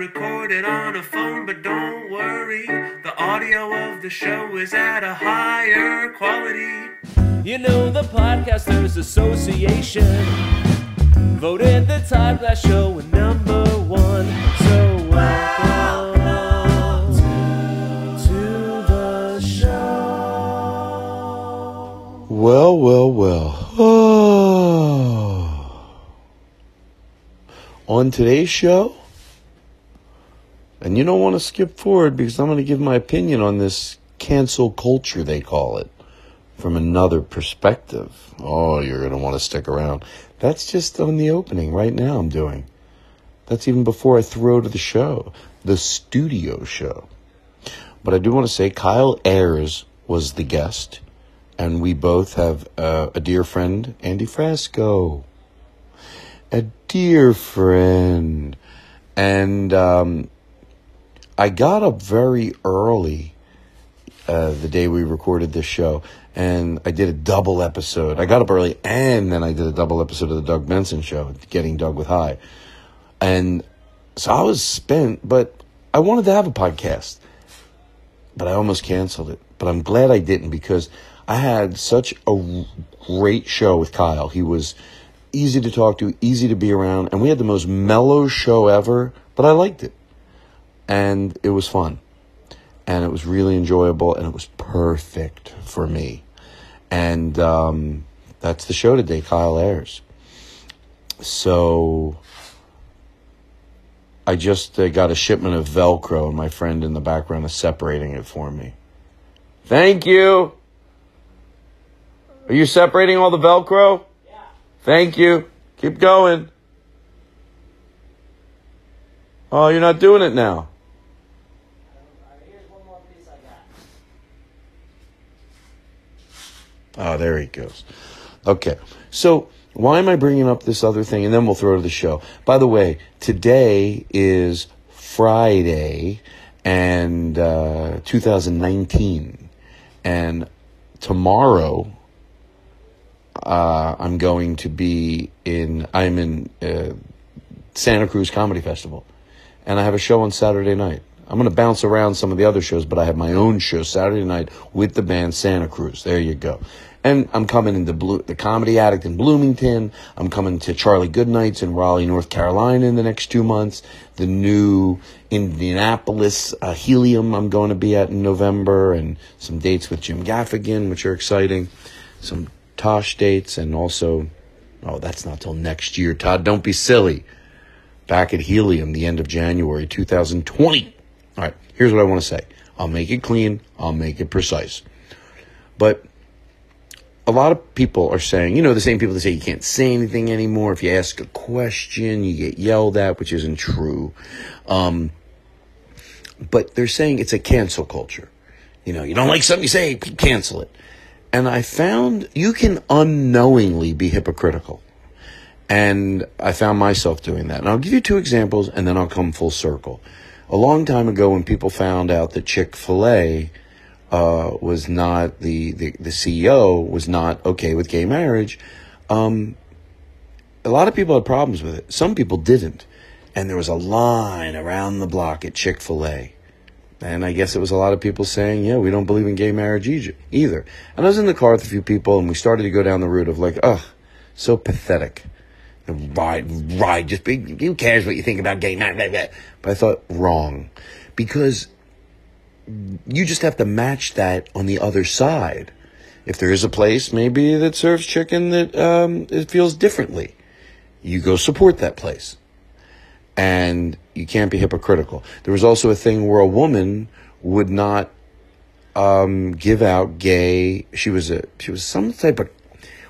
recorded on a phone, but don't worry. The audio of the show is at a higher quality. You know, the Podcasters Association voted the Todd Glass Show number one. So welcome to the show. Well, well, well. Oh. On today's show, and you don't want to skip forward because I'm going to give my opinion on this cancel culture, they call it, from another perspective. Oh, you're going to want to stick around. That's just on the opening right now, I'm doing. That's even before I throw to the show, the studio show. But I do want to say Kyle Ayers was the guest and we both have uh, a dear friend, Andy Frasco. A dear friend. And um, I got up very early uh, the day we recorded this show, and I did a double episode. I got up early, and then I did a double episode of the Doug Benson show, Getting Doug with High. And so I was spent, but I wanted to have a podcast, but I almost canceled it. But I'm glad I didn't because I had such a great show with Kyle. He was easy to talk to, easy to be around, and we had the most mellow show ever, but I liked it. And it was fun. And it was really enjoyable, and it was perfect for me. And um, that's the show today, Kyle Ayers. So I just uh, got a shipment of Velcro, and my friend in the background is separating it for me. Thank you. Are you separating all the Velcro? Yeah. Thank you. Keep going. Oh, you're not doing it now. Oh, there he goes. Okay. So, why am I bringing up this other thing? And then we'll throw to the show. By the way, today is Friday and uh, 2019. And tomorrow uh, I'm going to be in, I'm in uh, Santa Cruz Comedy Festival. And I have a show on Saturday night. I'm going to bounce around some of the other shows, but I have my own show Saturday night with the band Santa Cruz. There you go. And I'm coming into Blue, the Comedy Attic in Bloomington. I'm coming to Charlie Goodnights in Raleigh, North Carolina in the next two months. The new Indianapolis uh, Helium I'm going to be at in November, and some dates with Jim Gaffigan, which are exciting. Some Tosh dates, and also, oh, that's not till next year. Todd, don't be silly. Back at Helium, the end of January 2020. All right, here's what I want to say. I'll make it clean. I'll make it precise. But a lot of people are saying, you know, the same people that say you can't say anything anymore. If you ask a question, you get yelled at, which isn't true. Um, but they're saying it's a cancel culture. You know, you don't like something you say, cancel it. And I found you can unknowingly be hypocritical. And I found myself doing that. And I'll give you two examples and then I'll come full circle. A long time ago, when people found out that Chick fil A uh, was not the, the, the CEO was not okay with gay marriage. Um, a lot of people had problems with it. Some people didn't, and there was a line around the block at Chick Fil A. And I guess it was a lot of people saying, yeah, we don't believe in gay marriage either. And I was in the car with a few people, and we started to go down the route of like, ugh, so pathetic. Right, right. just be, who cares what you think about gay marriage? But I thought, wrong. Because you just have to match that on the other side. If there is a place maybe that serves chicken that um, it feels differently, you go support that place. And you can't be hypocritical. There was also a thing where a woman would not um, give out gay. She was a she was some type of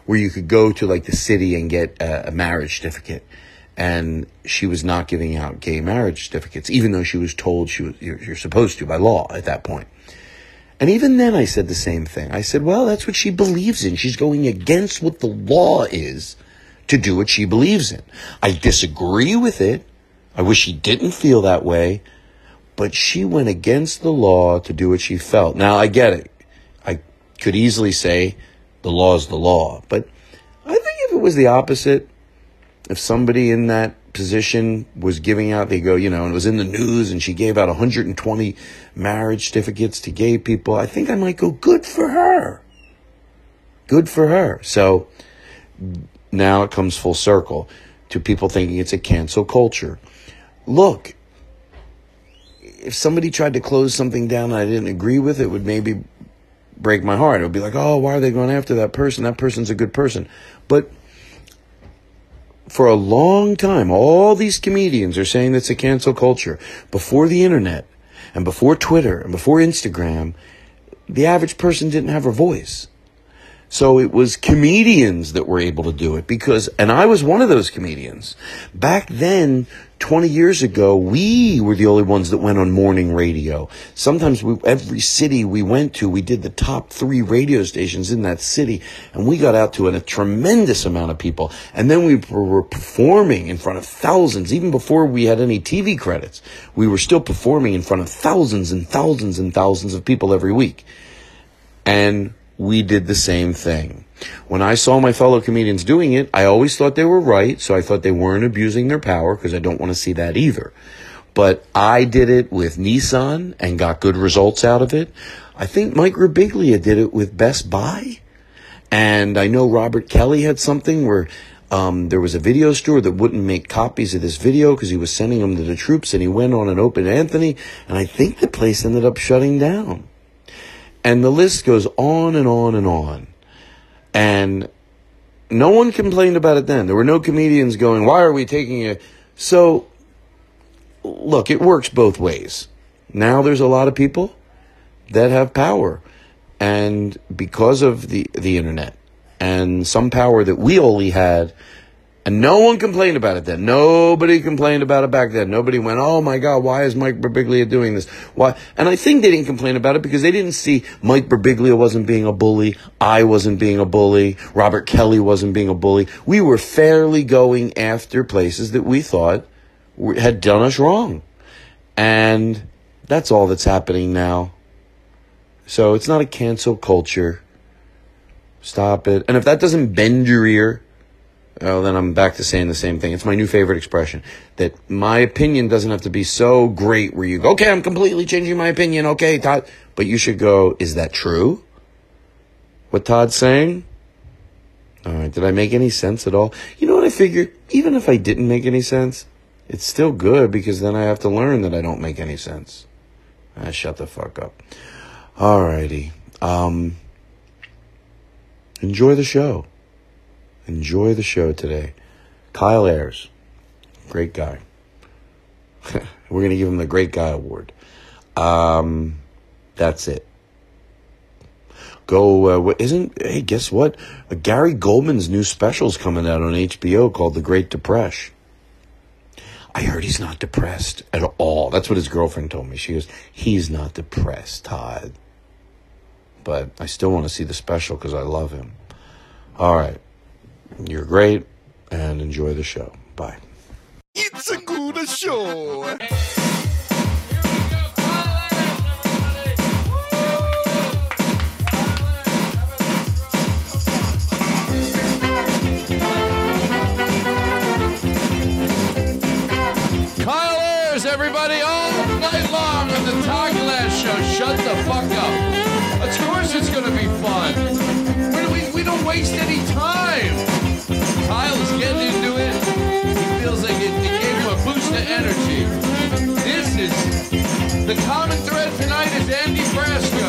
where you could go to like the city and get a, a marriage certificate and she was not giving out gay marriage certificates, even though she was told she was, you're, you're supposed to by law at that point. And even then, I said the same thing. I said, well, that's what she believes in. She's going against what the law is to do what she believes in. I disagree with it. I wish she didn't feel that way, but she went against the law to do what she felt. Now, I get it. I could easily say the law is the law, but I think if it was the opposite, if somebody in that position was giving out, they go, you know, and it was in the news and she gave out 120 marriage certificates to gay people, I think I might go, good for her. Good for her. So now it comes full circle to people thinking it's a cancel culture. Look, if somebody tried to close something down and I didn't agree with it, would maybe break my heart. It would be like, oh, why are they going after that person? That person's a good person. But for a long time, all these comedians are saying that's a cancel culture. Before the internet and before Twitter and before Instagram, the average person didn't have a voice. So it was comedians that were able to do it because, and I was one of those comedians. Back then, 20 years ago, we were the only ones that went on morning radio. Sometimes we, every city we went to, we did the top three radio stations in that city and we got out to a tremendous amount of people. And then we were performing in front of thousands, even before we had any TV credits. We were still performing in front of thousands and thousands and thousands of people every week. And we did the same thing. When I saw my fellow comedians doing it, I always thought they were right, so I thought they weren't abusing their power because I don't want to see that either. But I did it with Nissan and got good results out of it. I think Mike Birbiglia did it with Best Buy. And I know Robert Kelly had something where um, there was a video store that wouldn't make copies of this video because he was sending them to the troops and he went on an Opie Anthony. And I think the place ended up shutting down. And the list goes on and on and on. And no one complained about it then. There were no comedians going, why are we taking it? So, look, it works both ways. Now there's a lot of people that have power. And because of the, the internet and some power that we only had and no one complained about it then. Nobody complained about it back then. Nobody went, oh my God, why is Mike Birbiglia doing this? Why? And I think they didn't complain about it because they didn't see Mike Birbiglia wasn't being a bully. I wasn't being a bully. Robert Kelly wasn't being a bully. We were fairly going after places that we thought had done us wrong. And that's all that's happening now. So it's not a cancel culture. Stop it. And if that doesn't bend your ear, oh, then I'm back to saying the same thing. It's my new favorite expression. That my opinion doesn't have to be so great where you go, okay, I'm completely changing my opinion. Okay, Todd. But you should go, is that true? What Todd's saying? All right. Did I make any sense at all? You know what I figured? Even if I didn't make any sense, it's still good because then I have to learn that I don't make any sense. Ah, shut the fuck up. All righty. Um, enjoy the show. Enjoy the show today. Kyle Ayers, great guy. We're gonna give him the Great Guy Award. Um, that's it. Go. Uh, isn't? Hey, guess what? Uh, Gary Gulman's new special's coming out on HBO called The Great Depresh. I heard he's not depressed at all. That's what his girlfriend told me. She goes, he's not depressed, Todd. But I still want to see the special because I love him. All right. You're great and enjoy the show. Bye. It's a good show. Kyle Ayers, everybody, all night long on the Todd Glass Show. Shut the fuck up. Of course it's going to be fun. We, we, we don't waste any time. Kyle's getting into it. He feels like it, it gave him a boost of energy. This is the common thread tonight is Andy Frasco.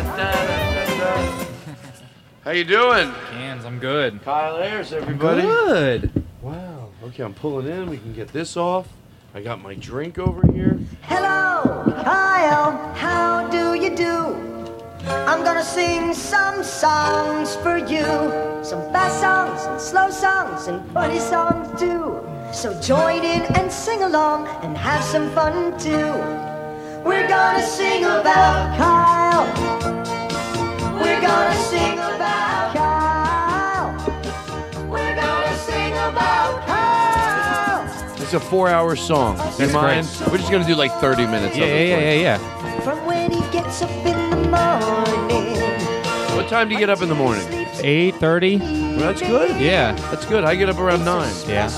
How you doing? Cans, I'm good. Kyle Ayers, everybody. Good. Wow. Okay, I'm pulling in. We can get this off. I got my drink over here. Hello, Kyle, how do you do? I'm gonna sing some songs for you. Some fast songs and slow songs and funny songs too. So join in and sing along and have some fun too. We're gonna sing about Kyle. We're gonna sing about Kyle. We're gonna sing about Kyle. It's a four-hour song. Do you That's mind? We're just gonna do like 30 minutes. Yeah, of yeah, it yeah, for yeah, you. yeah. From when he gets up in the morning. What time do you get up in the morning? 8:30. Well, that's good. Yeah. That's good. I get up around nine. Yeah.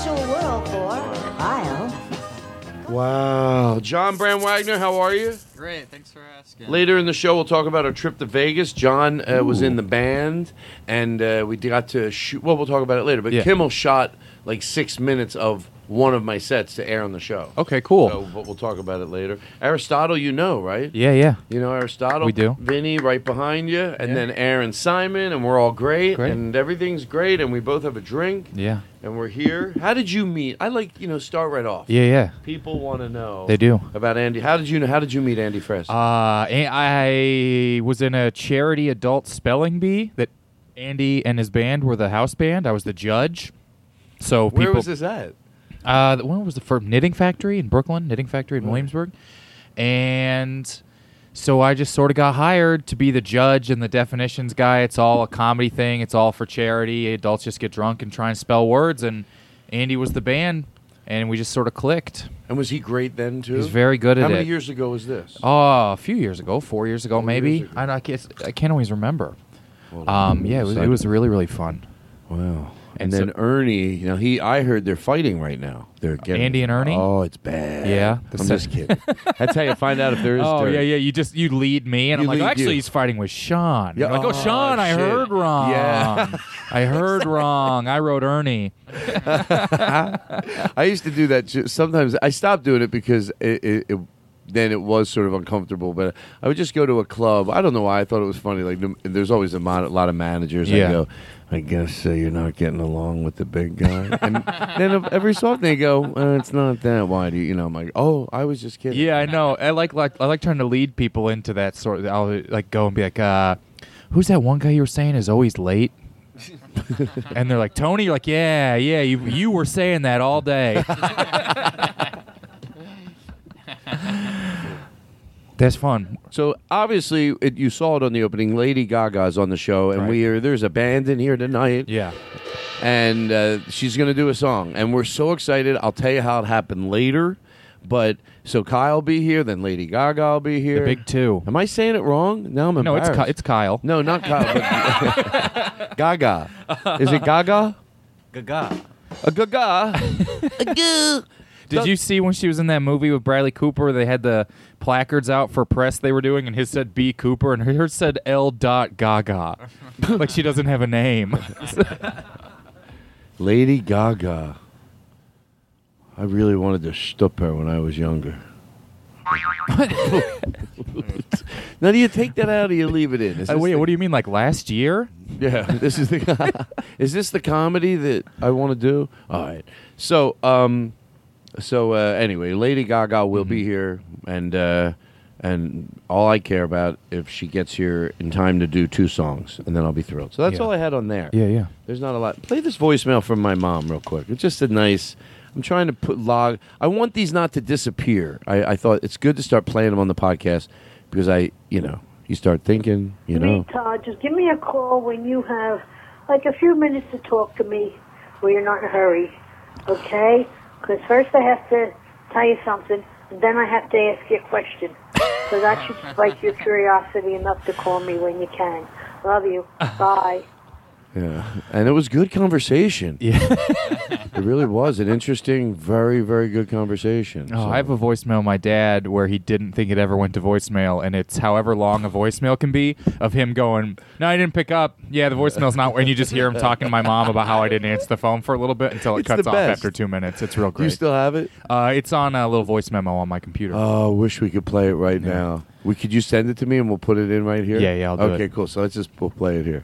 Wow. John Brand Wagner, how are you? Great, thanks for asking. Later in the show, we'll talk about our trip to Vegas. John uh, was in the band, and uh, we got to shoot. Well, we'll talk about it later. But Yeah. Kimmel shot like six minutes of one of my sets to air on the show. Okay, cool. So, but we'll talk about it later. Aristotle, you know, right? Yeah, yeah. You know Aristotle? We do. Vinny right behind you, and Yeah. then Aaron Simon, and we're all great, Great. and everything's great, and we both have a drink, Yeah. and we're here. How did you meet? I like, you know, start right off. Yeah, yeah. People want to know. They do. About Andy. How did you know? How did you meet Andy Frest? Uh, I was in a charity adult spelling bee that Andy and his band were the house band. I was the judge. So Where people, was this at? Uh, the one was the first knitting factory in Brooklyn, knitting factory in Williamsburg, and so I just sort of got hired to be the judge and the definitions guy. It's all a comedy thing. It's all for charity. Adults just get drunk and try and spell words, and Andy was the band, and we just sort of clicked. And was he great then too? He's very good How at it. How many years ago was this? Oh, a few years ago, four years ago, Four maybe. years ago. I, I can't. I can't always remember. Well, Um, yeah, it was, it was really really fun. Wow. And, And then so- Ernie, you know, he I heard they're fighting right now. They're getting Andy and Ernie? Oh, it's bad. Yeah? I'm just kidding. That's how you find out if there is. Oh dirt. yeah, yeah. You just you lead me, and You I'm like, actually, you. he's fighting with Sean. Yeah, like, oh, oh, Sean, I heard wrong. Yeah. I heard wrong. I wrote Ernie. I used to do that. Sometimes I stopped doing it because it, it, it then it was sort of uncomfortable. But I would just go to a club. I don't know why I thought it was funny. Like there's always a, mon- a lot of managers. I Yeah. go. I guess uh, you're not getting along with the big guy. and then every so often they go, uh, "It's not that. Why do you?" You know, I'm like, "Oh, I was just kidding." Yeah, I know. I like like I like trying to lead people into that sort. Of, I'll like go and be like, uh, "Who's that one guy you were saying is always late?" and they're like, "Tony." You're like, "Yeah, yeah. You you were saying that all day." That's fun. So obviously, it, you saw it on the opening. Lady Gaga's on the show, and we are there's a band in here tonight. Yeah. and uh, she's going to do a song, and we're so excited. I'll tell you how it happened later. But so Kyle will be here, then Lady Gaga will be here. The big two. Am I saying it wrong? No, I'm No, it's embarrassed. Ky- it's Kyle. No, not Kyle. But Gaga. Is it Gaga? Gaga. A Gaga. Did you see when she was in that movie with Bradley Cooper? They had the placards out for press they were doing, and his said B Cooper, and hers said L. Dot Gaga, like she doesn't have a name. Lady Gaga. I really wanted to stup her when I was younger. now, do you take that out or do you leave it in? Is Uh, this wait, the- what do you mean? Like last year? Yeah, this is the. is this the comedy that I want to do? All right. So, um, so uh, anyway, Lady Gaga will Mm-hmm. be here, and uh, and all I care about if she gets here in time to do two songs, and then I'll be thrilled. So that's Yeah. all I had on there. Yeah, yeah. There's not a lot. Play this voicemail from my mom real quick. It's just a nice. I'm trying to put log. I want these not to disappear. I, I thought it's good to start playing them on the podcast because I, you know, you start thinking, you know. me, Todd, just give me a call when you have like a few minutes to talk to me where you're not in a hurry, okay? Because first I have to tell you something, and then I have to ask you a question. So that should spike your curiosity enough to call me when you can. Love you. Bye. Yeah, and it was good conversation. Yeah, it really was an interesting, very, very good conversation. Oh, So- I have a voicemail my dad where he didn't think it ever went to voicemail, and it's however long a voicemail can be of him going, "No, I didn't pick up. Yeah, the voicemail's not." And you just hear him talking to my mom about how I didn't answer the phone for a little bit until it It's cuts off after two minutes. It's real Do you still have it? uh, it's on a little voice memo on my computer. Oh, wish we could play it right now. We could you send it to me and we'll put it in right here. Yeah, yeah, I'll do okay, it. cool. So let's just we'll play it here.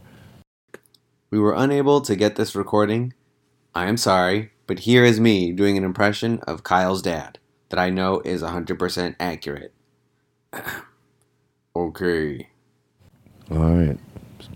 We were unable to get this recording. I am sorry, but here is me doing an impression of Kyle's dad that I know is 100% accurate. okay. All right.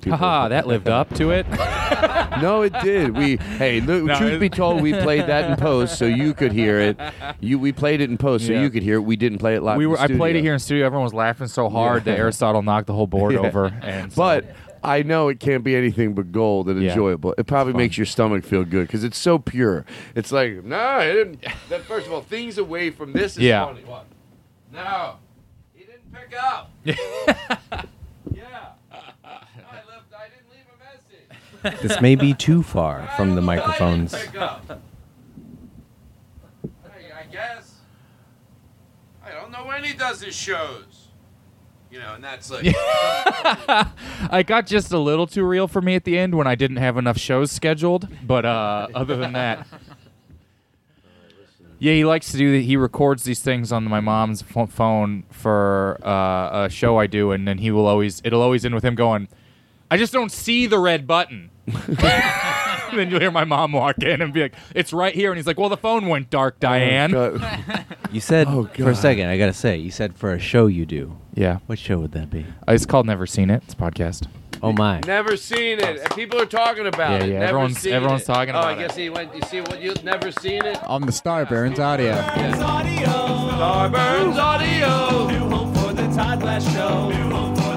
Haha, that lived up to it. no, it did. We hey, look, No, truth be told, we played that in post so you could hear it. You we played it in post so Yeah. you could hear it. We didn't play it live. we in were. the I played it here in studio. Everyone was laughing so hard that Aristotle knocked the whole board Yeah. over. And so- But I know it can't be anything but gold and Yeah. enjoyable. It probably makes your stomach feel good because it's so pure. It's like, no, I didn't. That first of all, things away from this is Yeah. funny. What? No, he didn't pick up. Yeah. Yeah. This may be too far from the microphones. Pick up. Hey, I guess. I don't know when he does his shows. You know, and that's like. I got just a little too real for me at the end when I didn't have enough shows scheduled. But uh, other than that, yeah, he likes to do. That. He records these things on my mom's phone for uh, a show I do, and then he will always. It'll always end with him going, "I just don't see the red button." then you'll hear my mom walk in and be like, "It's right here," and he's like, "Well, the phone went dark, Diane." You said Oh, for a God. second. I gotta say, you said for a show you do. yeah, What show would that be? Uh, it's called Never Seen It. It's a podcast. Oh my! Never seen it. And people are talking about Yeah, it. yeah, Never everyone's- seen everyone's it. talking oh, about I it. guess he went. You see what you've never seen it? On the Starburns audio. Starburns Audio. New home for the Todd Glass Show. New home for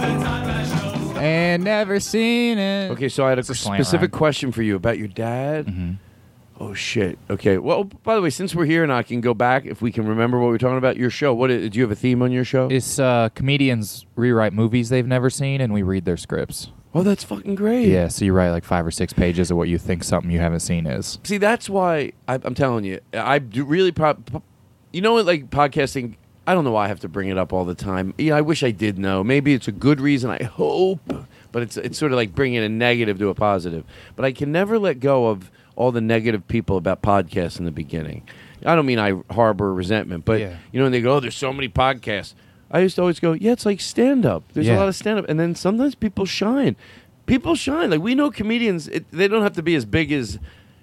And never seen it. Okay, so I had a, a slant specific rhyme. question for you about your dad. Mm-hmm. Oh shit. Okay. Well, by the way, since we're here and I can go back if we can remember what we were talking about, your show. What is, do you have a theme on your show? It's uh, comedians rewrite movies they've never seen, and we read their scripts. oh, that's fucking great. Yeah, so you write like five or six pages of what you think something you haven't seen is. See, that's why I, I'm telling you, I do really. Pro- you know what? Like podcasting. I don't know why I have to bring it up all the time. Yeah, I wish I did know. Maybe it's a good reason. I hope, but it's it's sort of like bringing a negative to a positive. But I can never let go of all the negative people about podcasts in the beginning. I don't mean I harbor resentment, but Yeah. you know, and they go, "Oh, there's so many podcasts." I used to always go, "Yeah, it's like stand up. There's a lot of stand up, and then sometimes people shine. People shine. Like we know comedians. It, they don't have to be as big as."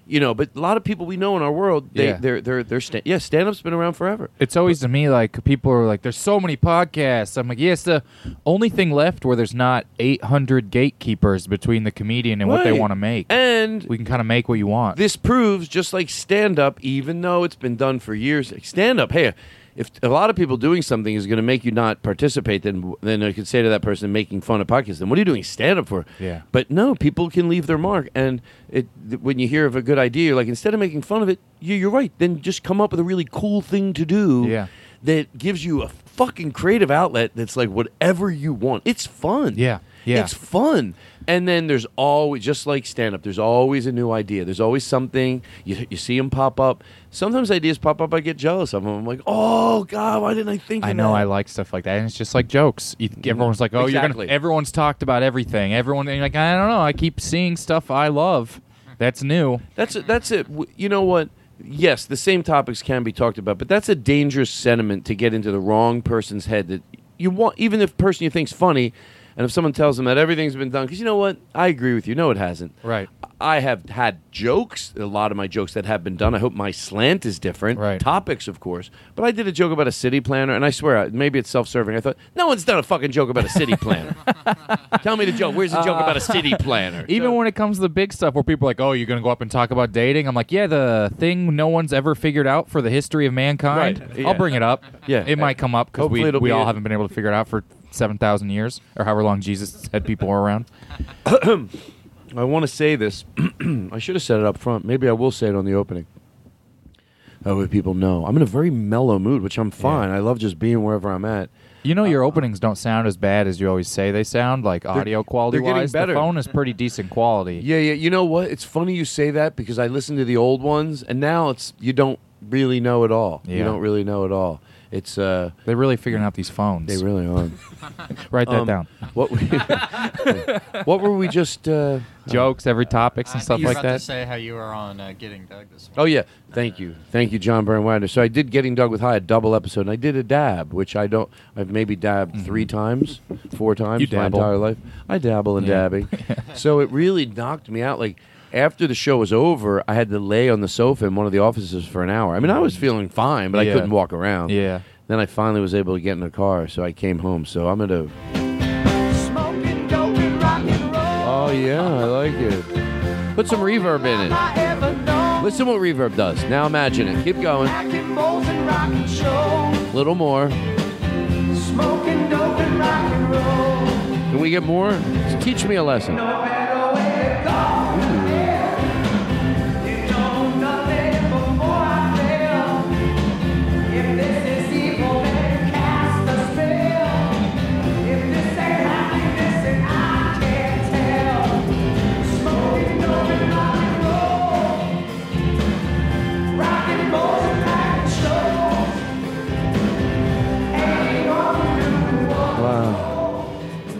You know, but a lot of people we know in our world, they, Yeah. they're they're they're sta- yeah, stand up's been around forever. It's always to me like people are like, "There's so many podcasts." I'm like, "Yeah, it's the only thing left where there's not 800 gatekeepers between the comedian and what they Right. want to make. And we can kind of make what you want." this proves just like stand up, even though it's been done for years. Stand up, hey, if a lot of people doing something is going to make you not participate, then then I could say to that person making fun of podcasts, then what are you doing stand up for? Yeah. But no, people can leave their mark, and it when you hear of a good idea, you're like instead of making fun of it, you, you're right. Then just come up with a really cool thing to do. Yeah. That gives you a fucking creative outlet that's like whatever you want. It's fun. Yeah. Yeah. It's fun. And then there's always, just like stand up, there's always a new idea. There's always something. You, you see them pop up. Sometimes ideas pop up, I get jealous of them. I'm like, oh, God, why didn't I think of I know? I like stuff like that, and it's just like jokes. You, mm-hmm. everyone's like, "Oh, you're Exactly. gonna." Everyone's talked about everything. Everyone, and you're like, I don't know. I keep seeing stuff I love. That's new. That's it. That's it. W- You know what? Yes, the same topics can be talked about, but that's a dangerous sentiment to get into the wrong person's head. That you want, even if the person you think's funny, and if someone tells them that everything's been done, because you know what, I agree with you. No, it hasn't. Right. I have had jokes, a lot of my jokes that have been done. I hope my slant is different. Right. Topics, of course. But I did a joke about a city planner, and I swear, maybe it's self serving. I thought, no one's done a fucking joke about a city planner. Tell me the joke. Where's the joke about a city uh, planner? Even when it comes to the big stuff, where people are like, "Oh, you're gonna go up and talk about dating," I'm like, "Yeah, the thing no one's ever figured out for the history of mankind. Right, yeah. I'll bring it up. Yeah. it might come up because we we all haven't been able to figure it out for seven thousand years or however long Jesus had people around. I want to say this. I should have said it up front. Maybe I will say it on the opening. Oh, that way people know. I'm in a very mellow mood, which I'm fine. I love just being wherever I'm at. You know, your uh, uh, openings don't sound as bad as you always say they sound. Like audio quality they're wise, better. the phone is pretty decent quality. Yeah, yeah. You know what? It's funny you say that because I listened to the old ones, and now it's you don't really know it all. You don't really know it all. It's uh, They're really figuring out these phones. they really are. Write that Um, down. What we, what were we just uh, Jokes, every topics and stuff you like about that. to say how you were on uh, Getting Doug this morning. Oh yeah, thank you, thank you, John Byrne Wagner. So I did Getting Doug with High, a double episode, and I did a dab, which I don't. I've maybe dabbed three times, four times Mm-hmm. You my dabble. entire life. I dabble in Yeah. dabbing, so it really knocked me out. Like after the show was over, I had to lay on the sofa in one of the offices for an hour. I mean, I was mm. feeling fine, but I Yeah. couldn't walk around. Yeah. Then I finally was able to get in the car, so I came home. So I'm gonna. Oh yeah, I like it. Put some reverb in it. Listen what reverb does. Now imagine it. Keep going. Little more. smoke and dope and love Can we get more? Teach me a lesson. Wow.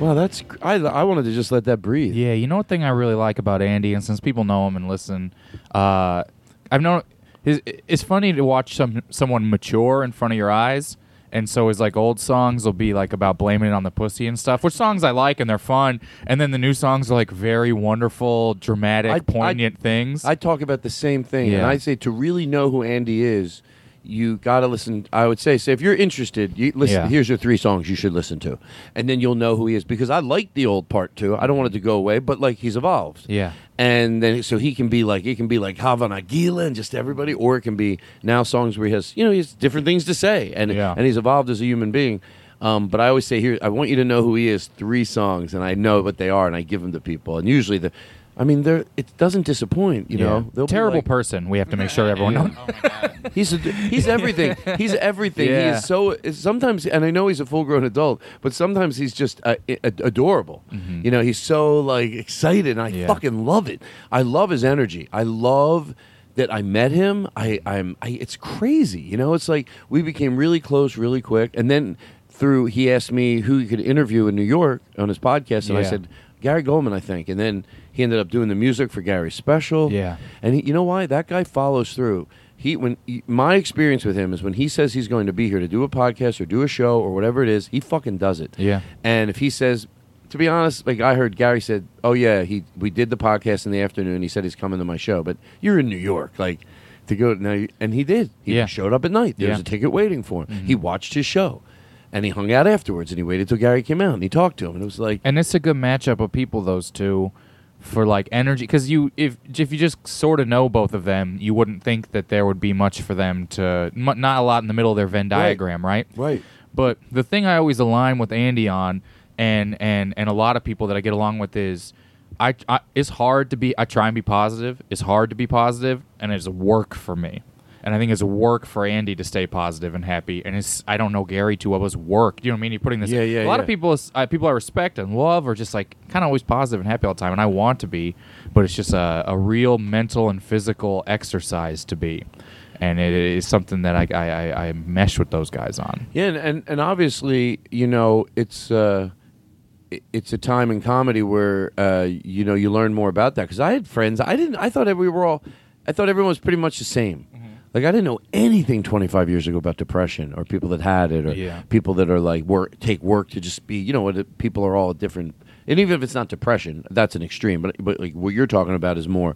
Wow, that's. I, I wanted to just let that breathe. Yeah, you know what thing I really like about Andy, and since people know him and listen, uh, I've known his, it's funny to watch some someone mature in front of your eyes. And so his like old songs will be like about blaming it on the pussy and stuff, which songs I like and they're fun. And then the new songs are like very wonderful, dramatic, I- I- poignant things. I talk about the same thing, and I say to really know who Andy is, you got to listen. I would say, so if you're interested, you listen. Yeah. Here's your three songs you should listen to, and then you'll know who he is. Because I like the old part too. I don't want it to go away, but like he's evolved. Yeah. And then so he can be like it can be like Hava Nagila and just everybody, or it can be now songs where he has you know he has different things to say, and Yeah. and he's evolved as a human being. Um, but I always say here, I want you to know who he is. Three songs, and I know what they are, and I give them to people. And usually the, I mean, they're it doesn't disappoint. You Yeah. know, They'll be terrible like- person. We have to make sure everyone knows. He's a, he's everything. He's everything. He Yeah. is so sometimes, and I know he's a full grown adult, but sometimes he's just uh, i- ad- adorable. You know, he's so like excited, and I Mm-hmm. Yeah. fucking love it. I love his energy. I love that I met him. I I'm I, it's crazy. You know, it's like we became really close really quick, and then through he asked me who he could interview in New York on his podcast, and I Yeah. said. Gary Gulman, I think, and then he ended up doing the music for Gary's special. Yeah. and he, you know why? That guy follows through. He when he- my experience with him is when he says he's going to be here to do a podcast or do a show or whatever it is, he fucking does it. Yeah. And if he says, to be honest, like I heard Gary said, "Oh yeah, he we did the podcast in the afternoon. He said he's coming to my show, but you're in New York, like." To go now, and he did. He Yeah. showed up at night. There was a ticket waiting for him. He mm-hmm. watched his show, and he hung out afterwards. And he waited till Gary came out, and he talked to him. And it was like, And it's a good matchup of people, those two, for like energy because you if if you just sort of know both of them, you wouldn't think that there would be much for them to m- not a lot in the middle of their Venn diagram, right? Right. But the thing I always align with Andy on, and and and a lot of people that I get along with is, I, I it's hard to be. I try and be positive. It's hard to be positive, and it's work for me. And I think it's work for Andy to stay positive and happy. And it's I don't know Gary too well as work. You know what I mean? You're putting this. Yeah, yeah, A lot yeah. of people, uh, people I respect and love, are just like kind of always positive and happy all the time, and I want to be, but it's just a, a real mental and physical exercise to be, and it is something that I I, I, I mesh with those guys on. Yeah, and, and, and obviously, you know, it's uh, it's a time in comedy where uh, you know you learn more about that. Because I had friends, I didn't, I thought we were all, I thought everyone was pretty much the same. Mm-hmm. Like I didn't know anything 25 years ago about depression or people that had it or Yeah. people that are like work take work to just be. You know, what people are all different. And even if it's not depression, that's an extreme. But but like what you're talking about is more.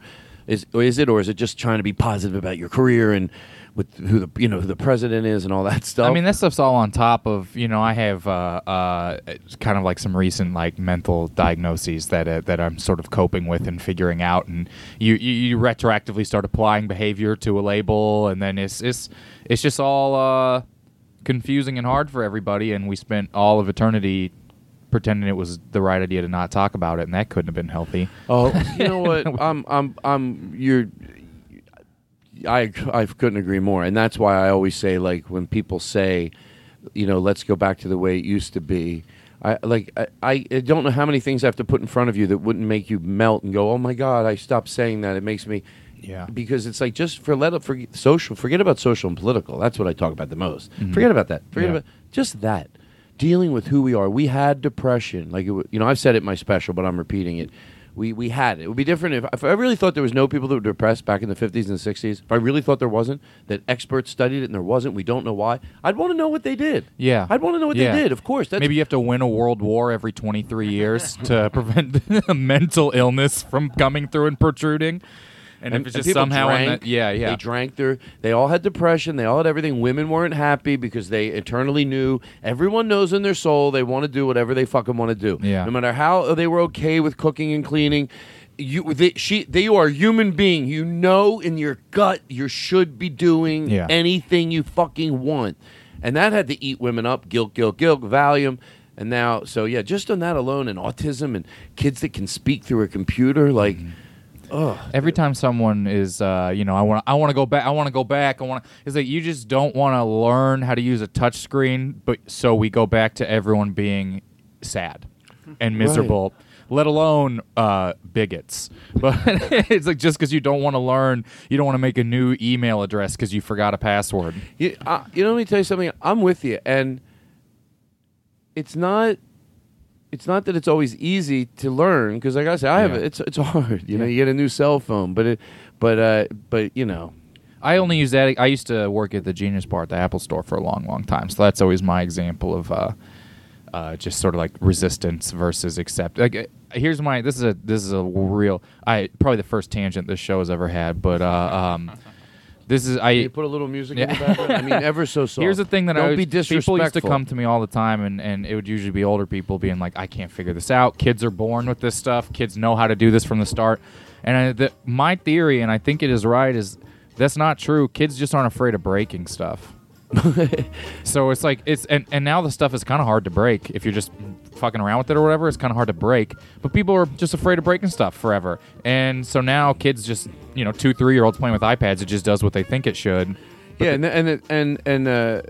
Is is it or is it just trying to be positive about your career and with who the you know who the president is and all that stuff? I mean, that stuff's all on top of you know. I have uh, uh, kind of like some recent like mental diagnoses that uh, that I'm sort of coping with and figuring out, and you, you you retroactively start applying behavior to a label, and then it's it's it's just all uh, confusing and hard for everybody. And we spent all of eternity pretending it was the right idea to not talk about it, and that couldn't have been healthy. Oh, you know what? I'm, I'm, I'm. You're. I, I couldn't agree more, and that's why I always say, like, when people say, you know, let's go back to the way it used to be. I like. I, I don't know how many things I have to put in front of you that wouldn't make you melt and go, "Oh my God!" I stopped saying that. It makes me. Yeah. Because it's like just for let up forget social. Forget about social and political. That's what I talk about the most. Mhm. Forget about that. Forget Yeah. about just that. Dealing with who we are. We had depression. Like it, you know, I've said it in my special, but I'm repeating it. We we had it. It would be different if, if I really thought there was no people that were depressed back in the 50s and 60s. If I really thought there wasn't, that experts studied it and there wasn't, we don't know why. I'd want to know what they did. Yeah, I'd want to know what Yeah. they did. Of course, that's Maybe you have to win a world war every 23 years to prevent mental illness from coming through and protruding. And, if it's just somehow, drank, that, yeah, yeah, they drank their. They all had depression. They all had everything. Women weren't happy because they eternally knew. Everyone knows in their soul they want to do whatever they fucking want to do. Yeah. No matter how they were okay with cooking and cleaning, you they, she they you are a human being. You know in your gut you should be doing Yeah. anything you fucking want, and that had to eat women up. Guilt, guilt, guilt. Valium. And now, so yeah, just on that alone, and autism, and kids that can speak through a computer, like, mm-hmm. Ugh. Every time someone is, uh, you know, I want, I want to go back. I want to go back. I want to. It's like you just don't want to learn how to use a touch screen, but so we go back to everyone being sad and miserable. Let alone uh, bigots, but it's like just because you don't want to learn, you don't want to make a new email address because you forgot a password. You, uh, you know, let me tell you something. I'm with you, and it's not. It's not that it's always easy to learn because, like I said, I have Yeah. it's it's hard. You know, you get a new cell phone, but it, but uh, but you know, I only use that. I used to work at the Genius Bar at the Apple Store for a long, long time. So that's always my example of uh, uh, just sort of like resistance versus accept. Like, uh, here's my. This is a this is a real. I probably the first tangent this show has ever had, but uh, um, this is I. Can you put a little music in the background? I mean, ever so soft. Here's the thing that Don't I was, be people used to come to me all the time, and, and it would usually be older people being like, "I can't figure this out. Kids are born with this stuff. Kids know how to do this from the start." And I, the, my theory, and I think it is right, is that's not true. Kids just aren't afraid of breaking stuff. so it's like it's and, and now the stuff is kind of hard to break if you're just fucking around with it or whatever. It's kind of hard to break, but people are just afraid of breaking stuff forever. And so now kids just you know two three year olds playing with iPads, it just does what they think it should. Yeah, and and it- and and uh,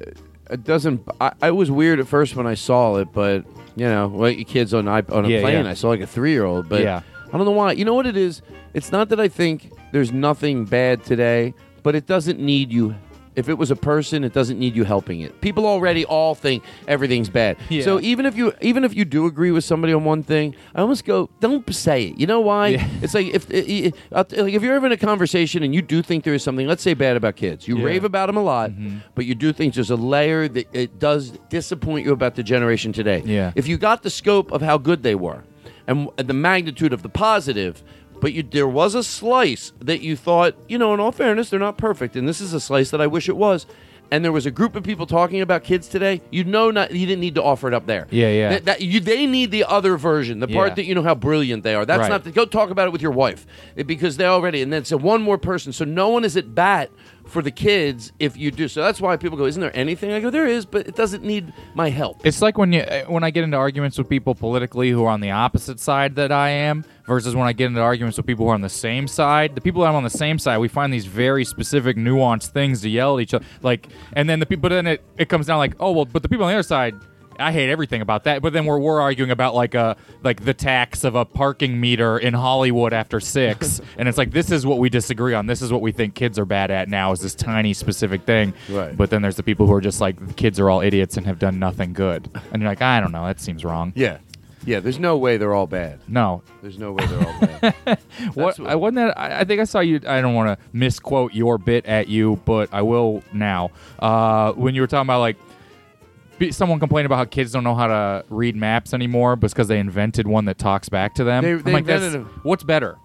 it doesn't. I, I was weird at first when I saw it, but you know, your kids on on a Yeah, plane. yeah. I saw like a three year old, but Yeah. I don't know why. You know what it is? It's not that I think there's nothing bad today, but it doesn't need you. If it was a person, it doesn't need you helping it. People already all think everything's bad. Yeah. So even if you even if you do agree with somebody on one thing, I almost go, don't say it. You know why? Yeah. It's like if like if you're having a conversation and you do think there is something, let's say bad about kids, you Yeah. rave about them a lot, mm-hmm. but you do think there's a layer that it does disappoint you about the generation today. Yeah. If you got the scope of how good they were and the magnitude of the positive, but you, there was a slice that you thought, you know, in all fairness, they're not perfect, and this is a slice that I wish it was. and there was a group of people talking about kids today, you know, not you didn't need to offer it up there. Yeah, yeah. That, that- you, they need the other version, the part Yeah. that you know how brilliant they are. That's Right. not the, go talk about it with your wife eh, because they already and then so one more person. So no one is at bat for the kids if you do. So that's why people go, "Isn't there anything?" I go, "There is, but it doesn't need my help." It's like when you when I get into arguments with people politically who are on the opposite side that I am versus when I get into arguments with people who are on the same side. The people that I'm on the same side, we find these very specific, nuanced things to yell at each other. Like, and then the people, but then it, it comes down like, oh well, but the people on the other side. I hate everything about that, but then we're, we're arguing about like a like the tax of a parking meter in Hollywood after six, and it's like this is what we disagree on. This is what we think kids are bad at now is this tiny specific thing. Right. But then there's the people who are just like kids are all idiots and have done nothing good, and you're like, I don't know, that seems wrong. Yeah, yeah. There's no way they're all bad. No. There's no way they're all bad. What I wasn't that I, I think I saw you. I don't want to misquote your bit at you, but I will now. Uh, when you were talking about like. Be- Someone complained about how kids don't know how to read maps anymore, because they invented one that talks back to them. They- I'm they like, that's- invented what's better?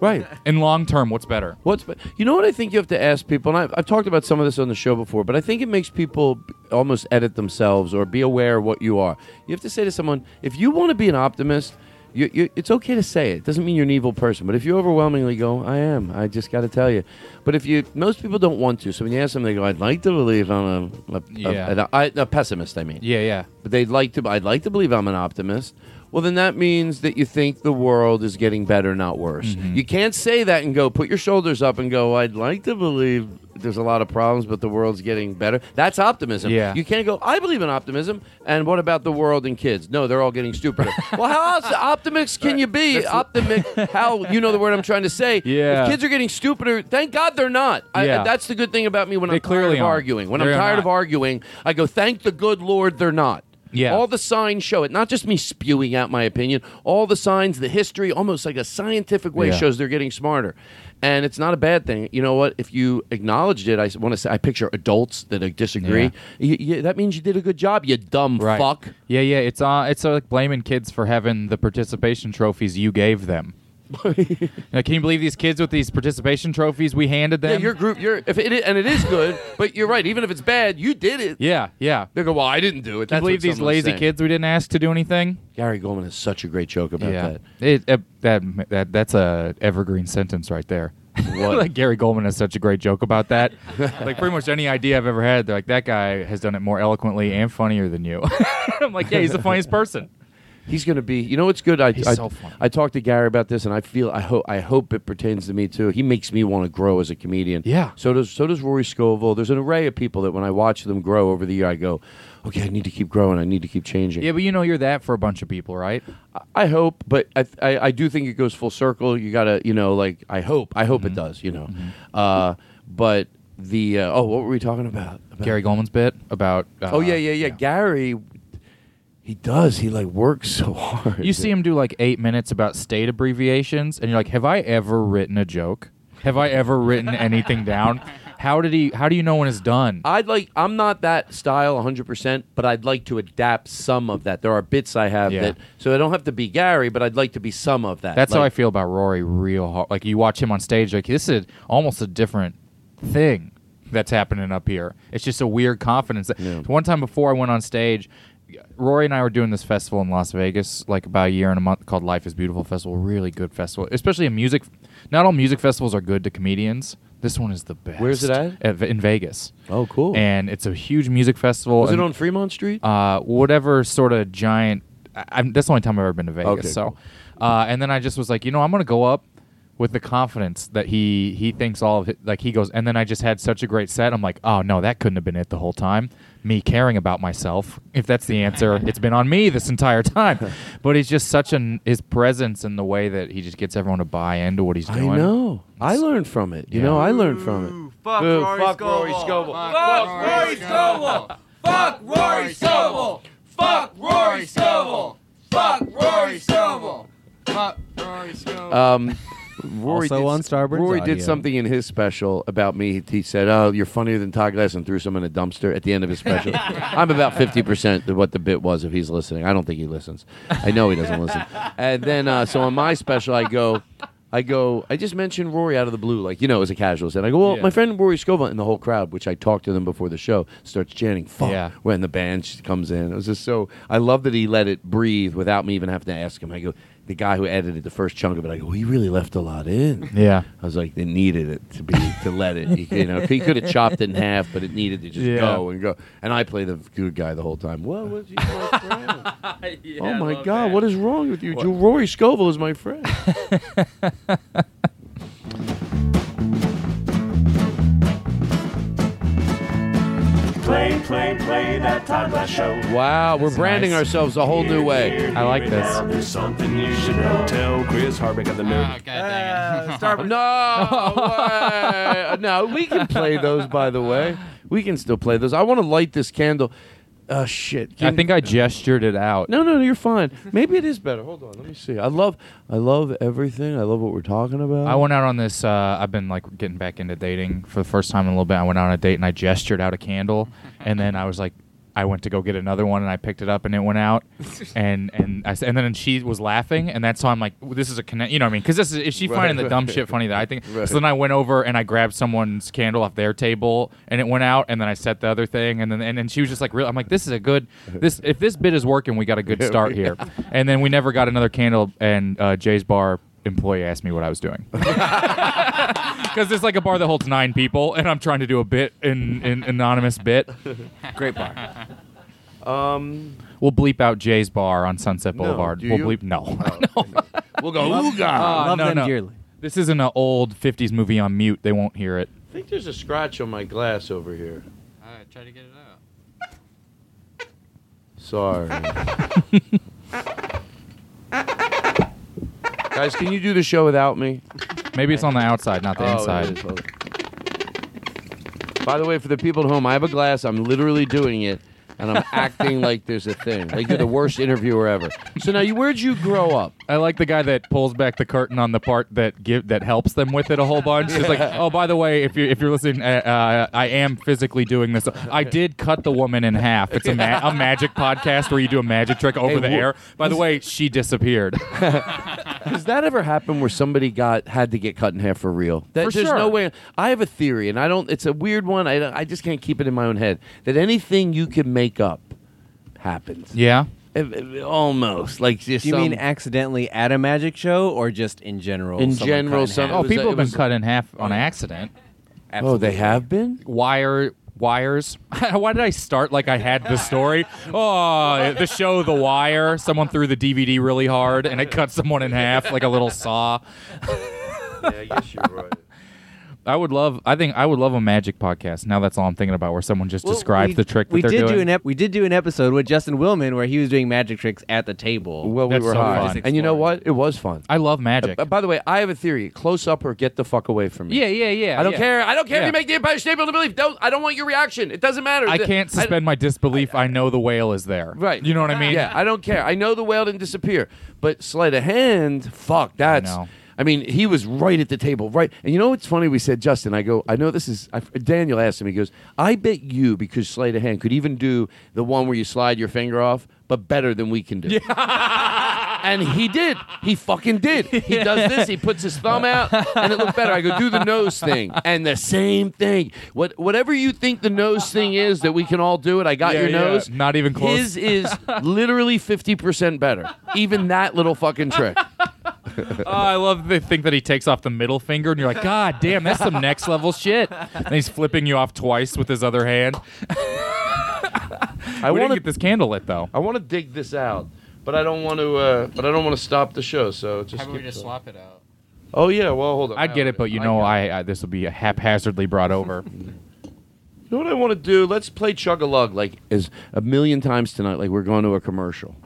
Right. In long term, what's better? What's be- you know what I think you have to ask people, and I've, I've talked about some of this on the show before, but I think it makes people b- almost edit themselves or be aware of what you are. You have to say to someone, if you want to be an optimist, you, you, it's okay to say it. It doesn't mean you're an evil person, but if you overwhelmingly go, I am, I just got to tell you. But if you, most people don't want to. So when you ask them, they go, I'd like to believe I'm a, a, a- Yeah. a- a- a pessimist. I mean, Yeah, yeah. but they'd like to. I'd like to believe I'm an optimist. Well, then that means that you think the world is getting better, not worse. Mm-hmm. You can't say that and go put your shoulders up and go. I'd like to believe there's a lot of problems, but the world's getting better. That's optimism. Yeah. You can't go. I believe in optimism. And what about the world and kids? No, they're all getting stupider. well, how else optimistic can you be? Optimistic? How you know the word I'm trying to say? Yeah. If kids are getting stupider, thank God they're not. I, Yeah. that's the good thing about me when They I'm tired clearly of aren't. arguing. When They're I'm tired not. of arguing, I go, thank the good Lord they're not. Yeah. All the signs show it. Not just me spewing out my opinion. All the signs, the history, almost like a scientific way Yeah. shows they're getting smarter. And it's not a bad thing. You know what? If you acknowledged it, I want to say I picture adults that disagree. Y- y- that means you did a good job. You dumb Right. fuck. Yeah, yeah. It's uh, it's uh, like blaming kids for having the participation trophies you gave them. Now, can you believe these kids with these participation trophies we handed them? Yeah, your group. You're if it, and it is good, but you're right. Even if it's bad, you did it. Yeah, yeah. They go, well, I didn't do it. Can you believe these lazy saying. kids we didn't ask to do anything? Gary Gulman has such a great joke about yeah, that. It, uh, that that that's a evergreen sentence right there. What? like Gary Gulman has such a great joke about that. like pretty much any idea I've ever had, they're like that guy has done it more eloquently and funnier than you. I'm like, yeah, he's the funniest person. He's going to be. You know what's good? I I, so. I talked to Gary about this, and I feel I hope I hope it pertains to me too. He makes me want to grow as a comedian. Yeah. So does so does Rory Scovel. There's an array of people that when I watch them grow over the year, I go, okay, I need to keep growing. I need to keep changing. Yeah, but you know you're that for a bunch of people, right? I hope, but I, I I do think it goes full circle. You gotta, you know, like I hope I Mm-hmm. hope it does. You know, uh, but the uh, oh, what were we talking about? about Gary Gulman's bit about. Uh, oh yeah, yeah, yeah, Gary. He does. He like works so hard. You see him do like eight minutes about state abbreviations, and you're like, have I ever written a joke? Have I ever written anything down? How did he? How do you know when it's done? I'd like. I'm not that style 100, percent but I'd like to adapt some of that. There are bits I have Yeah. that, so I don't have to be Gary, but I'd like to be some of that. That's how I feel about Rory. Real hard. Like you watch him on stage, like this is almost a different thing that's happening up here. It's just a weird confidence. One time before I went on stage, Rory and I were doing this festival in Las Vegas, like about a year and a month, called Life Is Beautiful Festival. Really good festival, especially in music. Not all music festivals are good to comedians. This one is the best. Where's it at? in Vegas. Oh, cool. And it's a huge music festival. Was it on Fremont Street? uh, whatever sort of giant. I, I'm, that's the only time I've ever been to Vegas. Okay, so, uh, and then I just was like, you know, I'm gonna go up with the confidence that he he thinks all of it. Like he goes, and then I just had such a great set. I'm like, oh no, that couldn't have been it the whole time. Me caring about myself. If that's the answer, it's been on me this entire time. But he's just such an his presence and the way that he just gets everyone to buy into what he's doing. I doing. know. I learned from it. You Yeah. know, I learned from it. Fuck Boo, Rory fuck Scovel. Rory Scovel. Fuck Rory Scovel. Fuck Rory Scovel. Fuck Rory Scovel. Fuck Rory Scovel. Fuck Rory Scovel. Um, Rory Also did, on Starburns Rory did something in his special about me. He, he said, "Oh, you're funnier than Todd Glass," and threw some in a dumpster at the end of his special. I'm about fifty percent of what the bit was if he's listening. I don't think he listens. I know he doesn't listen. And then, uh, so on my special, I go, I go, I just mentioned Rory out of the blue, like, you know, as a casual. And I go, well, Yeah. my friend Rory Scovel, and the whole crowd, which I talked to them before the show, starts chanting, fuck, Yeah. when the band comes in. It was just so, I love that he let it breathe without me even having to ask him. I go, the guy who edited the first chunk of it, I go, oh, he really left a lot in. Yeah. I was like, they needed it to be, to let it, you, you know, he could have chopped it in half, but it needed to just Yeah. go and go. And I play the good guy the whole time. Well, what's he, my friend? oh my God, what is wrong with you? Rory Scovel is my friend. Play, play, play that Todd Glass show. Wow, we're branding nice. ourselves a whole new way. I like this. Now there's something you should know. Tell Chris Harbeck of the nerd. Ah, uh, no, way. no, we can play those. By the way, we can still play those. I want to light this candle. Oh shit! I think I gestured it out. No, no, no, you're fine. Maybe it is better. Hold on, let me see. I love, I love everything. I love what we're talking about. I went out on this. Uh, I've been like getting back into dating for the first time in a little bit. I went out on a date and I gestured out a candle, and then I was like, I went to go get another one and I picked it up and it went out, and and I s- and then she was laughing and that's how I'm like, well, this is a connect. You know what I mean? Because this is is she Right, finding the dumb right. shit funny that I think. Right. So then I went over and I grabbed someone's candle off their table and it went out, and then I set the other thing, and then and then she was just like, real. I'm like, this is a good. This if this bit is working, we got a good start here. And then we never got another candle, and uh, Jay's bar employee asked me what I was doing. Because it's like a bar that holds nine people, and I'm trying to do a bit in an anonymous bit. Great bar. Um, We'll bleep out Jay's bar on Sunset No, Boulevard. do we'll you? bleep no. Oh. we'll go ooga. Uh, Love no, them no. dearly. This isn't an old '50s movie on mute. They won't hear it. I think there's a scratch on my glass over here. Alright, try to get it out. Sorry. Guys, can you do the show without me? Maybe it's on the outside, not the Oh, it inside. is. Hold on. By the way, for the people at home, I have a glass. I'm literally doing it, and I'm acting like there's a thing. Like you're the worst interviewer ever. So now, you where'd you grow up? I like the guy that pulls back the curtain on the part that give that helps them with it a whole bunch. It's like, oh, by the way, if you if you're listening, uh, uh, I am physically doing this. I did cut the woman in half. It's a, ma- a magic podcast where you do a magic trick over Hey, the wh- air. By the way, she disappeared. Has that ever happened where somebody got had to get cut in half for real? That, For there's sure. no way. I have a theory, and I don't. It's a weird one. I I just can't keep it in my own head. That anything you can make up happens. yeah. If- if- almost like just Do you some- mean accidentally at a magic show or just in general? In someone general, cut in some- half? Oh, was- people it have been was- cut in half on accident. Oh, they have been. Wire wires. Why did I start like I had the story? Oh, the show The Wire. Someone threw the DVD really hard and it cut someone in half like a little saw. Yeah, I guess you're right. I would love. I think I would love a magic podcast. Now that's all I'm thinking about, where someone just Well, describes we- the trick that we they're did doing. do an ep- we did do an episode with Justin Willman where he was doing magic tricks at the table. Well, we That's were so high, fun. and you know what? It was fun. I love magic. Uh, by the way, I have a theory: close up or get the fuck away from me. yeah, yeah, yeah. I don't yeah. care. I don't care if you make the Empire State Building believe. Don't. I don't want your reaction. It doesn't matter. I The- can't suspend my disbelief. I, know the whale is there. Right. You know what I mean? Yeah, I don't care. I know the whale didn't disappear, but sleight of hand, fuck, that's. know. I mean, he was right at the table, right. And you know what's funny? We said, Justin, I go, I know this is. I, Daniel asked him, he goes, I bet you, because sleight of hand could even do the one where you slide your finger off, but better than we can do. and he did. He fucking did. He does this. He puts his thumb out, and it looked better. I go, do the nose thing, and the same thing. What, whatever you think the nose thing is, that we can all do it. I got Yeah, your yeah. nose. Not even close. His is literally fifty percent better. Even that little fucking trick. Oh, I love the think that he takes off the middle finger, and you're like, God damn, that's some next level shit. And he's flipping you off twice with his other hand. I want didn't get this candle lit though. I want to dig this out, but I don't want to. Uh, but I don't want to stop the show. So just. How about we just going. swap it out? Oh yeah. Well, hold on. I'd get it, but you know, I, I this will be haphazardly brought over. You know what I want to do? Let's play Chug a Lug like as a million times tonight, like we're going to a commercial.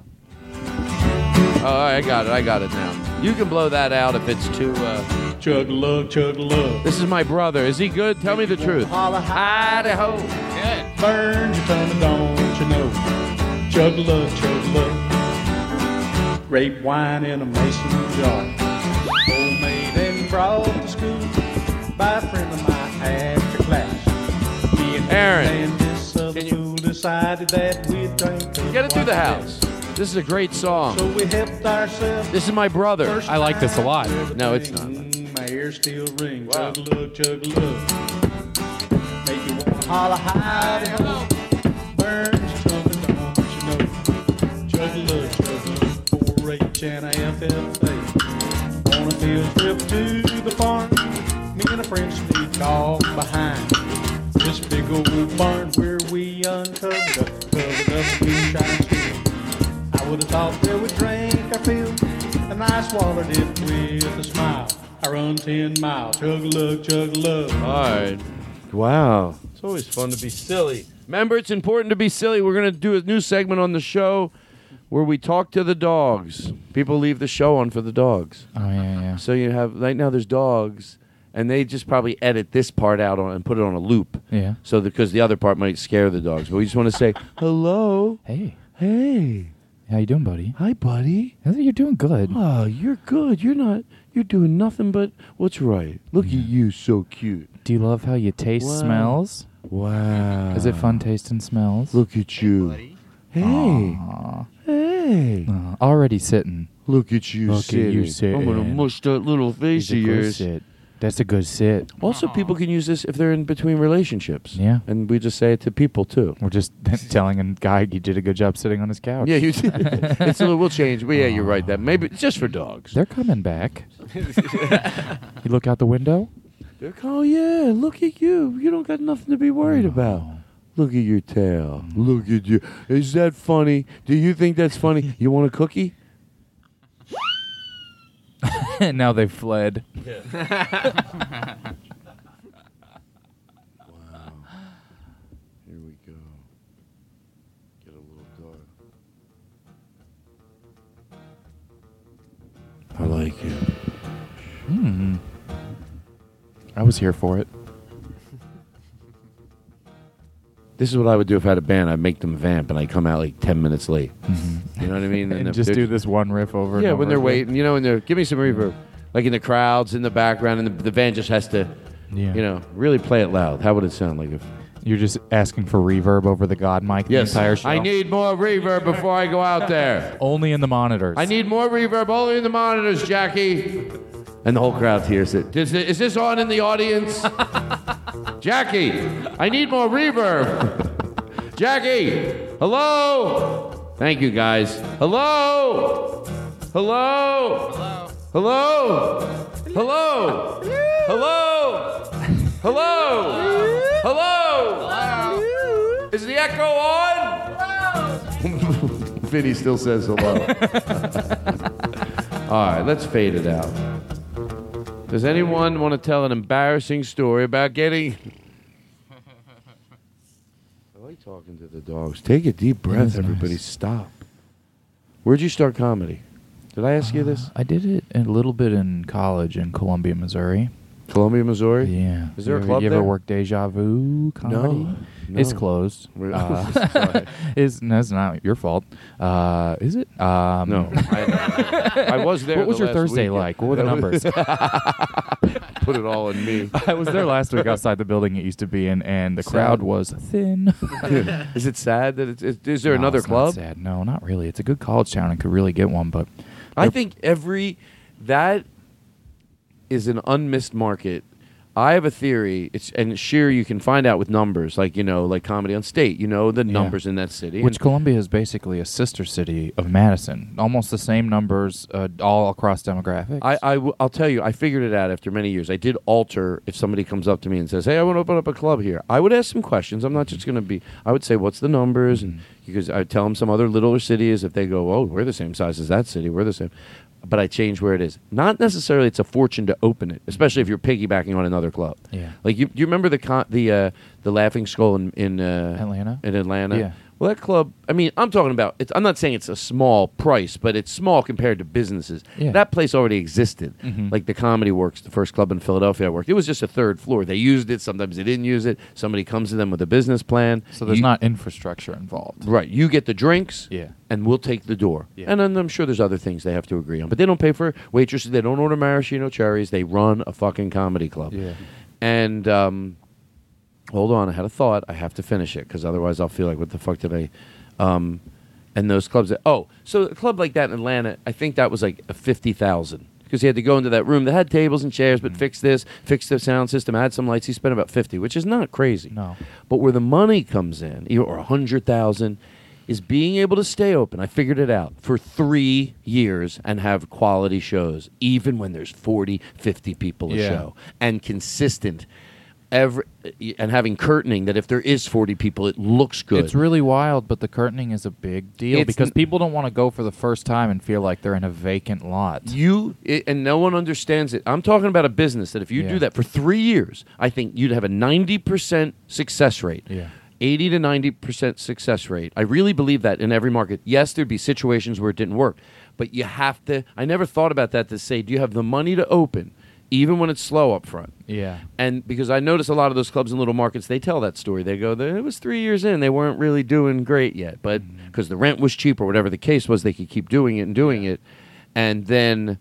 Oh, I got it. I got it now. You can blow that out if it's too. Uh... Chug lug, chug lug. This is my brother. Is he good? Tell me the truth. Idaho. Good. Burn your tongue, don't you know? Chug lug, chug lug. Grape wine in a mason jar. Homemade and brought to school by a friend of mine after class. Me and Aaron. and this other fool decided that we'd drink. Get it through the house. This is a great song. So we helped ourselves. This is my brother. I like this a lot. No, it's not. My ears still ring. Chug a lug, chug lug. Make you wanna holler high. ho. Burns trumpet, don't you know? Chug lug, chug lug. 4-H and FFA. On a field trip to the farm. Me and a friend sneak off behind. This big old barn where we uncovered up, covered up still. I would have thought they would drink our feel, and I swallowed it with a smile. I run 10 miles, chug a lug, chug a lug. All right. Wow. It's always fun to be silly. Remember, it's important to be silly. We're going to do a new segment on the show where we talk to the dogs. People leave the show on for the dogs. Oh yeah, yeah. So you have right now there's dogs, and they just probably edit this part out on and put it on a loop. Yeah. So because the other part might scare the dogs, but we just want to say hello. Hey. Hey. How you doing, buddy? Hi, buddy. You're doing good. Oh, you're good. You're not. You're doing nothing but what's right. Look at you, so cute. Do you love how you taste Wow. smells? Wow. Is it fun tasting smells? Look at you. Hey. Hey. Aw, already sitting. Look at you Look at sitting. you sitting. I'm gonna mush that little face It's a of good yours. sit. That's a good sit. Also, people can use this if they're in between relationships. Yeah. And we just say it to people too. We're just telling a guy he did a good job sitting on his couch. Yeah, you did. it's a little, we'll change. But yeah, you're right. That maybe it's just for dogs. They're coming back. you look out the window. They're like, oh yeah, look at you. You don't got nothing to be worried about. Look at your tail. Look at you. Is that funny? Do you think that's funny? You want a cookie? And now they've fled. Here we go. Get a little dark. I like it. Hmm. I was here for it. This is what I would do if I had a band. I'd make them vamp, and I'd come out like ten minutes late. Mm-hmm. You know what I mean? and if just do this one riff over. Yeah, and when they're waiting, you know, and they're give me some reverb, mm-hmm. like in the crowds, in the background, and the, the band just has to, Yeah. you know, really play it loud. How would it sound like if? You're just asking for reverb over the God mic Yes, the entire show. I need more reverb before I go out there. only in the monitors. I need more reverb only in the monitors, Jackie. And the whole crowd hears it. Is, it, is this on in the audience? Jackie, I need more reverb. Jackie, hello. Thank you, guys. Hello. Hello. Hello. Hello. Hello. Hello. Hello. Is the echo on? Vinny still says hello. All right, let's fade it out. Does anyone want to tell an embarrassing story about getting? I like talking to the dogs. Take a deep breath, everybody. nice. Stop. Where'd you start comedy? Did I ask you uh, this? I did it a little bit in college in Columbia, Missouri. Columbia, Missouri. Yeah. Is there a You ever- club You ever there? work Deja Vu comedy? No, It's closed. Uh, is that's not your fault. Uh, is it? Um, No, I, I was there. What was the your Thursday weekend. like? What were the numbers? Put it all on me. I was there last week outside the building it used to be in, and the crowd was thin. is it sad that it's? Is, there No, another it's not club? sad. No, not really. It's a good college town and could really get one, but I think every that is an unmissed market. I have a theory. It's and sure you can find out with numbers, like you know, like comedy on state. You know the numbers in that city. Which Columbia is basically a sister city of Madison. Almost the same numbers, uh, all across demographics. I, I w- I'll tell you, I figured it out after many years. I did alter if somebody comes up to me and says, "Hey, I want to open up a club here." I would ask some questions. I'm not just going to be. I would say, "What's the numbers?" And because I would tell them some other littler cities. If they go, "Oh, we're the same size as that city," we're the same. But I change where it is. Not necessarily it's a fortune to open it, especially if you're piggybacking on another club. Yeah. Like you, do you remember the con- the uh, the Laughing Skull in in uh, Atlanta? In Atlanta. Yeah. Well, that club. I mean, I'm talking about. It's, I'm not saying it's a small price, but it's small compared to businesses. Yeah. That place already existed. Mhm. Like the Comedy Works, the first club in Philadelphia I worked. It was just a third floor. They used it. Sometimes they didn't use it. Somebody comes to them with a business plan. so there's You- not infrastructure involved. Right. You get the drinks. Yeah. And we'll take the door. Yeah. And then I'm sure there's other things they have to agree on. But they don't pay for waitresses. They don't order maraschino cherries. They run a fucking comedy club. Yeah. And um, hold on, I had a thought. I have to finish it because otherwise I'll feel like, what the fuck did I? Um, and those clubs. That, oh, so a club like that in Atlanta, I think that was like a fifty thousand because he had to go into that room that had tables and chairs, Mm-hmm. but fix this, fix the sound system, add some lights. He spent about fifty, which is not crazy. No. But where the money comes in, or a hundred thousand, is being able to stay open. I figured it out for three years and have quality shows, even when there's 40, 50 people a Yeah. show, and consistent. Every and having curtaining that if there is 40 people, it looks good. It's really wild, but the curtaining is a big deal It's because n- people don't want to go for the first time and feel like they're in a vacant lot. You it, and no one understands it. I'm talking about a business that if you Yeah. do that for three years, I think you'd have a 90% success rate. Yeah. 80 to 90% success rate. I really believe that in every market. Yes, there'd be situations where it didn't work, but you have to. I never thought about that to say, do you have the money to open, even when it's slow up front? Yeah. And because I notice a lot of those clubs in little markets, they tell that story. They go, it was three years in, they weren't really doing great yet, but Mm-hmm. because the rent was cheap or whatever the case was, they could keep doing it and doing it. And then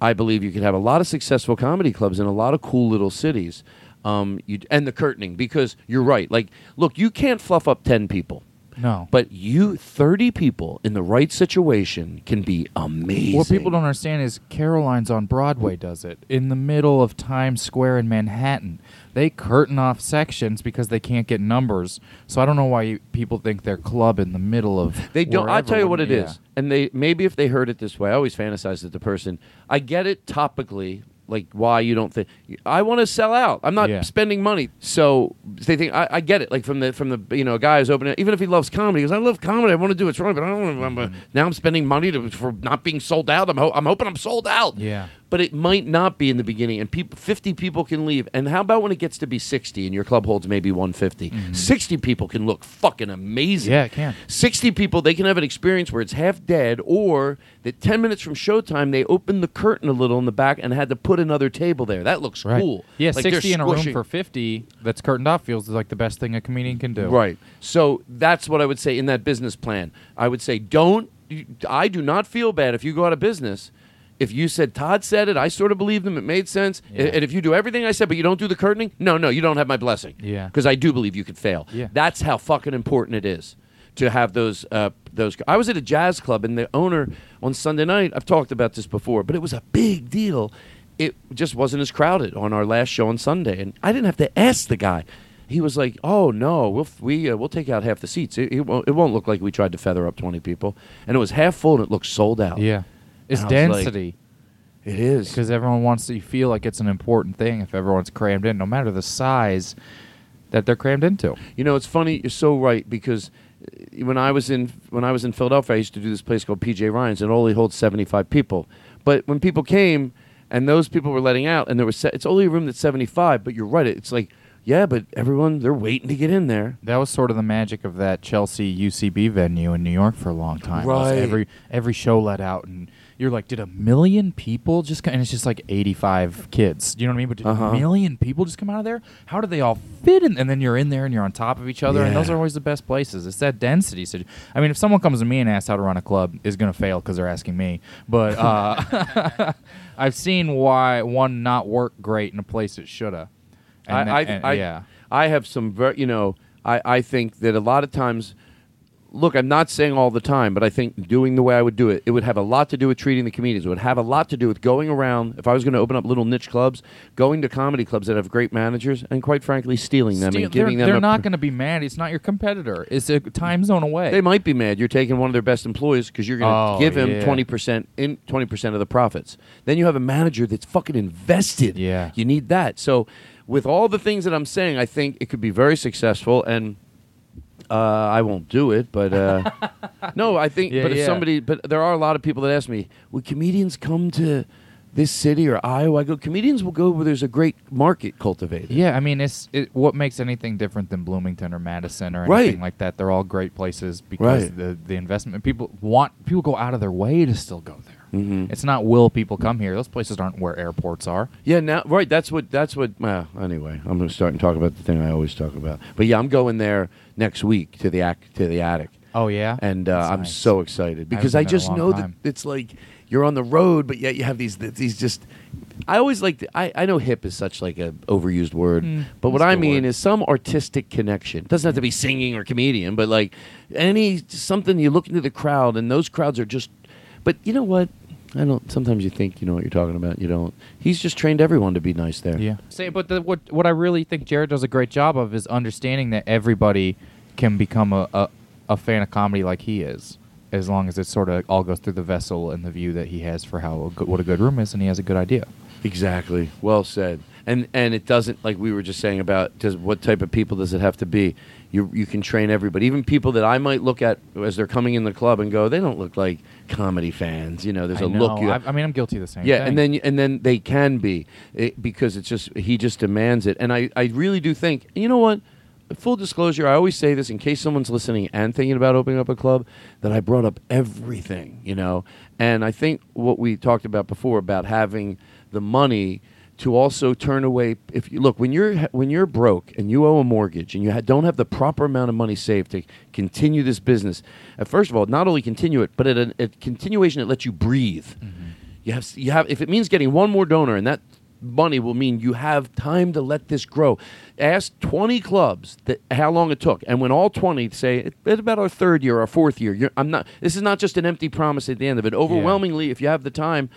I believe you could have a lot of successful comedy clubs in a lot of cool little cities. Um, you and the curtaining because you're right. Like, look, you can't fluff up ten people. No. But you, 30 people in the right situation can be amazing. What people don't understand is Caroline's on Broadway does it in the middle of Times Square in Manhattan. They curtain off sections because they can't get numbers. So I don't know why you, people think their club in the middle of They don't. I wherever tell you what it is, yeah. and they maybe if they heard it this way, I always fantasize that the person. I get it topically, like why you don't think I want to sell out. I'm not Yeah. spending money, so they think I, I get it. Like from the from the you know guy who's opening, even if he loves comedy, because I love comedy. I want to do what's wrong, but I don't. want to now I'm spending money to, for not being sold out. I'm ho- I'm hoping I'm sold out. Yeah. But it might not be in the beginning, and people, 50 people can leave. And how about when it gets to be 60 and your club holds maybe 150? 60 people can look fucking amazing. Mm-hmm. Yeah, it can. 60 people, they can have an experience where it's half dead, or that 10 minutes from showtime, they opened the curtain a little in the back and had to put another table there. That looks Right. cool. Yeah, Like 60 in a room for 50 that's curtained off feels like the best thing a comedian can do. Right. So that's what I would say in that business plan. I would say don't. I do not feel bad if you go out of business. If you said Todd said it, I sort of believed him. It made sense. Yeah. And if you do everything I said, but you don't do the curtaining, no, no, you don't have my blessing. Yeah. Because I do believe you could fail. Yeah. That's how fucking important it is to have those. Uh, those. I was at a jazz club, and the owner on Sunday night. I've talked about this before, but it was a big deal. It just wasn't as crowded on our last show on Sunday, and I didn't have to ask the guy. He was like, "Oh no, we'll we uh, we'll take out half the seats. It, it won't it won't look like we tried to feather up twenty people." And it was half full, and it looked sold out. Yeah. It's was like, density. it is because everyone wants to feel like it's an important thing if everyone's crammed in, no matter the size that they're crammed into. You know, it's funny. You're so right because uh, when I was in when I was in Philadelphia, I used to do this place called PJ Ryan's, and it only holds 75 people. But when people came and those people were letting out, and there was se- it's only a room that's 75. But you're right. It's like yeah, but everyone they're waiting to get in there. That was sort of the magic of that Chelsea UCB venue in New York for a long time. Right. Every every show let out, and you're like, did a million people just? Come? And it's just like 85 kids. You know what I mean? But did Uh-huh. a million people just come out of there? How do they all fit in? And then you're in there and you're on top of each other, and those are always the best places. It's that density. So, I mean, if someone comes to me and asks how to run a club, is going to fail because they're asking me. But uh, I've seen why one not work great in a place it shoulda. I, I, I, yeah. I have some very, you know, I, I think that a lot of times, look, I'm not saying all the time, but I think doing the way I would do it, it would have a lot to do with treating the comedians. It would have a lot to do with going around, if I was going to open up little niche clubs, going to comedy clubs that have great managers, and quite frankly, stealing them Steal- and giving they're, them they're not going to be mad. It's not your competitor. It's a time zone away. They might be mad. You're taking one of their best employees because you're going to Oh, give him yeah. twenty percent in twenty percent of the profits. Then you have a manager that's fucking invested. Yeah. you need that. So, with all the things that I'm saying, I think it could be very successful. And uh, I won't do it, but uh, no, I think. Yeah, but if yeah. somebody, but there are a lot of people that ask me, would comedians come to this city or Iowa? I go, comedians will go where there's a great market cultivated. Yeah, I mean, it's it, what makes anything different than Bloomington or Madison or Right. anything like that. They're all great places because Right. the the investment people want people go out of their way to still go there. Mhm. It's not will people come here. Those places aren't where airports are. Yeah, now right. That's what. That's what. Well, anyway, I'm going to start and talk about the thing I always talk about. But yeah, I'm going there next week to the ac- to the attic. Oh yeah, and uh, I'm nice. so excited because I, haven't been there in a just know time. that it's like you're on the road, but yet you have these these just. I always like. To, I I know hip is such like a overused word, Mm, but what I mean word. is some artistic connection. It doesn't have to be singing or comedian, but like any something you look into the crowd, and those crowds are just. But you know what? I don't. Sometimes you think you know what you're talking about. You don't. He's just trained everyone to be nice there. Yeah. Say, but the, what what I really think Jared does a great job of is understanding that everybody can become a, a, a fan of comedy like he is, as long as it sort of all goes through the vessel and the view that he has for how a good, what a good room is, and he has a good idea. Exactly. Well said. And and it doesn't like we were just saying about does what type of people does it have to be? You you can train everybody, even people that I might look at as they're coming in the club and go, they don't look like comedy fans. You know, there's I a look. You I- I mean, I'm guilty of the same Yeah, thing. and then and then they can be it, because it's just he just demands it, and I I really do think you know what. Full disclosure, I always say this in case someone's listening and thinking about opening up a club, that I brought up everything, you know. And I think what we talked about before about having the money to also turn away if you look when you're when you're broke and you owe a mortgage and you ha- don't have the proper amount of money saved to continue this business uh, first of all not only continue it but at a, a continuation it lets you breathe. You have you have if it means getting one more donor and that money will mean you have time to let this grow. Ask 20 clubs that how long it took and when all 20 say "It- it's about our third year our fourth year you're, i'm not this is not just an empty promise at the end of it. Overwhelmingly if you have the time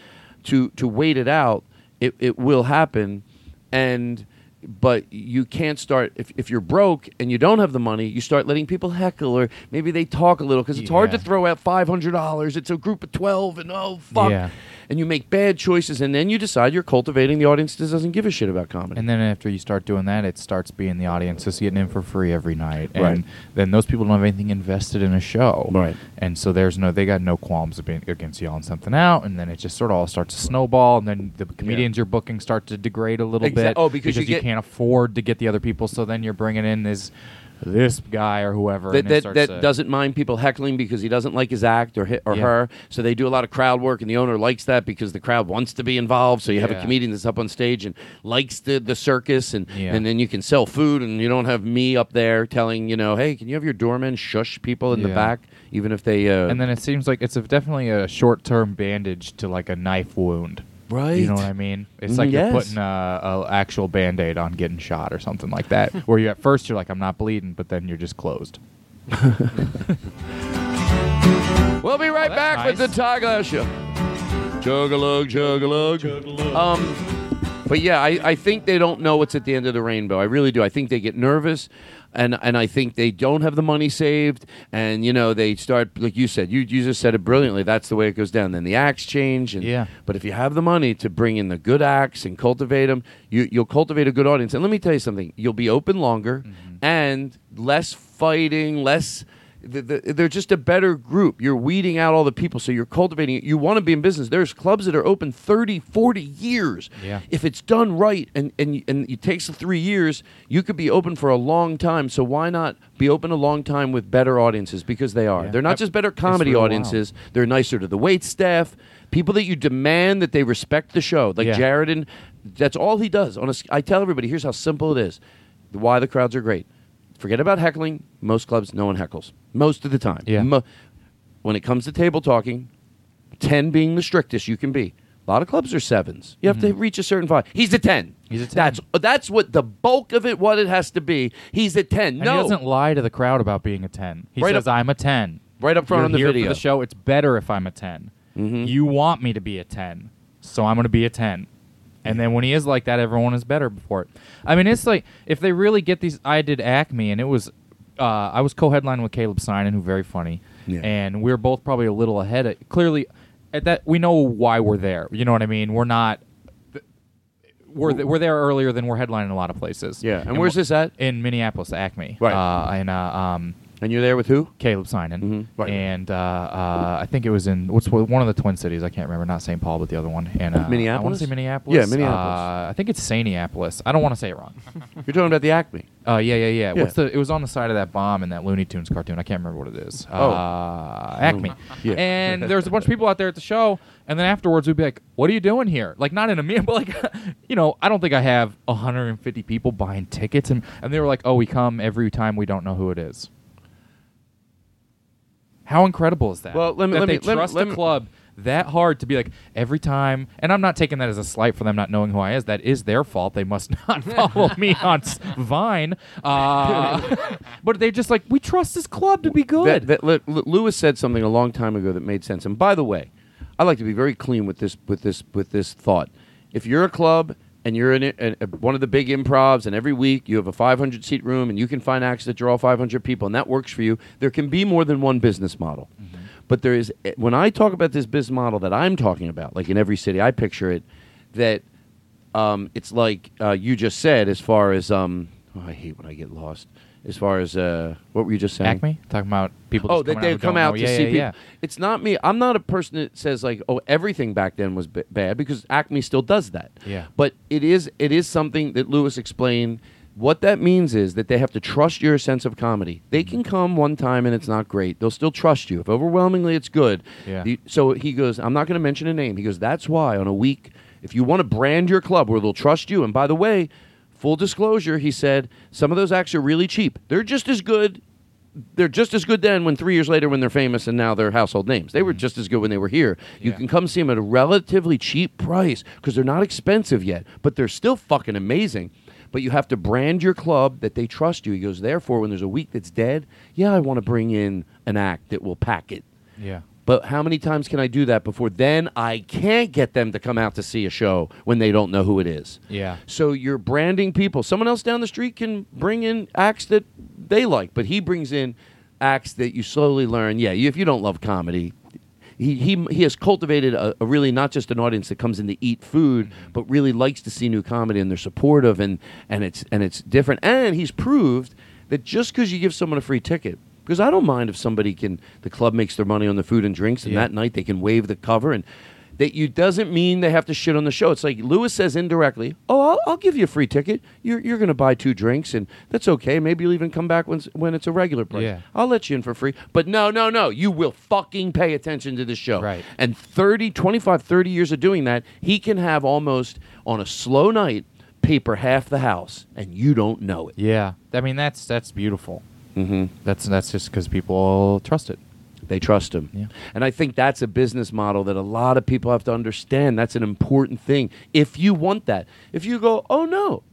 to to wait it out it, it will happen. And but you can't start if, if you're broke and you don't have the money you start letting people heckle or maybe they talk a little because it's hard to throw out $500 it's a group of 12 and oh fuck. Yeah. And you make bad choices and then you decide you're cultivating the audience that doesn't give a shit about comedy. And then after you start doing that, it starts being the audience just getting in for free every night, and Right. then those people don't have anything invested in a show, Right. And so there's no, they got no qualms of being, against yelling something out, and then it just sort of all starts to snowball, and then the comedians you're booking start to degrade a little Exa- bit, oh, because you get- can't afford to get the other people, so then you're bringing in this this guy or whoever that, that, that to- doesn't mind people heckling because he doesn't like his act or or Yeah. her. So they do a lot of crowd work, and the owner likes that because the crowd wants to be involved. So you have a comedian that's up on stage and likes the, the circus, and Yeah. and then you can sell food, and you don't have me up there telling you know, hey, can you have your doorman shush people in the back, even if they. Uh, and then it seems like it's a, definitely a short-term bandage to like a knife wound. Right. You know what I mean? It's Mhm, like yes. you're putting a, a actual band-aid on getting shot or something like that. where you at first you're like, I'm not bleeding, but then you're just closed. We'll be right back with the Todd Glass Show. Juggalug, juggalug. Um, but yeah, I, I think they don't know what's at the end of the rainbow. I really do. I think they get nervous, and and I think they don't have the money saved, and you know they start like you said. You you just said it brilliantly. That's the way it goes down. Then the acts change, and Yeah. But if you have the money to bring in the good acts and cultivate them, you you'll cultivate a good audience. And let me tell you something: you'll be open longer, mm-hmm. and less fighting, less they're just a better group. You're weeding out all the people, so you're cultivating it. You want to be in business. There's clubs that are open 30, 40 years. Yeah. If it's done right and, and, and it takes three years, you could be open for a long time. So why not be open a long time with better audiences? Because they are. Yeah. They're not just better comedy audiences, they're nicer to the wait staff, people that you demand that they respect the show. Like Yeah. Jared, and that's all he does. On a I tell everybody, here's how simple it is why the crowds are great. Forget about heckling. Most clubs, no one heckles. Most of the time. Yeah. Mo- when it comes to table talking, 10 being the strictest you can be. A lot of clubs are sevens. You have to reach a certain five. He's a 10. Mm-hmm. He's a 10. That's, that's what the bulk of it, what it has to be. He's a 10. And no. he doesn't lie to the crowd about being a 10. He Right says, up- I'm a 10. right up front You're on the here video. For the show, it's better if I'm a 10. Mhm. You want me to be a 10, so I'm going to be a 10. And then when he is like that, everyone is better before it. I mean, it's like if they really get these. I did Acme, and it was. Uh, I was co-headlining with Caleb Synan, who very funny, Yeah. and we are both probably a little ahead. Of, clearly, at that we know why we're there. You know what I mean? We're not. We're, th- we're there earlier than we're headlining a lot of places. Yeah, and where's we're- this at? In Minneapolis, Acme. Right. Uh, and uh, um, and you're there with who? Caleb Synan. Mhm. Right. And uh, uh, I think it was in what's one of the Twin Cities. I can't remember. Not St. Paul, but the other one. And uh, I want Minneapolis? to say Minneapolis. Yeah, Minneapolis. Uh, I think it's Sainiapolis. I don't want to say it wrong. You're talking about the Acme. Uh, yeah, yeah, yeah, Yeah. What's the? It was on the side of that bomb in that Looney Tunes cartoon. I can't remember what it is. Oh. Uh, Acme. Yeah. And there's a bunch of people out there at the show, and then afterwards we'd be like, "What are you doing here?" Like not in a meeting, but like, you know, I don't think I have 150 people buying tickets, and and they were like, "Oh, we come every time we don't know who it is." How incredible is that? Well, let me- that let they me- trust let a club that hard to be like every time. And I'm not taking that as a slight for them not knowing who I is. That is their fault. They must not follow me on s- Vine. Uh, but they're just like, we trust this club to be good. That, that, Lu- Louis said something a long time ago that made sense. And by the way, I like to be very clean with this with this with this thought. If you're a club and you're in a, a, one of the big improvs, and every week you have a 500 seat room, and you can find acts that draw 500 people, and that works for you, there can be more than one business model. But there is when I talk about this business model that I'm talking about, like in every city, I picture it that um, it's like uh, you just said, as far as um, oh, I hate when I get lost. As far as uh, what were you just saying? Acme talking about people. Oh, that they come out to yeah, see yeah, people. yeah. It's not me. I'm not a person that says like, oh, everything back then was b- bad because Acme still does that. Yeah. But it is it is something that Louis explained. What that means is that they have to trust your sense of comedy. They can come one time and it's not great. They'll still trust you. If overwhelmingly it's good. Yeah. the- so he goes, I'm not going to mention a name. He goes, that's why on a week, if you want to brand your club where they'll trust you, and by the way, full disclosure, he said, some of those acts are really cheap. They're just as good they're just as good then when three years later when they're famous and now they're household names. They were mm-hmm. just as good when they were here. You can come see them at a relatively cheap price because they're not expensive yet, but they're still fucking amazing. But you have to brand your club that they trust you. He goes, therefore, when there's a week that's dead, yeah, I want to bring in an act that will pack it. Yeah. But how many times can I do that before then I can't get them to come out to see a show when they don't know who it is? Yeah. So you're branding people. Someone else down the street can bring in acts that they like, but he brings in acts that you slowly learn. Yeah, if you don't love comedy, he, he, he has cultivated a, a really not just an audience that comes in to eat food, but really likes to see new comedy and they're supportive and, and it's and it's different. And he's proved that just because you give someone a free ticket, because I don't mind if somebody can the club makes their money on the food and drinks, and Yeah. that night they can waive the cover and that you doesn't mean they have to shit on the show. It's like Louis says indirectly, "Oh, I'll, I'll give you a free ticket. You're you're going to buy two drinks, and that's okay. Maybe you'll even come back when when it's a regular price. Yeah. I'll let you in for free. But no, no, no. You will fucking pay attention to the show. Right. And 30, 25, 30 years of doing that, he can have almost on a slow night paper half the house, and you don't know it. Yeah, I mean that's that's beautiful. Mm-hmm. That's that's just because people all trust it. They trust him. Yeah. And I think that's a business model that a lot of people have to understand. That's an important thing. If you want that, if you go, oh no,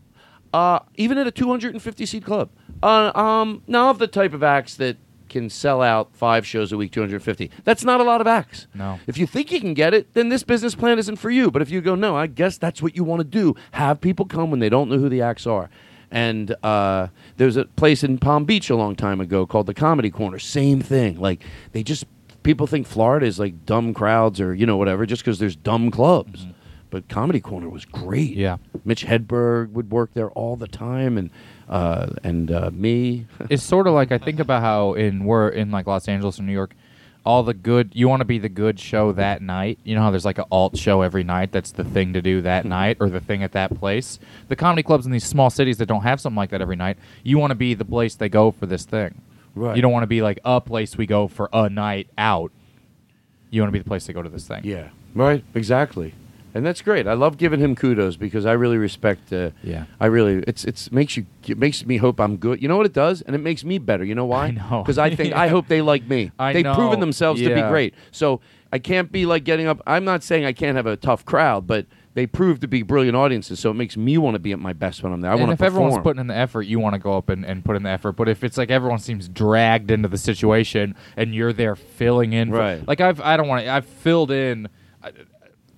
uh, even at a 250 seat club, uh, um, now of the type of acts that can sell out five shows a week, 250. That's not a lot of acts. No. If you think you can get it, then this business plan isn't for you. But if you go, no, I guess that's what you want to do. Have people come when they don't know who the acts are. And uh, there's a place in Palm Beach a long time ago called the Comedy Corner. Same thing. Like they just people think Florida is like dumb crowds or you know whatever just because there's dumb clubs. But Comedy Corner was great. Mm-hmm. Yeah. Mitch Hedberg would work there all the time, and uh, and uh, me. it's sort of like I think about how in we're in like Los Angeles or New York, all the good you want to be the good show that night. You know how there's like an alt show every night that's the thing to do that hmm. night or the thing at that place. The comedy clubs in these small cities that don't have something like that every night, you want to be the place they go for this thing. Right. You don't want to be like a place we go for a night out. You want to be the place they go to this thing. Yeah. Right. Exactly. And that's great. I love giving him kudos because I really respect. Uh, Yeah. I really. It's it's makes you it makes me hope I'm good. You know what it does, and it makes me better. You know why? Because I think I hope they like me. I They've know. proven themselves to be great. So I can't be like getting up. I'm not saying I can't have a tough crowd, but they prove to be brilliant audiences. So it makes me want to be at my best when I'm there. I and want if to everyone's putting in the effort, you want to go up and, and put in the effort. But if it's like everyone seems dragged into the situation and you're there filling in, for- Right. like I've I don't want to. I've filled in.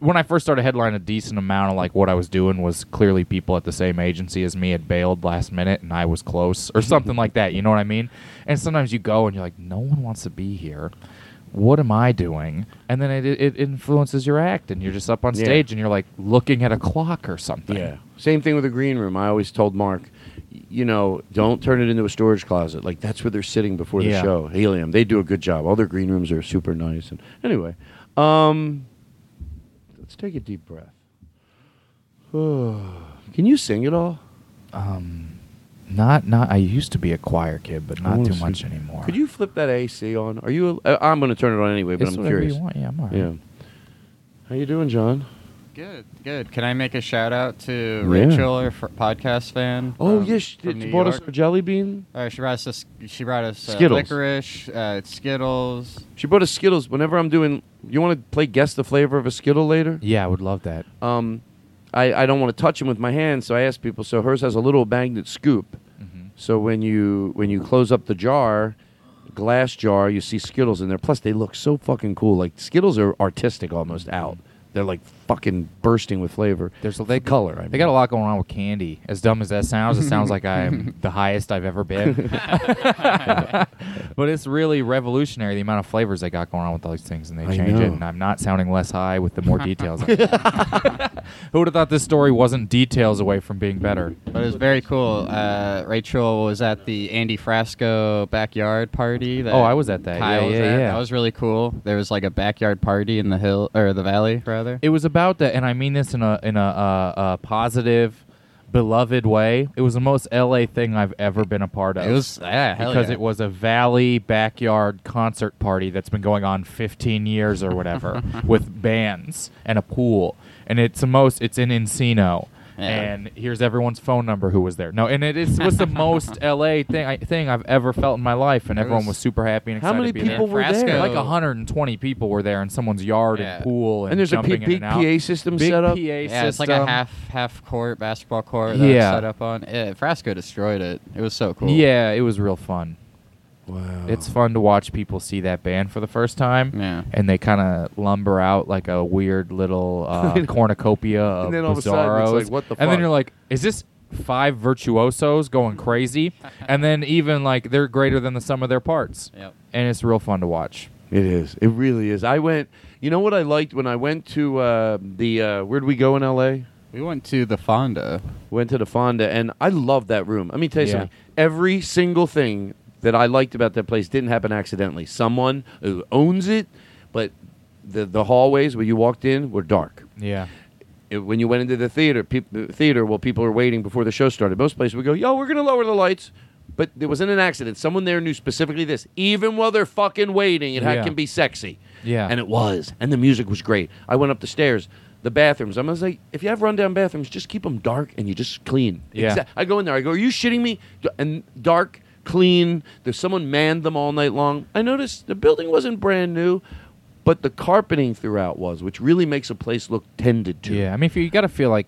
When I first started headlining, a decent amount of like what I was doing was clearly people at the same agency as me had bailed last minute, and I was close or something like that. You know what I mean? And sometimes you go and you're like, no one wants to be here. What am I doing? And then it, it influences your act, and you're just up on Yeah. stage and you're like looking at a clock or something. Yeah. Same thing with the green room. I always told Mark, you know, don't turn it into a storage closet. Like that's where they're sitting before the Yeah. show. Helium. They do a good job. All their green rooms are super nice. And anyway, um, take a deep breath. Can you sing at all? Um, not not. I used to be a choir kid, but not too much anymore. Could you flip that AC on? Are you? A, uh, I'm going to turn it on anyway, but It's I'm whatever you curious. want. Yeah, I'm all right. Yeah. How you doing, John? Good, good. Can I make a shout out to Yeah. Rachel, our f- podcast fan? Oh, from- yeah, she- from she New bought us York? a jelly bean? Uh, she brought us. a s- she brought us uh, Skittles. licorice, uh, Skittles. She brought us Skittles. Whenever I'm doing, you want to play guess the flavor of a Skittle later? Yeah, I would love that. Um, I, I don't want to touch them with my hands, so I ask people. So hers has a little magnet scoop. So when you when you close up the jar, glass jar, you see Skittles in there. Plus, they look so fucking cool. Like Skittles are artistic almost out. They're like fucking bursting with flavor. There's a they color. I They got a lot going on with candy. As dumb as that sounds, it sounds like I'm the highest I've ever been. but it's really revolutionary the amount of flavors they got going on with all these things, and they I change know. it. And I'm not sounding less high with the more details. Who would have thought this story wasn't details away from being better? But it was very cool. Uh, Rachel was at the Andy Frasco backyard party. That Oh, I was at that. Kyle Yeah, was yeah, at. yeah. That was really cool. There was like a backyard party in the hill or the valley, rather. It was about that, and I mean this in a in a, uh, a positive, beloved way. It was the most LA thing I've ever been a part of. It was- yeah, hell because yeah. it was a valley backyard concert party that's been going on 15 years or whatever, with bands and a pool, and it's the most. It's in Encino. Yeah. And here's everyone's phone number who was there. No, and it is, was the most LA thing I, thing I've ever felt in my life, and everyone was- was super happy and excited. How many to be people there. were there? Like 120 people were there in someone's yard Yeah. and pool, and, And there's a jumping P- in big and out. PA system Big set up? PA Yeah, it's like a system. half half court basketball court. That Yeah. was set up on. Yeah, Frasco destroyed it. It was so cool. Yeah, it was real fun. Wow. It's fun to watch people see that band for the first time. Yeah. And they kind of lumber out like a weird little uh, cornucopia of And then all of a sudden it's bizarros. like, what the and then you're like, is this five virtuosos going crazy? and then even like they're greater than the sum of their parts. Yep. And it's real fun to watch. It is. It really is. I went. You know what I liked when I went to uh, the uh, where'd we go in L.A. We went to the Fonda. Went to the Fonda, and I love that room. Let me tell you Yeah. something. Every single thing that I liked about that place didn't happen accidentally. Someone who owns it, but the the hallways where you walked in were dark. Yeah. It- when you went into the theater, peop- theater, well, people were waiting before the show started. Most places would go, "Yo, we're gonna lower the lights," but there wasn't an accident. Someone there knew specifically this. Even while they're fucking waiting, it Yeah. can be sexy. Yeah. and it was, and the music was great. I went up the stairs. The bathrooms. I'm gonna say, if you have rundown bathrooms, just keep them dark and you just clean. Yeah. I go in there. I go, are you shitting me? And dark, clean. There's someone manned them all night long. I noticed the building wasn't brand new, but the carpeting throughout was, which really makes a place look tended to. Yeah. I mean, if you, you got to feel like,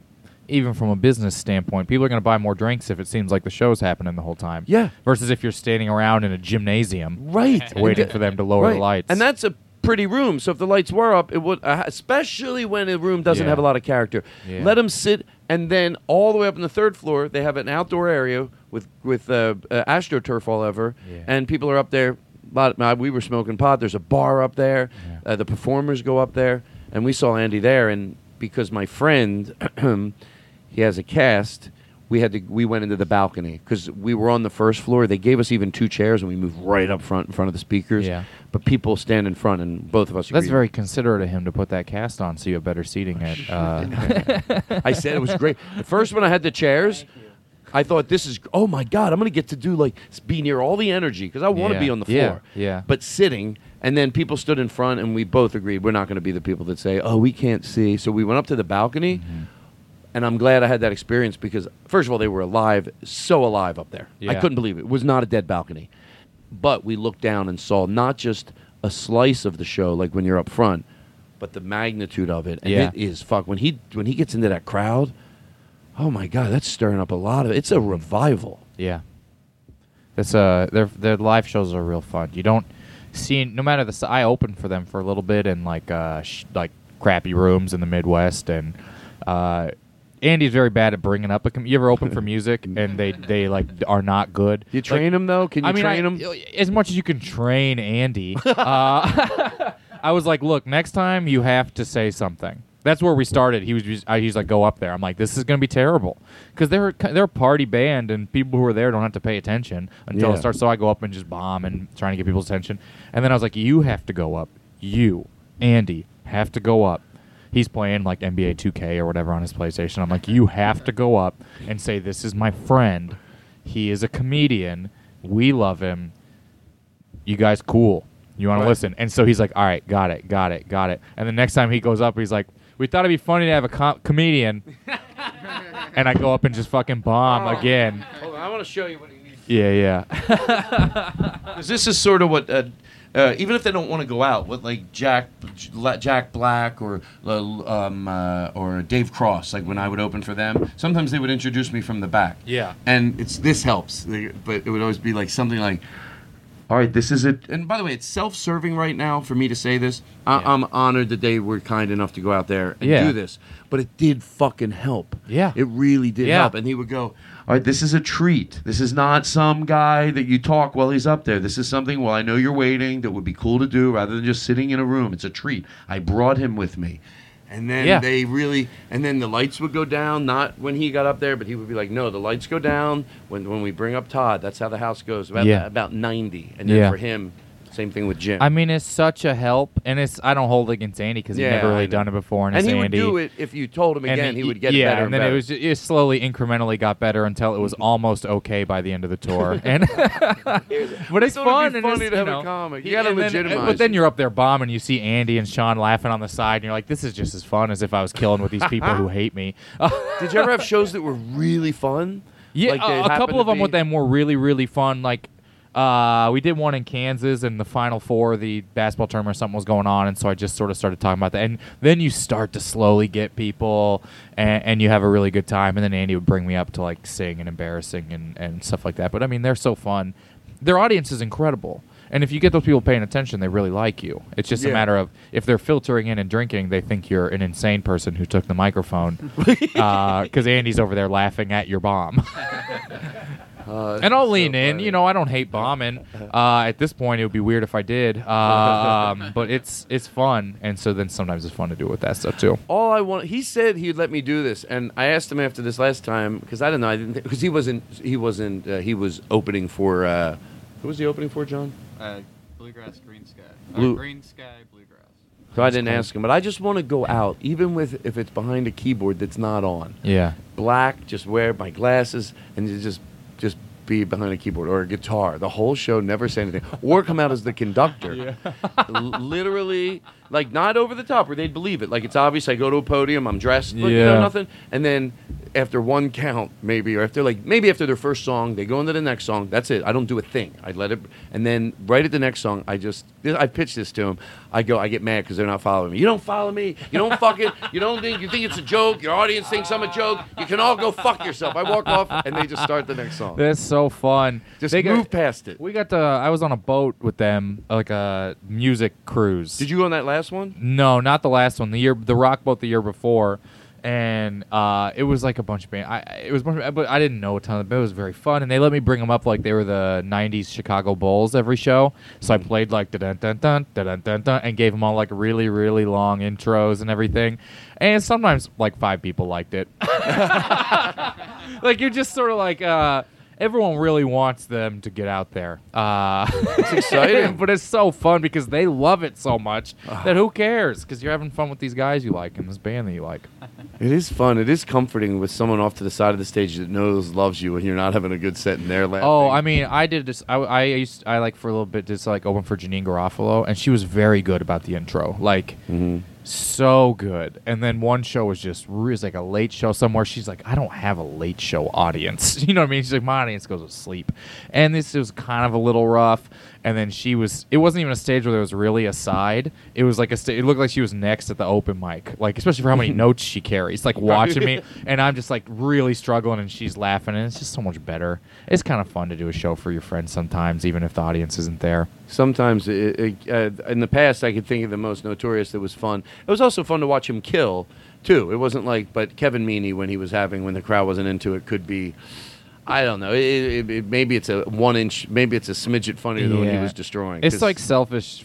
even from a business standpoint, people are going to buy more drinks if it seems like the show's happening the whole time. Yeah. Versus if you're standing around in a gymnasium. Right. Waiting for them to lower right. the lights. And that's a pretty room. So if the lights were up, it would, uh, especially when a room doesn't Yeah. have a lot of character. Yeah. Let them sit, and then all the way up on the third floor, they have an outdoor area with with uh, uh, astroturf all over, Yeah. and people are up there. Lot, uh, we were smoking pot. There's a bar up there. Uh, the performers go up there, and we saw Andy there. And because my friend, he has a cast. We had to. We went into the balcony because we were on the first floor. They gave us even two chairs, and we moved right up front in front of the speakers. Yeah. But people stand in front, and both of us. That's agreed. very considerate of him to put that cast on so you have better seating at. Uh, I said it was great. The first one I had the chairs. I thought this is oh my god I'm gonna get to do like be near all the energy because I want to Yeah. be on the Yeah. floor Yeah. but sitting and then people stood in front and we both agreed we're not going to be the people that say oh we can't see so we went up to the balcony Mm-hmm. and I'm glad I had that experience because first of all they were alive so alive up there I Yeah. couldn't believe it it was not a dead balcony but we looked down and saw not just a slice of the show like when you're up front but the magnitude of it and Yeah. it is fuck when he when he gets into that crowd oh my god that's stirring up a lot of it's a revival yeah. It's uh, their their live shows are real fun. You don't see no matter the. I opened for them for a little bit in like uh sh- like crappy rooms in the Midwest, and uh, Andy's very bad at bringing up a. Com- you ever open for music and they they like are not good. you train them though can you I mean, train I- him as much as you can train Andy. uh, I was like, look, next time you have to say something. That's where we started. He was just, I, he's like, go up there. I'm like, this is going to be terrible because they're they're a party band and people who are there don't have to pay attention until Yeah. it starts. So I go up and just bomb and trying to get people's attention. And then I was like, you have to go up. You, Andy, have to go up. He's playing like NBA 2K or whatever on his PlayStation. I'm like, you have to go up and say, this is my friend. He is a comedian. We love him you guys cool. You want Right. to listen? And so he's like, all right, got it, got it, got it. And the next time he goes up, he's like, we thought it'd be funny to have a com- comedian, and I go up and just fucking bomb Oh. again. Hold on, I want to show you what he needs. Yeah, yeah. Because this is sort of what, uh, uh, even if they don't want to go out, what like Jack, Jack Black or uh, um, uh, or Dave Cross, like when I would open for them, sometimes they would introduce me from the back. Yeah. And it's this helps, They- but it would always be like something like. All right, this is it. And by the way, it's self-serving right now for me to say this. I, I'm honored that they were kind enough to go out there and Yeah. do this, but it did fucking help. Yeah. it really did Yeah. help. And he would go, "All right, this is a treat. This is not some guy that you talk while he's up there. This is something. Well, I know you're waiting. That would be cool to do rather than just sitting in a room. It's a treat. I brought him with me." And then Yeah. they really, and then the lights would go down. Not when he got up there, but he would be like, "No, the lights go down when when we bring up Todd. That's how the house goes. About Yeah. about ninety, and then Yeah. for him, same thing with Jim. I mean, it's such a help, and it's I don't hold it against Andy because he's never I really know. done it before, and, And it's he would Andy. do it if you told him again. He would get yeah, better and then better. it was it slowly incrementally got better until it was almost okay by the end of the tour. And but it's thought fun it'd be and funny it's, to you have a know, comic. You he- gotta and then- uh, legitimize But then it. you're up there bombing, you see Andy and Sean laughing on the side, and you're like, this is just as fun as if I was killing with these people who hate me. Did you ever have shows that were really fun? Yeah, Like a- a, happened couple to of them be- with them were really, really fun. Like, uh, we did one in Kansas, and the Final Four, of the basketball tournament, or something was going on, and so I just sort of started talking about that. And then you start to slowly get people, and, and you have a really good time. And then Andy would bring me up to like sing and embarrassing and, and stuff like that. But I mean, they're so fun. Their audience is incredible. And if you get those people paying attention, they really like you. It's just a Yeah. matter of if they're filtering in and drinking, they think you're an insane person who took the microphone because Andy's over there laughing at your bomb. Uh, and I'll lean in. You know, I don't hate bombing. Uh, at this point, it would be weird if I did. Um, but it's it's fun, and so then sometimes it's fun to do with that stuff too. all I want. He said he'd let me do this, and I asked him after this last time because I didn't know. I didn't because he wasn't. He wasn't. Uh, he was opening for. Uh, who was he opening for, John? Uh, bluegrass, green sky. Blue- Or green sky, bluegrass. So I didn't ask him, but I just want to go out, even with if it's behind a keyboard that's not on. Yeah. Black, just wear my glasses and you just just be behind a keyboard or a guitar. The whole show, never say anything, or come out as the conductor. L- literally, like not over the top where they'd believe it. Like it's obvious. I go to a podium, I'm dressed, but, you know, Yeah. nothing, and then after one count, maybe, or after like maybe after their first song, they go into the next song. That's it. I don't do a thing. I let it, and then right at the next song, I just I pitch this to them. I go, I get mad because they're not following me. You don't follow me. You don't fucking. You don't think you think it's a joke. Your audience thinks I'm a joke. You can all go fuck yourself. I walk off, and they just start the next song. That's so fun. Just They got- move past it. We got the. I was on a boat with them, like a music cruise. Did you go on that last one? No, not the last one. The year, the rock boat the year before, and uh, it was like a bunch of band. I it was, bunch of, but I didn't know a ton of. But it was very fun, and they let me bring them up like they were the '90s Chicago Bulls every show. So I played like dun dun dun dun dun dun, and gave them all like really really long intros and everything. And sometimes like five people liked it. like you're just sort of like. uh Everyone really wants them to get out there. Uh, It's exciting. but it's so fun because they love it so much that who cares? Because you're having fun with these guys you like and this band that you like. It is fun. It is comforting with someone off to the side of the stage that knows loves you, and you're not having a good set, in they're laughing. Oh, I mean, I did just I, I used I like for a little bit just like open for Janeane Garofalo, and she was very good about the intro, like so good. And then one show was just was like a late show somewhere. She's like, I don't have a late show audience, you know what I mean? She's like, my audience goes to sleep, and this was kind of a little rough. And then she was. It wasn't even a stage where there was really a side. It was like a. Sta- it looked like she was next at the open mic, like especially for how many notes she carries. Like watching me, and I'm just like really struggling, and she's laughing, and it's just so much better. It's kind of fun to do a show for your friends sometimes, even if the audience isn't there. Sometimes, it, it, uh, in the past, I could think of the most notorious that was fun. It was also fun to watch him kill, too. It wasn't like, but Kevin Meaney, when he was having, when the crowd wasn't into it, could be. I don't know. It, it, it, maybe it's a one inch. Maybe it's a smidget funnier than when he Yeah. was destroying. It's 'cause- like selfish.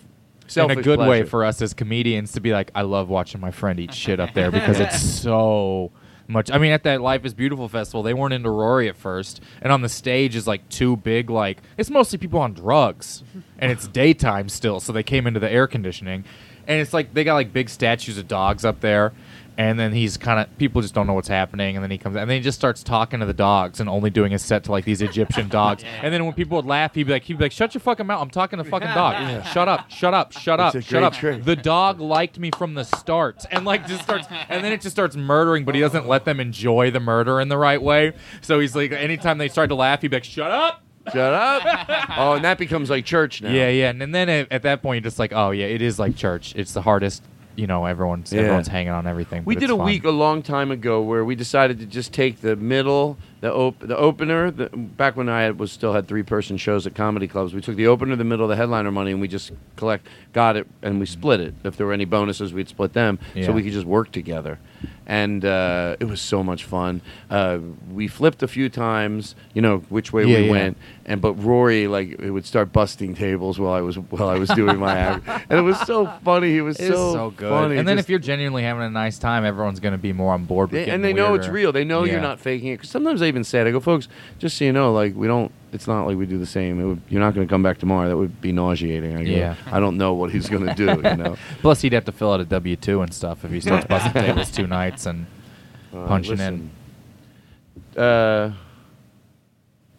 in a good way pleasure. for us as comedians to be like, I love watching my friend eat shit up there because it's so much. I mean, at that Life is Beautiful festival, they weren't into Rory at first, and on the stage is like two big like it's mostly people on drugs, and it's daytime still, so they came into the air conditioning, and it's like they got like big statues of dogs up there. And then he's kind of people just don't know what's happening, and then he comes and then he just starts talking to the dogs and only doing his set to like these Egyptian dogs. And then when people would laugh, he'd be like, he'd be like, "Shut your fucking mouth! I'm talking to fucking dog. Shut up! Shut up! Shut up! It's a Shut up!" trick. The dog liked me from the start, and like just starts, and then it just starts murdering, but he doesn't let them enjoy the murder in the right way. So he's like, anytime they start to laugh, he'd be like, "Shut up!" Shut up. oh, and that becomes like church now. Yeah, yeah, and, and then at, at that point, you're just like, oh yeah, it is like church. It's the hardest. You know, everyone's Yeah. everyone's hanging on everything. We did a fun. week a long time ago where we decided to just take the middle, the op- the opener. The, back when I had, was still had three person shows at comedy clubs, we took the opener, the middle, the headliner money, and we just collect got it and we split it. If there were any bonuses, we'd split them Yeah. so we could just work together. And uh, it was so much fun. Uh, we flipped a few times, you know, which way Yeah, we yeah. went. And but Rory like it would start busting tables while I was while I was doing my act, and it was so funny. He was so, so good. funny. and then Just- if you're genuinely having a nice time, everyone's going to be more on board. They- and they know it's real. They know Yeah. you're not faking it. Cause sometimes I even say it. I go, folks, just so you know, like we don't. It's not like we do the same. It would, you're not going to come back tomorrow. That would be nauseating. I go, Yeah. I don't know what he's going to do. You know. Plus, he'd have to fill out a W two and stuff if he starts busting tables two nights and Uh, punching listen. Uh,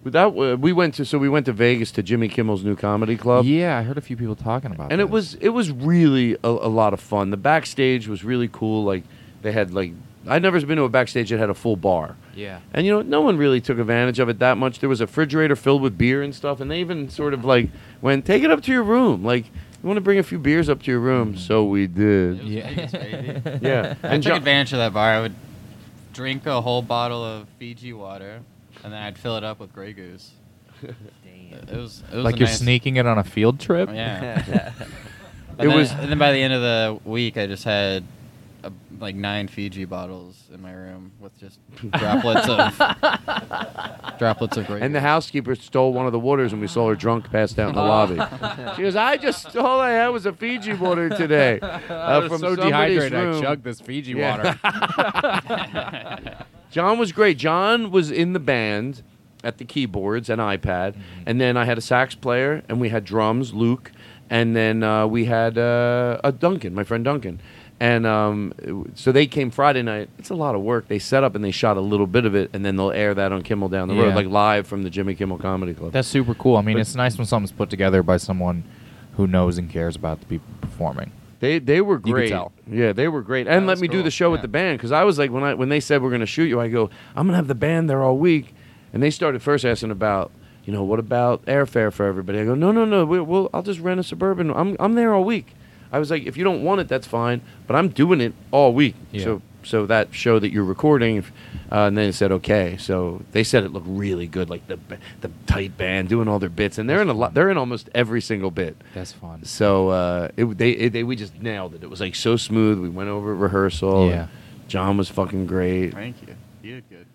without uh, we went to so we went to Vegas to Jimmy Kimmel's new comedy club. Yeah, I heard a few people talking about. It. And it was it was really a, a lot of fun. The backstage was really cool. Like they had like I'd never been to a backstage that had a full bar. Yeah. And you know, no one really took advantage of it that much. There was a refrigerator filled with beer and stuff, and they even sort of like went, "Take it up to your room." Like, you want to bring a few beers up to your room? Mm-hmm. So we did. Yeah. Yeah. I And took Jo- advantage of that bar. I would drink a whole bottle of Fiji water, and then I'd fill it up with Grey Goose. It was, it was like you're nice- sneaking it on a field trip. Yeah. It then- was- and then by the end of the week, I just had uh like nine Fiji bottles in my room with just droplets of droplets of Grey And the housekeeper stole one of the waters, and we saw her drunk passed out in the lobby. She goes, "I just all I had was a Fiji water today I uh, was from so somebody's dehydrated, I chugged this Fiji Yeah. John was great. John was in the band at the keyboards and iPad, Mm-hmm. and then I had a sax player, and we had drums, Luke, and then uh, we had uh, a Duncan, my friend Duncan. And um, so they came Friday night. It's a lot of work. They set up and they shot a little bit of it, and then they'll air that on Kimmel down the road, Yeah. like live from the Jimmy Kimmel Comedy Club. That's super cool. I mean, But- it's nice when something's put together by someone who knows and cares about the people performing. They they were could great. tell. Yeah, they were great. And let that's me do cool. the show with Yeah. the band because I was like when I when they said we're going to shoot you, I go I'm going to have the band there all week, and they started first asking about you know what about airfare for everybody. I go no no no we, we'll I'll just rent a suburban. I'm I'm there all week. I was like if you don't want it that's fine, but I'm doing it all week. Yeah. So so that show that you're recording, uh, and then they said okay. So they said it looked really good, like the the tight band doing all their bits, and they're in a lot. They're in almost every single bit. That's fun. So uh, it, they, it, they we just nailed it. It was like so smooth. We went over rehearsal. Yeah. John was fucking great. Thank you. You did good.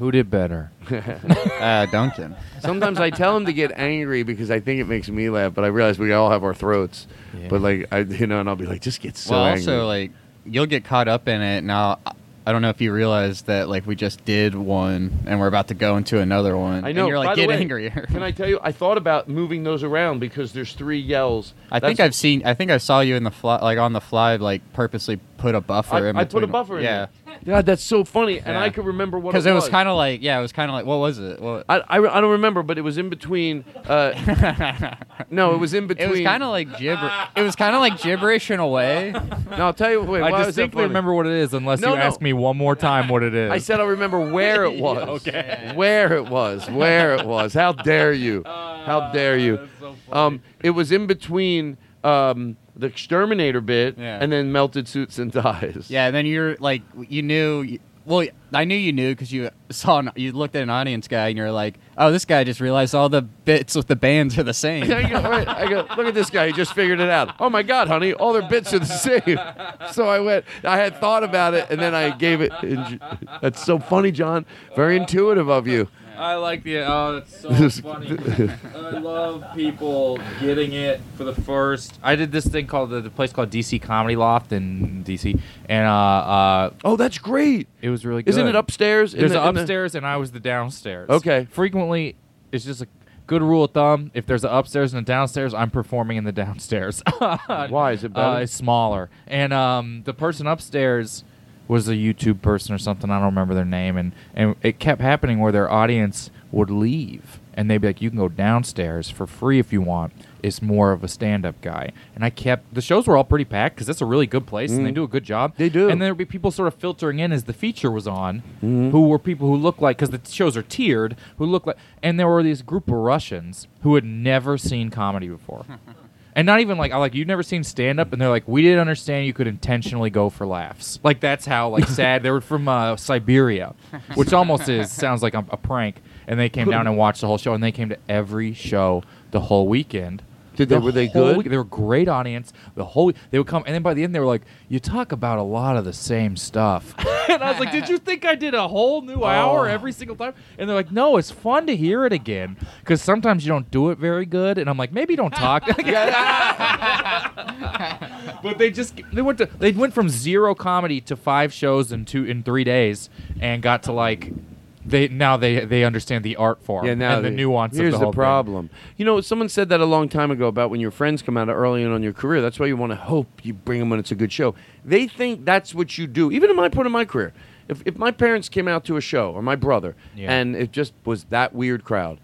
Who did better? uh, Duncan. Sometimes I tell him to get angry because I think it makes me laugh, but I realize we all have our throats. Yeah. But like I, you know, and I'll be like, just get so well, angry. also like you'll get caught up in it. Now, I- I don't know if you realize that like we just did one and we're about to go into another one. I know. And you're By like, the get way, angrier. Can I tell you? I thought about moving those around because there's three yells. I think I've seen. I think I saw you in the fly, like on the fly, like purposely put a buffer. I, in I put a between- buffer in Yeah, there. God, that's so funny, and Yeah. I could remember what it was. because it it was was. kind of like yeah, it was kind of like what was it? What, I, I, I don't remember, but it was in between. Uh, no, it was in between. it was kind of like gibber. It was kind of like gibberish in a way. No, I'll tell you. Wait, I was that distinctly funny? remember what it is, unless No, you no. ask me one more time what it is. I said I'll remember where it was. okay. Where it was. Where it was. How dare you? How dare you? um, it was in between um, the exterminator bit Yeah. and then melted suits and ties. Yeah, and then you're like, you knew. Well, I knew you knew because you saw, an, you looked at an audience guy, and you're like, oh, this guy just realized all the bits with the bands are the same. I go, wait, I go, look at this guy. He just figured it out. Oh my God, honey, all their bits are the same. So I went. I had thought about it, and then I gave it. That's so funny, John. Very intuitive of you. I like the. Oh, that's so funny. I love people getting it for the first. I did this thing called the, the place called DC Comedy Loft in DC, and uh, uh, oh, that's great. It was really good. Isn't it upstairs? in There's the- an in the- upstairs, and I was the downstairs. Okay. Frequently, it's just a good rule of thumb. If there's an upstairs and a downstairs, I'm performing in the downstairs. Why is it better? Uh, it's smaller, and um, the person upstairs was a YouTube person or something. I don't remember their name, and and it kept happening where their audience would leave, and they'd be like, "You can go downstairs for free if you want." It's more of a stand-up guy, and I kept the shows were all pretty packed because that's a really good place, and they Mm. do a good job. They do. and there'd be people sort of filtering in as the feature was on, Mhm. who were people who looked like because the shows are tiered, who looked like, and there were these group of Russians who had never seen comedy before. And not even like I like you've never seen stand up, and they're like, we didn't understand you could intentionally go for laughs. Like that's how like sad they were from uh, Siberia, which almost is sounds like a, a prank. And they came down and watched the whole show, and they came to every show the whole weekend. Did they- The were they whole good? they were a great audience. The whole they would come, and then by the end they were like, "You talk about a lot of the same stuff." and I was like, "Did you think I did a whole new oh. hour Oh. every single time?" And they're like, "No, it's fun to hear it again because sometimes you don't do it very good." And I'm like, "Maybe don't talk." but they just they went to they went from zero comedy to five shows in two in three days and got to like they now they they understand the art form Yeah, now and the they- nuance Here's of the, the, whole thing. problem. You know, someone said that a long time ago about when your friends come out early on in your career. That's why you want to hope you bring them when it's a good show. They think that's what you do. Even in my point of my career, if if my parents came out to a show or my brother, Yeah. and it just was that weird crowd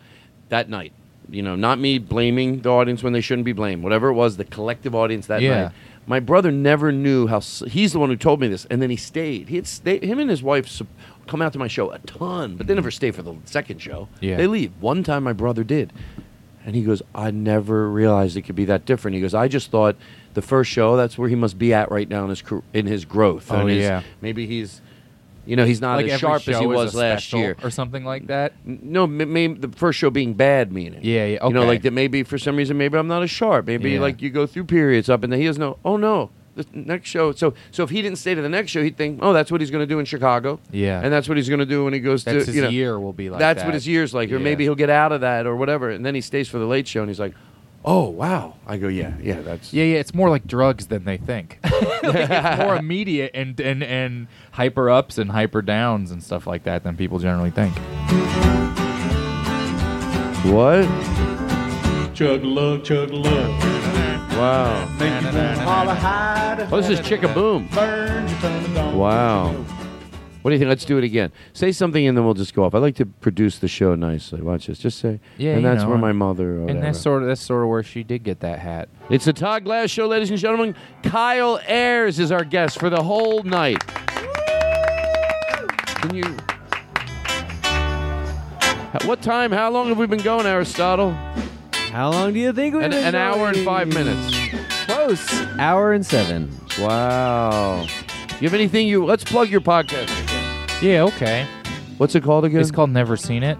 that night. You know, not me blaming the audience when they shouldn't be blamed. Whatever it was, the collective audience that Yeah. night. My brother never knew how. He's the one who told me this, and then he stayed. He had stayed. Him and his wife come out to my show a ton, but they never stay for the second show. Yeah. They leave. One time, my brother did, and he goes, "I never realized it could be that different." He goes, "I just thought the first show that's where he must be at right now in his in his growth. Oh, his- yeah. maybe he's." You know, he's not Like as sharp as he was last year, or something like that. No, maybe the first show being bad, meaning. Yeah, yeah, You know, like that. Maybe for some reason, maybe I'm not as sharp. Maybe Yeah. like you go through periods up, and then he doesn't know. Oh no, the next show. So, so if he didn't stay to the next show, he'd think, oh, that's what he's going to do in Chicago. Yeah. and that's what he's going to do when he goes That's to. his you know, year will be like That's that. what his year's like, or Yeah. maybe he'll get out of that or whatever, and then he stays for the late show, and he's like, oh wow. I go, yeah, yeah, that's. Yeah, yeah, it's more like drugs than they think. Like, it's more immediate and, and and hyper ups and hyper downs and stuff like that than people generally think. What? Chug a lug, chug a lug. Wow. Make you wanna hide. Oh, this is Chickaboom. Burn, you turn it on. Wow. What do you think? Let's do it again. Say something and then we'll just go off. I like to produce the show nicely. Watch this. Just say. Yeah, And you that's know, where my mother. Or And that's sort of that's sort of where she did get that hat. It's the Todd Glass Show, ladies and gentlemen. Kyle Ayers is our guest for the whole night. Can you? H- What time? How long have we been going, Aristotle? How long do you think we've An, been an hour and going? five minutes. Close. Hour and seven. Wow. You have anything you? Let's plug your podcast. Yeah, okay. What's it called again? It's called Never Seen It,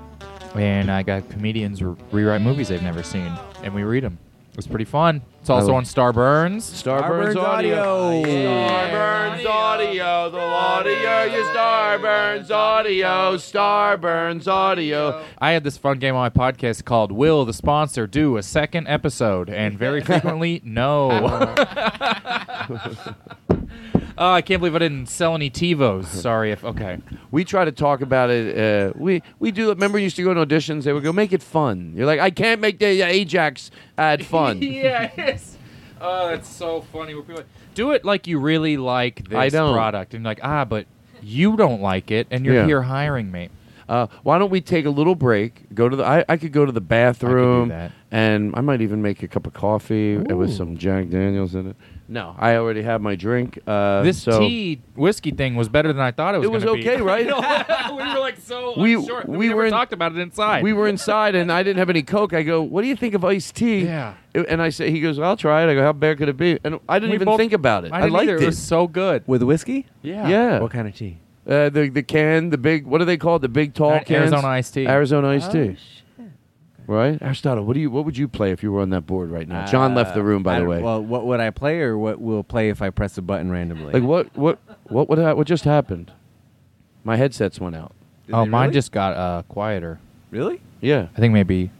and I got comedians re- rewrite movies they've never seen, and we read them. It's pretty fun. It's also Oh. on Starburns. Starburns Audio. Starburns Audio. The audio. Your Starburns Audio. Starburns Audio. I had this fun game on my podcast called "Will the sponsor do a second episode?" and very frequently, no. Oh, I can't believe I didn't sell any TiVos. Sorry if okay. We try to talk about it. Uh, we we do. Remember, you used to go to auditions. They would go, "Make it fun." You're like, "I can't make the uh, Ajax ad fun." yes. Oh, that's so funny. Where people do it like you really like this I don't. product, and you're like, ah, but you don't like it, and you're Yeah. here hiring me. Uh, why don't we take a little break? Go to the. I, I could go to the bathroom, that. and I might even make a cup of coffee with some Jack Daniels in it. No, I already have my drink. Uh, this so tea whiskey thing was better than I thought it was. It was gonna be. okay, right? we were like so We- unsure. We, we never were in- talked about it inside. We were inside, and I didn't have any Coke. I go, "What do you think of iced tea?" Yeah. And I say, he goes, "I'll try it." I go, "How bad could it be?" And I didn't We even both- think about it. I I, didn't liked either. it. It was so good. With whiskey? Yeah. Yeah. What kind of tea? Uh, the the can, the big. What are they called? The big tall Ar- cans. Arizona iced tea. Arizona iced Oh, tea. Right, Aristotle. What do you? What would you play if you were on that board right now? John left the room, by Uh, I the way. Well, what would I play, or what will play if I press a button randomly? like what? What? What? What? What just happened? My headsets went out. oh, they mine really? just got uh, quieter. really? Yeah. I think maybe.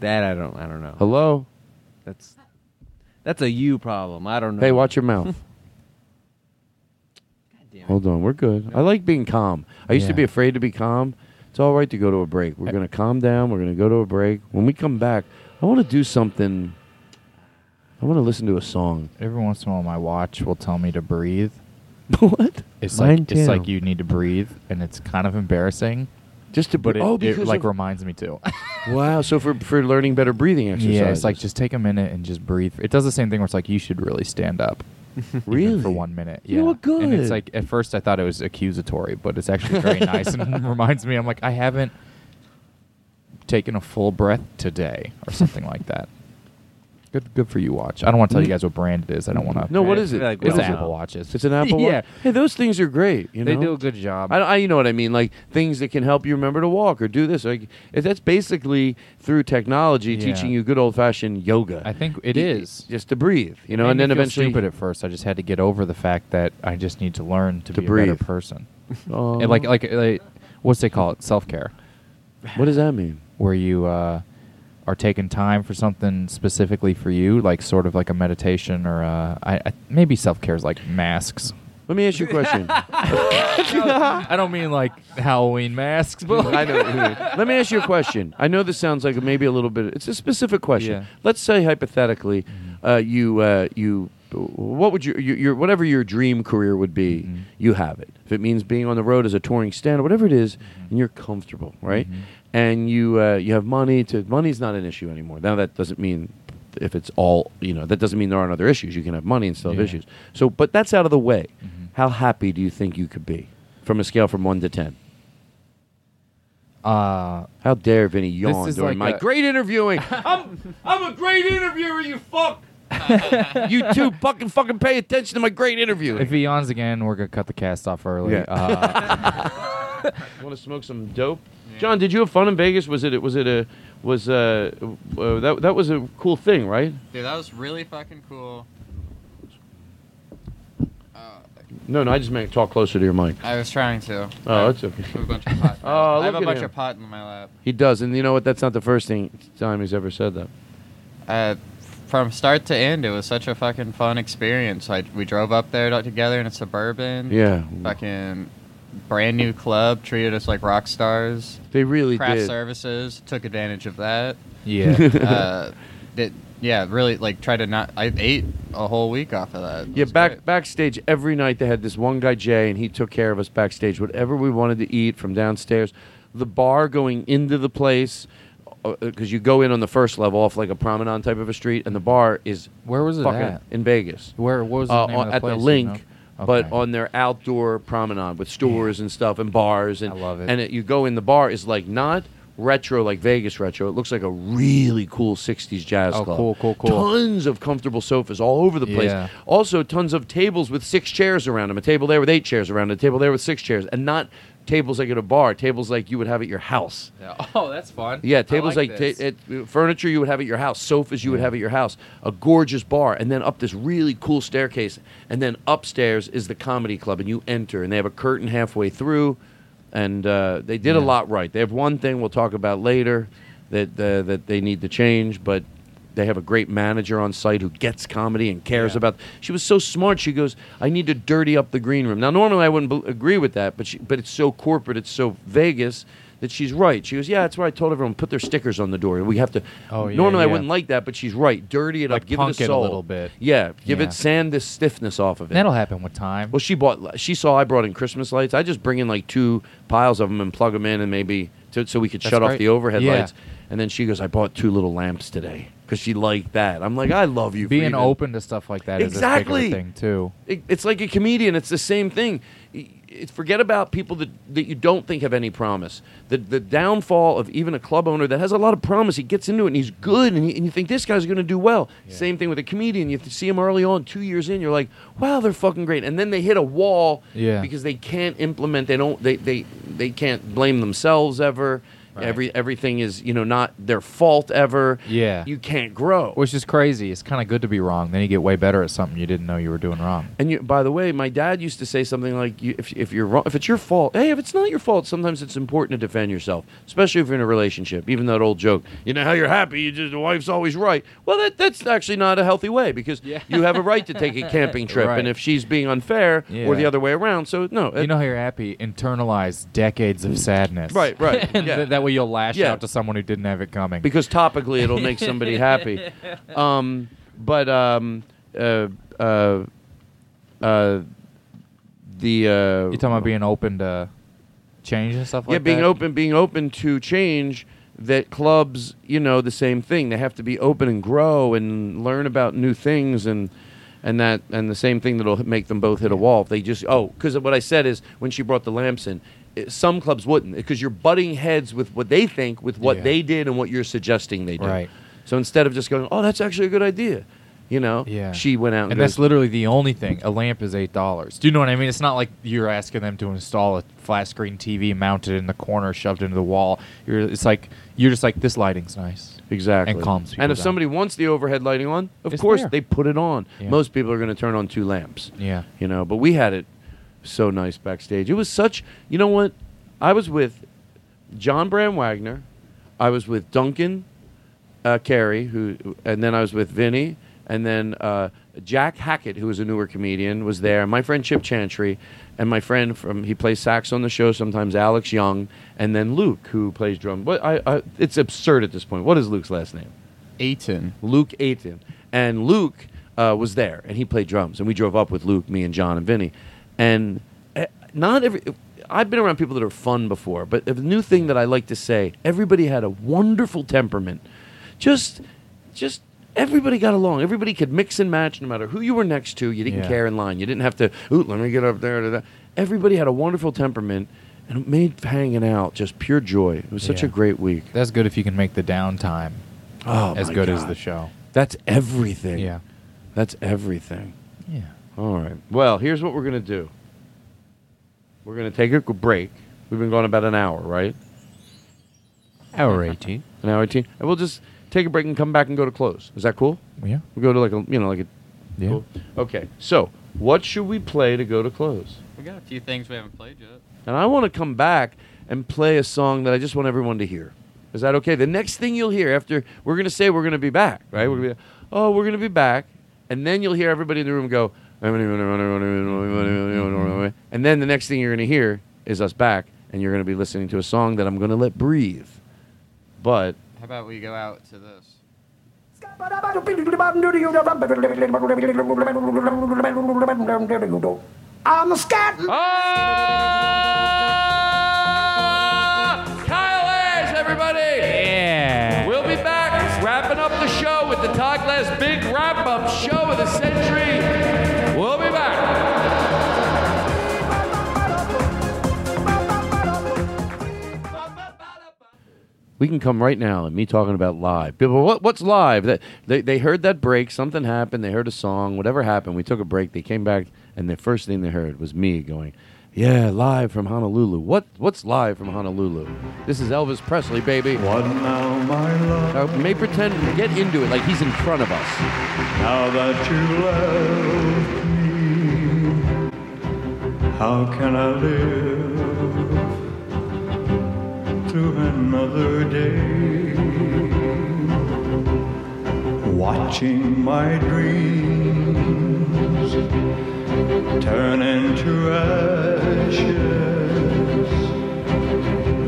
That I don't. I don't know. Hello. That's that's a you problem. I don't know. Hey, watch your mouth. Hold on, we're good. I like being calm. I used to Yeah. be afraid to be calm. It's all right to go to a break. We're gonna calm down. We're gonna go to a break. When we come back, I want to do something. I want to listen to a song. Every once in a while, my watch will tell me to breathe, what? It's Mine like it's like you need to breathe, and it's kind of embarrassing. Just to but bre- it, oh, it because like of- reminds me too. Wow. So for for learning better breathing exercises. yeah, it's like just take a minute and just breathe. It does the same thing where it's like you should really stand up. Really? for one minute. You Yeah, look And it's like at first I thought it was accusatory, but it's actually very nice and reminds me. I'm like I haven't taken a full breath today or something like that. Good, good for you. Watch. I don't want to tell you Mm. guys what brand it is. I don't want to. No, what is it? It's What is it? Apple Watches. It's an Apple yeah. Watch. Hey, those things are great. You know? They do a good job. I, I, you know what I mean, like things that can help you remember to walk or do this. Like if that's basically through technology Yeah. teaching you good old fashioned yoga. I think it Y- is. just to breathe, you know, It and made then feel eventually. stupid at first. I just had to get over the fact that I just need to learn to, To be a better person. Oh. And like like like what's they call it? Self care. What does that mean? Where you uh, are taking time for something specifically for you, like sort of like a meditation or uh, I, I maybe self care is like masks. Let me ask you a question. I don't mean like Halloween masks, but I know. Let me ask you a question. I know this sounds like maybe a little bit. It's a specific question. Yeah. Let's say hypothetically, uh, you uh, you what would your, your your whatever your dream career would be, you have it. If it means being on the road as a touring stand, or whatever it is, and you're comfortable, right? And you uh, you have money to money's not an issue anymore. Now that doesn't mean if it's all you know that doesn't mean there aren't other issues. You can have money and still have Yeah. issues. So, but that's out of the way. How happy do you think you could be from a scale from one to ten? Uh, How dare Vinny yawn during like my great interviewing? I'm I'm a great interviewer, you fuck. you two fucking fucking pay attention to my great interview. if he yawns again, we're gonna cut the cast off early. Yeah. Uh, Want to smoke some dope? John, did you have fun in Vegas? Was it was it a was uh, uh that that was a cool thing, right? Dude, that was really fucking cool. No, no, I just meant talk closer to your mic. I was trying to. Oh, I that's okay. have a bunch of pot. Oh, I have a bunch him. of pot in my lap. He does, and you know what? That's not the first thing time he's ever said that. Uh, from start to end, it was such a fucking fun experience. Like we drove up there together in a suburban. Yeah. Fucking brand new club, treated us like rock stars. They really Craft did. services took advantage of that. Yeah. uh, it, yeah, really like try to not. I ate a whole week off of that. It Yeah, back great. backstage every night they had this one guy Jay, and he took care of us backstage. Whatever we wanted to eat from downstairs, the bar going into the place because you go in on the first level off like a promenade type of a street, and the bar is Where was it at? in Vegas. Where- what was the Uh, name of the at place, the you link. Know? But on their outdoor promenade with stores and stuff and bars and I love it. and it, you go in the bar is like not retro like Vegas retro. It looks like a really cool '60s jazz Oh, club. cool, cool, cool. Tons of comfortable sofas all over the place. Yeah. Also, tons of tables with six chairs around them. A table there with eight chairs around it. A table there with six chairs, and not tables like at a bar. Tables like you would have at your house. Yeah. Oh, that's fun. Yeah, I tables like, ta- it, furniture you would have at your house, sofas you would have at your house, a gorgeous bar, and then up this really cool staircase, and then upstairs is the comedy club, and you enter, and they have a curtain halfway through, and uh, they did a lot right. They have one thing we'll talk about later that uh, that they need to change, but. They have a great manager on site who gets comedy and cares about. She was so smart. She goes, "I need to dirty up the green room." Now, normally I wouldn't agree with that, but she, but it's so corporate, it's so Vegas that she's right. She goes, "Yeah, that's why I told everyone put their stickers on the door. We have to." Oh, yeah, normally I wouldn't like that, but she's right. Dirty it Like up, give punk it a it a little bit. Yeah, give Yeah. it sand the stiffness off of it. That'll happen with time. Well, she bought. She saw I brought in Christmas lights. I just bring in like two piles of them and plug them in, and maybe to, so we could That's shut off the overhead Yeah. lights. And then she goes, "I bought two little lamps today because she liked that." I'm like, "I love you." for Being even- open to stuff like that is exactly a bigger thing too. It, it's like a comedian. It's the same thing. Y- It's forget about people that, that you don't think have any promise. The the downfall of even a club owner that has a lot of promise. He gets into it and he's good, and, he, and you think this guy's going to do well. Same thing with a comedian. You see him early on, two years in. You're like, wow, they're fucking great, and then they hit a wall Yeah. because they can't implement. They don't. They they they can't blame themselves ever. Right. Every everything is you know not their fault ever. Yeah. You can't grow. Which is crazy. It's kind of good to be wrong. Then you get way better at something you didn't know you were doing wrong. And you, by the way, my dad used to say something like, you, "If if you're wrong, if it's your fault, hey, if it's not your fault, sometimes it's important to defend yourself, especially if you're in a relationship." Even that old joke, you know how you're happy, you just the wife's always right. Well, that that's actually not a healthy way because you have a right to take a camping trip, Right. and if she's being unfair or the other way around, so no, You know how you're happy? Internalize decades of sadness. Right, right, yeah. th- that way you'll lash Yeah. out to someone who didn't have it coming. because topically it'll make somebody happy. Um, but um, uh, uh, uh, the. Uh, You talking about being open to change and stuff like that. yeah, that? being open, being open to change. That clubs, you know, the same thing. They have to be open and grow and learn about new things and and that and the same thing that'll make them both hit a wall. If they just oh, because what I said is when she brought the lamps in, some clubs wouldn't because you're butting heads with what they think with what Yeah. they did and what you're suggesting they do. Right. So instead of just going, oh, that's actually a good idea, you know, Yeah. she went out and, and that's literally the only thing. A lamp is eight dollars. Do you know what I mean? It's not like you're asking them to install a flat screen TV mounted in the corner, shoved into the wall. You're, it's like you're just like this lighting's nice, Exactly. and calms people And if down. somebody wants the overhead lighting on, of It's course there. they put it on. Yeah. Most people are going to turn on two lamps. Yeah. You know, but we had it so nice backstage. It was such, you know what? I was with John Bram Wagner. I was with Duncan uh, Carey, who, and then I was with Vinny, and then uh, Jack Hackett, who was a newer comedian, was there. My friend Chip Chantry, and my friend from he plays sax on the show sometimes, Alex Young, and then Luke, who plays drum. What I, I it's absurd at this point. What is Luke's last name? Aiton. Luke Aiton. And Luke uh, was there, and he played drums. And we drove up with Luke, me, and John and Vinny. And uh, not every. I've been around people that are fun before, but the new thing that I like to say, everybody had a wonderful temperament. Just, just everybody got along. Everybody could mix and match, no matter who you were next to. You didn't Yeah. care in line. You didn't have to. Ooh, let me get up there. da, da." Everybody had a wonderful temperament, and it made hanging out just pure joy. It was such Yeah. a great week. That's good if you can make the downtime Oh, as good as the show. That's everything. Yeah. That's everything. Yeah. All right. Well, here's what we're going to do. We're going to take a break. We've been going about an hour, right? Hour 18. An hour 18. And we'll just take a break and come back and go to close. Is that cool? Yeah. We go to like a, you know, like a. Yeah. Cool. Okay. So, what should we play to go to close? We got a few things we haven't played yet. And I want to come back and play a song that I just want everyone to hear. Is that okay? The next thing you'll hear after we're going to say we're going to be back, right? We're going to be, oh, we're going to be back. And then you'll hear everybody in the room go, and then the next thing you're going to hear is us back, and you're going to be listening to a song that I'm going to let breathe. But How about we go out to this? I'm a scat. Ah! Kyle Ayers, everybody! Yeah. We'll be back wrapping up the show with the Todd Glass big wrap up show of the century. We can come right now and me talking about live. People, what, what's live? That they, they heard that break, something happened, they heard a song, whatever happened. We took a break, they came back, and the first thing they heard was me going, "Yeah, live from Honolulu." What what's live from Honolulu? This is Elvis Presley, baby. What now, my love? Now, may pretend get into it like he's in front of us. Now that you left me, how can I live through another day? Watching my dreams turn into ashes,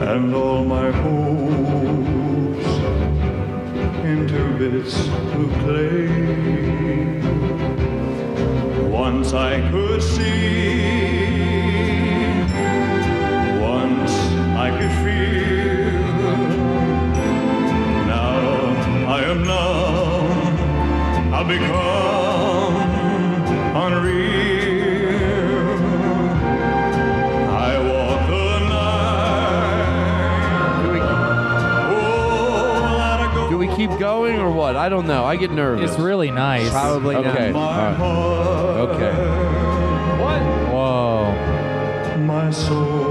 and all my hopes into bits of clay. Once I could see, once I could feel. I am numb, I've become unreal. I walk the night. Oh, Do we keep going or what? I don't know. I get nervous. It's really nice. Probably not. okay. all right. Okay. Whoa. my soul.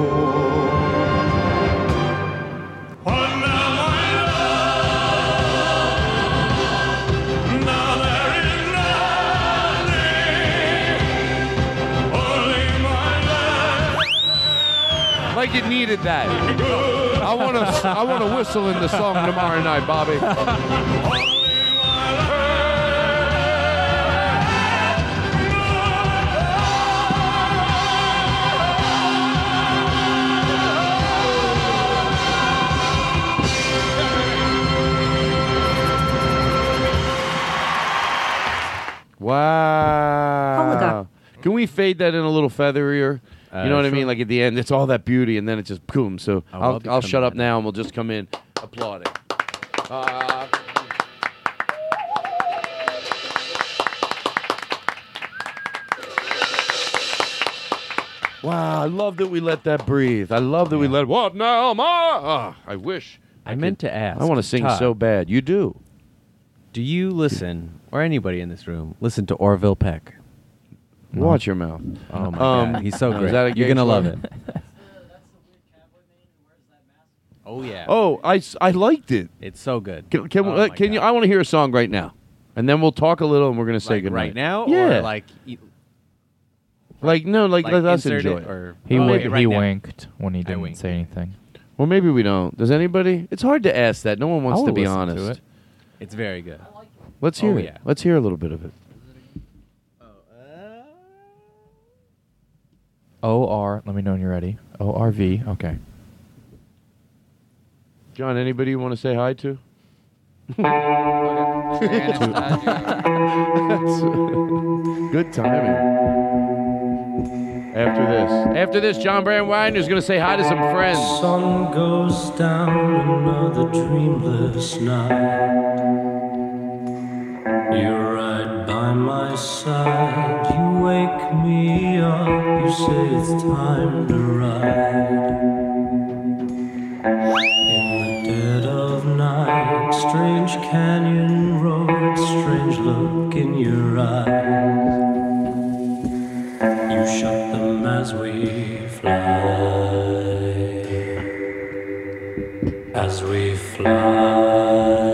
Like it needed that. I want to. I want to whistle in the song tomorrow night, Bobby. Wow. Can we we fade that in a little featherier? Uh, you know what I mean? Like at the end, it's all that beauty, and then it just boom. So Oh, I'll I'll, shut up now, and we'll just come in applauding. Uh, wow, I love that we let that breathe. I love that we let what now, ma? Ah, I wish. I meant to ask. I want to sing Todd, so bad. You do. Do you listen, or anybody in this room, listen to Orville Peck? Watch your mouth. Oh my Um, god, he's so is great. that a You're gay gonna love it. Oh yeah. Oh, I, s- I liked it. It's so good. Can, can, Oh uh, my can you? I want to hear a song right now, and then we'll talk a little, and we're gonna say Like goodnight. right now, Yeah. or like e- Like no, like, Like let us insert enjoy it, it. or- He, Oh, wi- maybe right he now. winked when he didn't say anything. Well, maybe we don't. Does anybody? It's hard to ask that. No one wants I to will be listen to honest. it. it's very good. Let's hear Oh, it. yeah. Let's hear a little bit of it. O R. Let me know when you're ready. O R V. Okay. John, anybody you want to say hi to? Good timing. After this, after this, John Brandwine is going to say hi to some friends. Sun goes down another dreamless night. You're right by my side. You wake me up. You say it's time to ride. In the dead of night, strange canyon road, strange look in your eyes. You shut them as we fly. As we fly.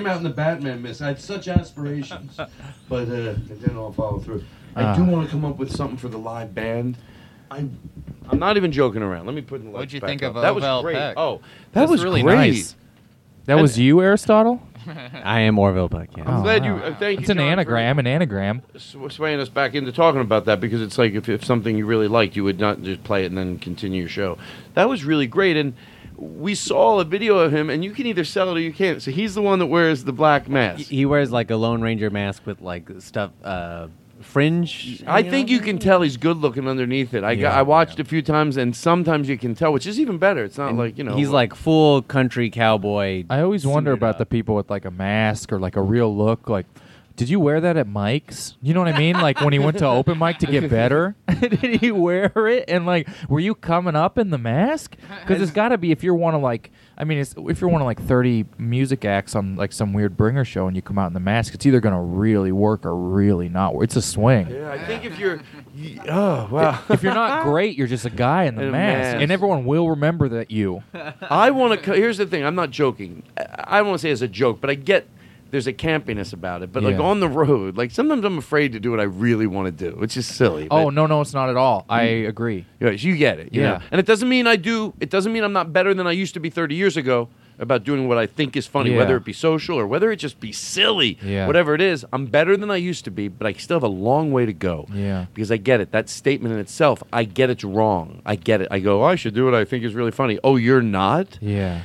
Came out in the Batman mist. I had such aspirations, but uh, it didn't all follow through. I do Ah. want to come up with something for the live band. I'm, I'm not even joking around. Let me put the What'd you back think up. of that was great. Peck? Oh, that That's was really great. nice. That was you, Aristotle. I am Orville Peck. Yeah. I'm glad you. Uh, thank It's you. an John, for anagram. An anagram. sw- swaying us back into talking about that because it's like if, if something you really liked, you would not just play it and then continue your show. That was really great, and we saw a video of him, and you can either sell it or you can't. So he's the one that wears the black mask. He wears like a Lone Ranger mask with like stuff, uh, fringe. I think you can tell he's good looking underneath it. I got, I watched a few times, and sometimes you can tell, which is even better. It's not And like you know he's like full country cowboy. I always wonder about up. the people with like a mask or like a real look. Like, did you wear that at Mike's? You know what I mean? Like when he went to open mic to get better, did he wear it? And like, were you coming up in the mask? Because it's got to be if you're one of like, I mean, it's, if you're one of like 30 music acts on like some weird bringer show and you come out in the mask, it's either gonna really work or really not. work. It's a swing. Yeah, I think if you're, y- oh wow, if you're not great, you're just a guy in the In mask, mask. and everyone will remember that you. I want to. Here's the thing. I'm not joking. I I don't want to say it's a joke, but I get there's a campiness about it. But like Yeah. on the road, like sometimes I'm afraid to do what I really want to do, which is silly. Oh no, no, it's not at all. I agree. Yes, you get it. You Yeah. know? And it doesn't mean I do. It doesn't mean I'm not better than I used to be 30 years ago about doing what I think is funny, Yeah. whether it be social or whether it just be silly. Yeah. Whatever it is, I'm better than I used to be, but I still have a long way to go. Yeah. Because I get it. That statement in itself, I get it's wrong. I get it. I go, oh, I should do what I think is really funny. Oh, you're not? Yeah.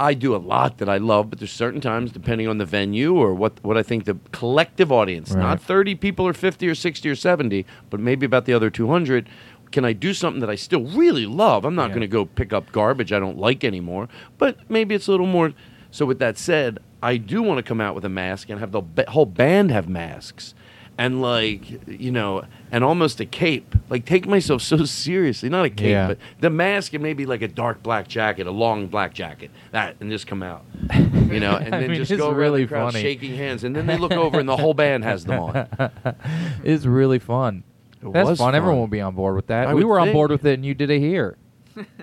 I do a lot that I love, but there's certain times, depending on the venue or what, what I think the collective audience, Right. not 30 people or 50 or 60 or 70, but maybe about the other 200, can I do something that I still really love? I'm not Yeah. going to go pick up garbage I don't like anymore, but maybe it's a little more. So, with that said, I do want to come out with a mask and have the whole band have masks, and like you know, and almost a cape. Like take myself so seriously, not a cape, Yeah. but the mask and maybe like a dark black jacket, a long black jacket, that, and just come out, you know, and then mean, just go around really crowd funny. shaking hands, and then they look over and the whole band has them on. it's really fun. It That's was fun. Everyone will be on board with that. I we were on board with it, and you did it here.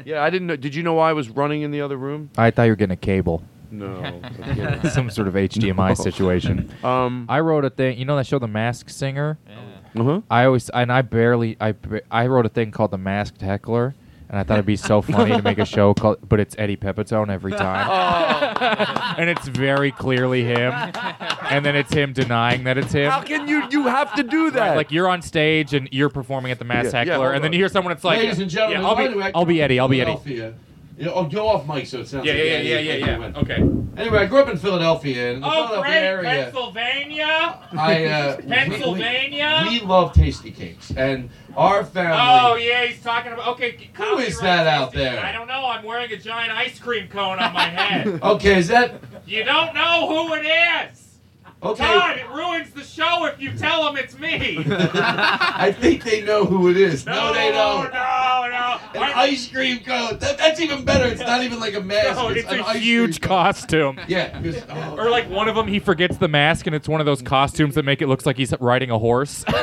Yeah, I didn't know. Did you know why I was running in the other room? I thought you were getting a cable. No. Some sort of HDMI No. situation. Um, I wrote a thing. You know that show, The Masked Singer. Uh-huh. I always and I barely I I wrote a thing called The Masked Heckler, and I thought it'd be so funny to make a show called, but it's Eddie Pepitone every time, Oh. and it's very clearly him, and then it's him denying that it's him. How can you? You have to do that. Right, like you're on stage and you're performing at the Masked Yeah, yeah, Heckler, hold and then you hear someone. It's like, Ladies and gentlemen, yeah, I'll be, I I'll be Eddie. I'll be Eddie. Philadelphia? Yeah, oh, go off mic so it sounds Yeah, like yeah, Eddie yeah, is yeah, yeah. Okay. Anyway, I grew up in Philadelphia, in the Oh, Philadelphia great! area, Pennsylvania. I uh, Pennsylvania. We, we, we love Tastykakes, and our family. Oh yeah, he's talking about. Okay, Who is that out there? I don't know. I'm wearing a giant ice cream cone on my head. Okay, is that you don't know who it is. Okay. God, it ruins the show if you tell them it's me. I think they know who it is. No, they don't. No, no. An ice cream cone. That, that's even better. It's not even like a mask. No, it's, it's a huge costume. Yeah. oh. Or like one of them, he forgets the mask, and it's one of those costumes that make it look like he's riding a horse.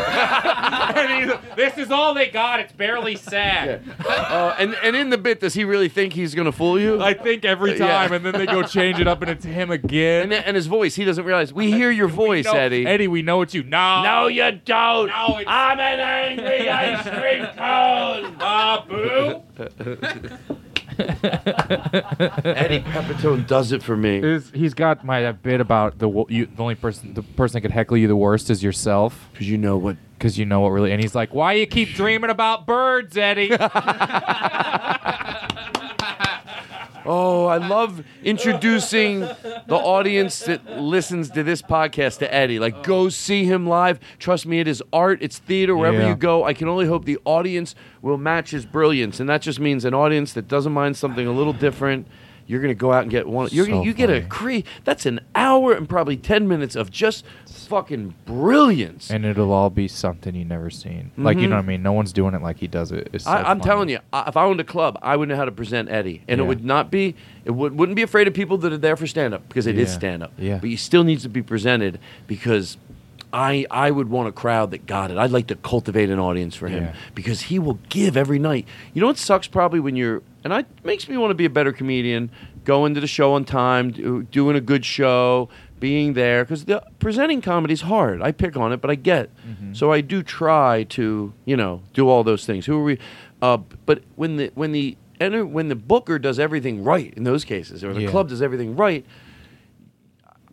This is all they got. It's barely sad. Uh, and and in the bit, does he really think he's gonna fool you? I think every Yeah. time, and then they go change it up, and it's him again. And, and his voice, he doesn't realize. We hear your voice, No, Eddie. Eddie, we know it's you. No, No, you don't. No, I'm an angry ice cream cone. uh, boo. Eddie Pepitone does it for me. He's got my bit about the wo- you, the only person the person that could heckle you the worst is yourself Because you know what. because you know what really and he's like why you keep dreaming about birds Eddie Oh, I love introducing the audience that listens to this podcast to Eddie. Like, go see him live. Trust me, it is art, it's theater. Wherever Yeah. you go, I can only hope the audience will match his brilliance, and that just means an audience that doesn't mind something a little different. You're gonna go out and get one. You're So gonna, you get a funny. cre. That's an hour and probably ten minutes of just fucking brilliance. and it'll all be something you never seen like you know mm-hmm. what I mean no one's doing it like he does it it's so I, I'm funny. telling you, I, if I owned a club, I would know how to present Eddie, and it would not be, it would, wouldn't be afraid of people that are there for stand up because it is Yeah. stand up. Yeah. But you still needs to be presented because I I would want a crowd that got it. I'd like to cultivate an audience for him Yeah. because he will give every night. You know what sucks probably when you're, and it makes me want to be a better comedian, going to the show on time, do, doing a good show. Being there because the presenting comedy is hard. I pick on it, but I get. Mm-hmm. So I do try to, you know, do all those things. Who are we? Uh, but when the when the when the booker does everything right in those cases, or the Yeah. club does everything right,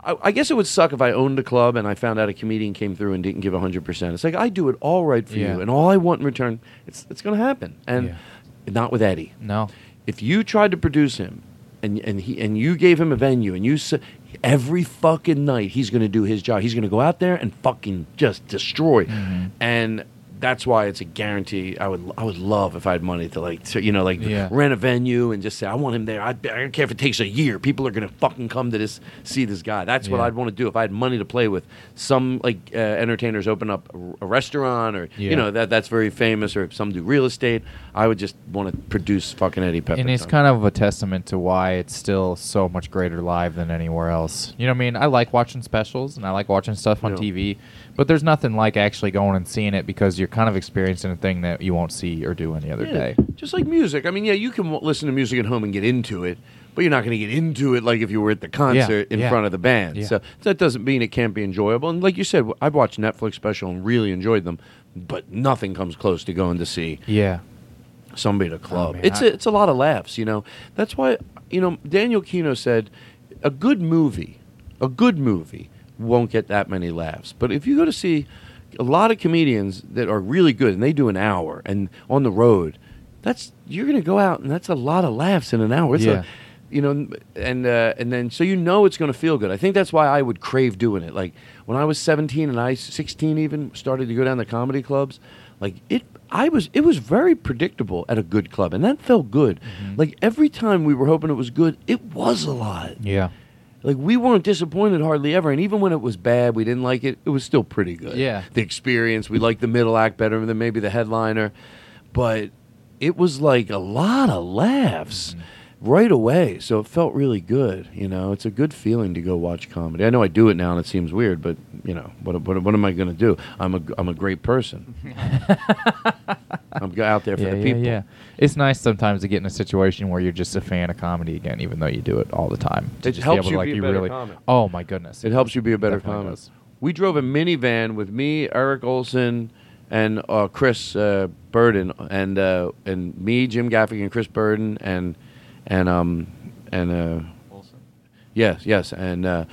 I, I guess it would suck if I owned a club and I found out a comedian came through and didn't give hundred percent. It's like I do it all right for Yeah. you, and all I want in return, it's it's going to happen, and Yeah. not with Eddie. no If you tried to produce him, and and he and you gave him a venue, and you said every fucking night he's going to do his job, he's going to go out there and fucking just destroy, Mm-hmm. and. That's why it's a guarantee. I would, I would love if I had money to like, to, you know, like Yeah. rent a venue and just say, I want him there. I, I don't care if it takes a year. People are gonna fucking come to this, see this guy. That's what I'd want to do if I had money to play with. Some like uh, entertainers open up a, a restaurant, or Yeah. you know that that's very famous, or if some do real estate. I would just want to produce fucking Eddie Pepper. and it's kind of a testament to why it's still so much greater live than anywhere else. You know what I mean? I like watching specials and I like watching stuff on Yeah. TV, but there's nothing like actually going and seeing it because you're kind of experiencing a thing that you won't see or do any other Yeah, day. Just like music. I mean, yeah, you can w- listen to music at home and get into it, but you're not going to get into it like if you were at the concert in yeah. front of the band. Yeah. So that doesn't mean it can't be enjoyable. And like you said, I've watched Netflix special and really enjoyed them, but nothing comes close to going to see Yeah. somebody at a club. Oh, man, it's I- a, it's a lot of laughs, you know. That's why you know Daniel Kino said a good movie, a good movie won't get that many laughs. But if you go to see a lot of comedians that are really good and they do an hour and on the road, that's you're going to go out and that's a lot of laughs in an hour. It's Yeah. a, you know, and uh, and then so you know it's going to feel good. I think that's why I would crave doing it. Like when I was 17 and I 16 even started to go down to comedy clubs, like it I was it was very predictable at a good club and that felt good. Mm-hmm. Like every time we were hoping it was good, it was a lot. Yeah. Like we weren't disappointed hardly ever. And even when it was bad, we didn't like it. It was still pretty good. Yeah. the experience. We liked the middle act better than maybe the headliner, but it was like a lot of laughs mm-hmm. right away. So it felt really good. You know, it's a good feeling to go watch comedy. I know I do it now and it seems weird, but you know, what what, what am I going to do? I'm a I'm a great person. I'm go- out there for yeah, the yeah, people. yeah. It's nice sometimes to get in a situation where you're just a fan of comedy again, even though you do it all the time. To It just helps be able you like, be a you better really, comic. Oh my goodness! It helps you be a better Definitely comic. does. We drove a minivan with me, Eric Olson, and uh, Chris uh, Burden, and uh, and me, Jim Gaffigan, and Chris Burden, and and um and uh, Olson. yes, yes, and uh,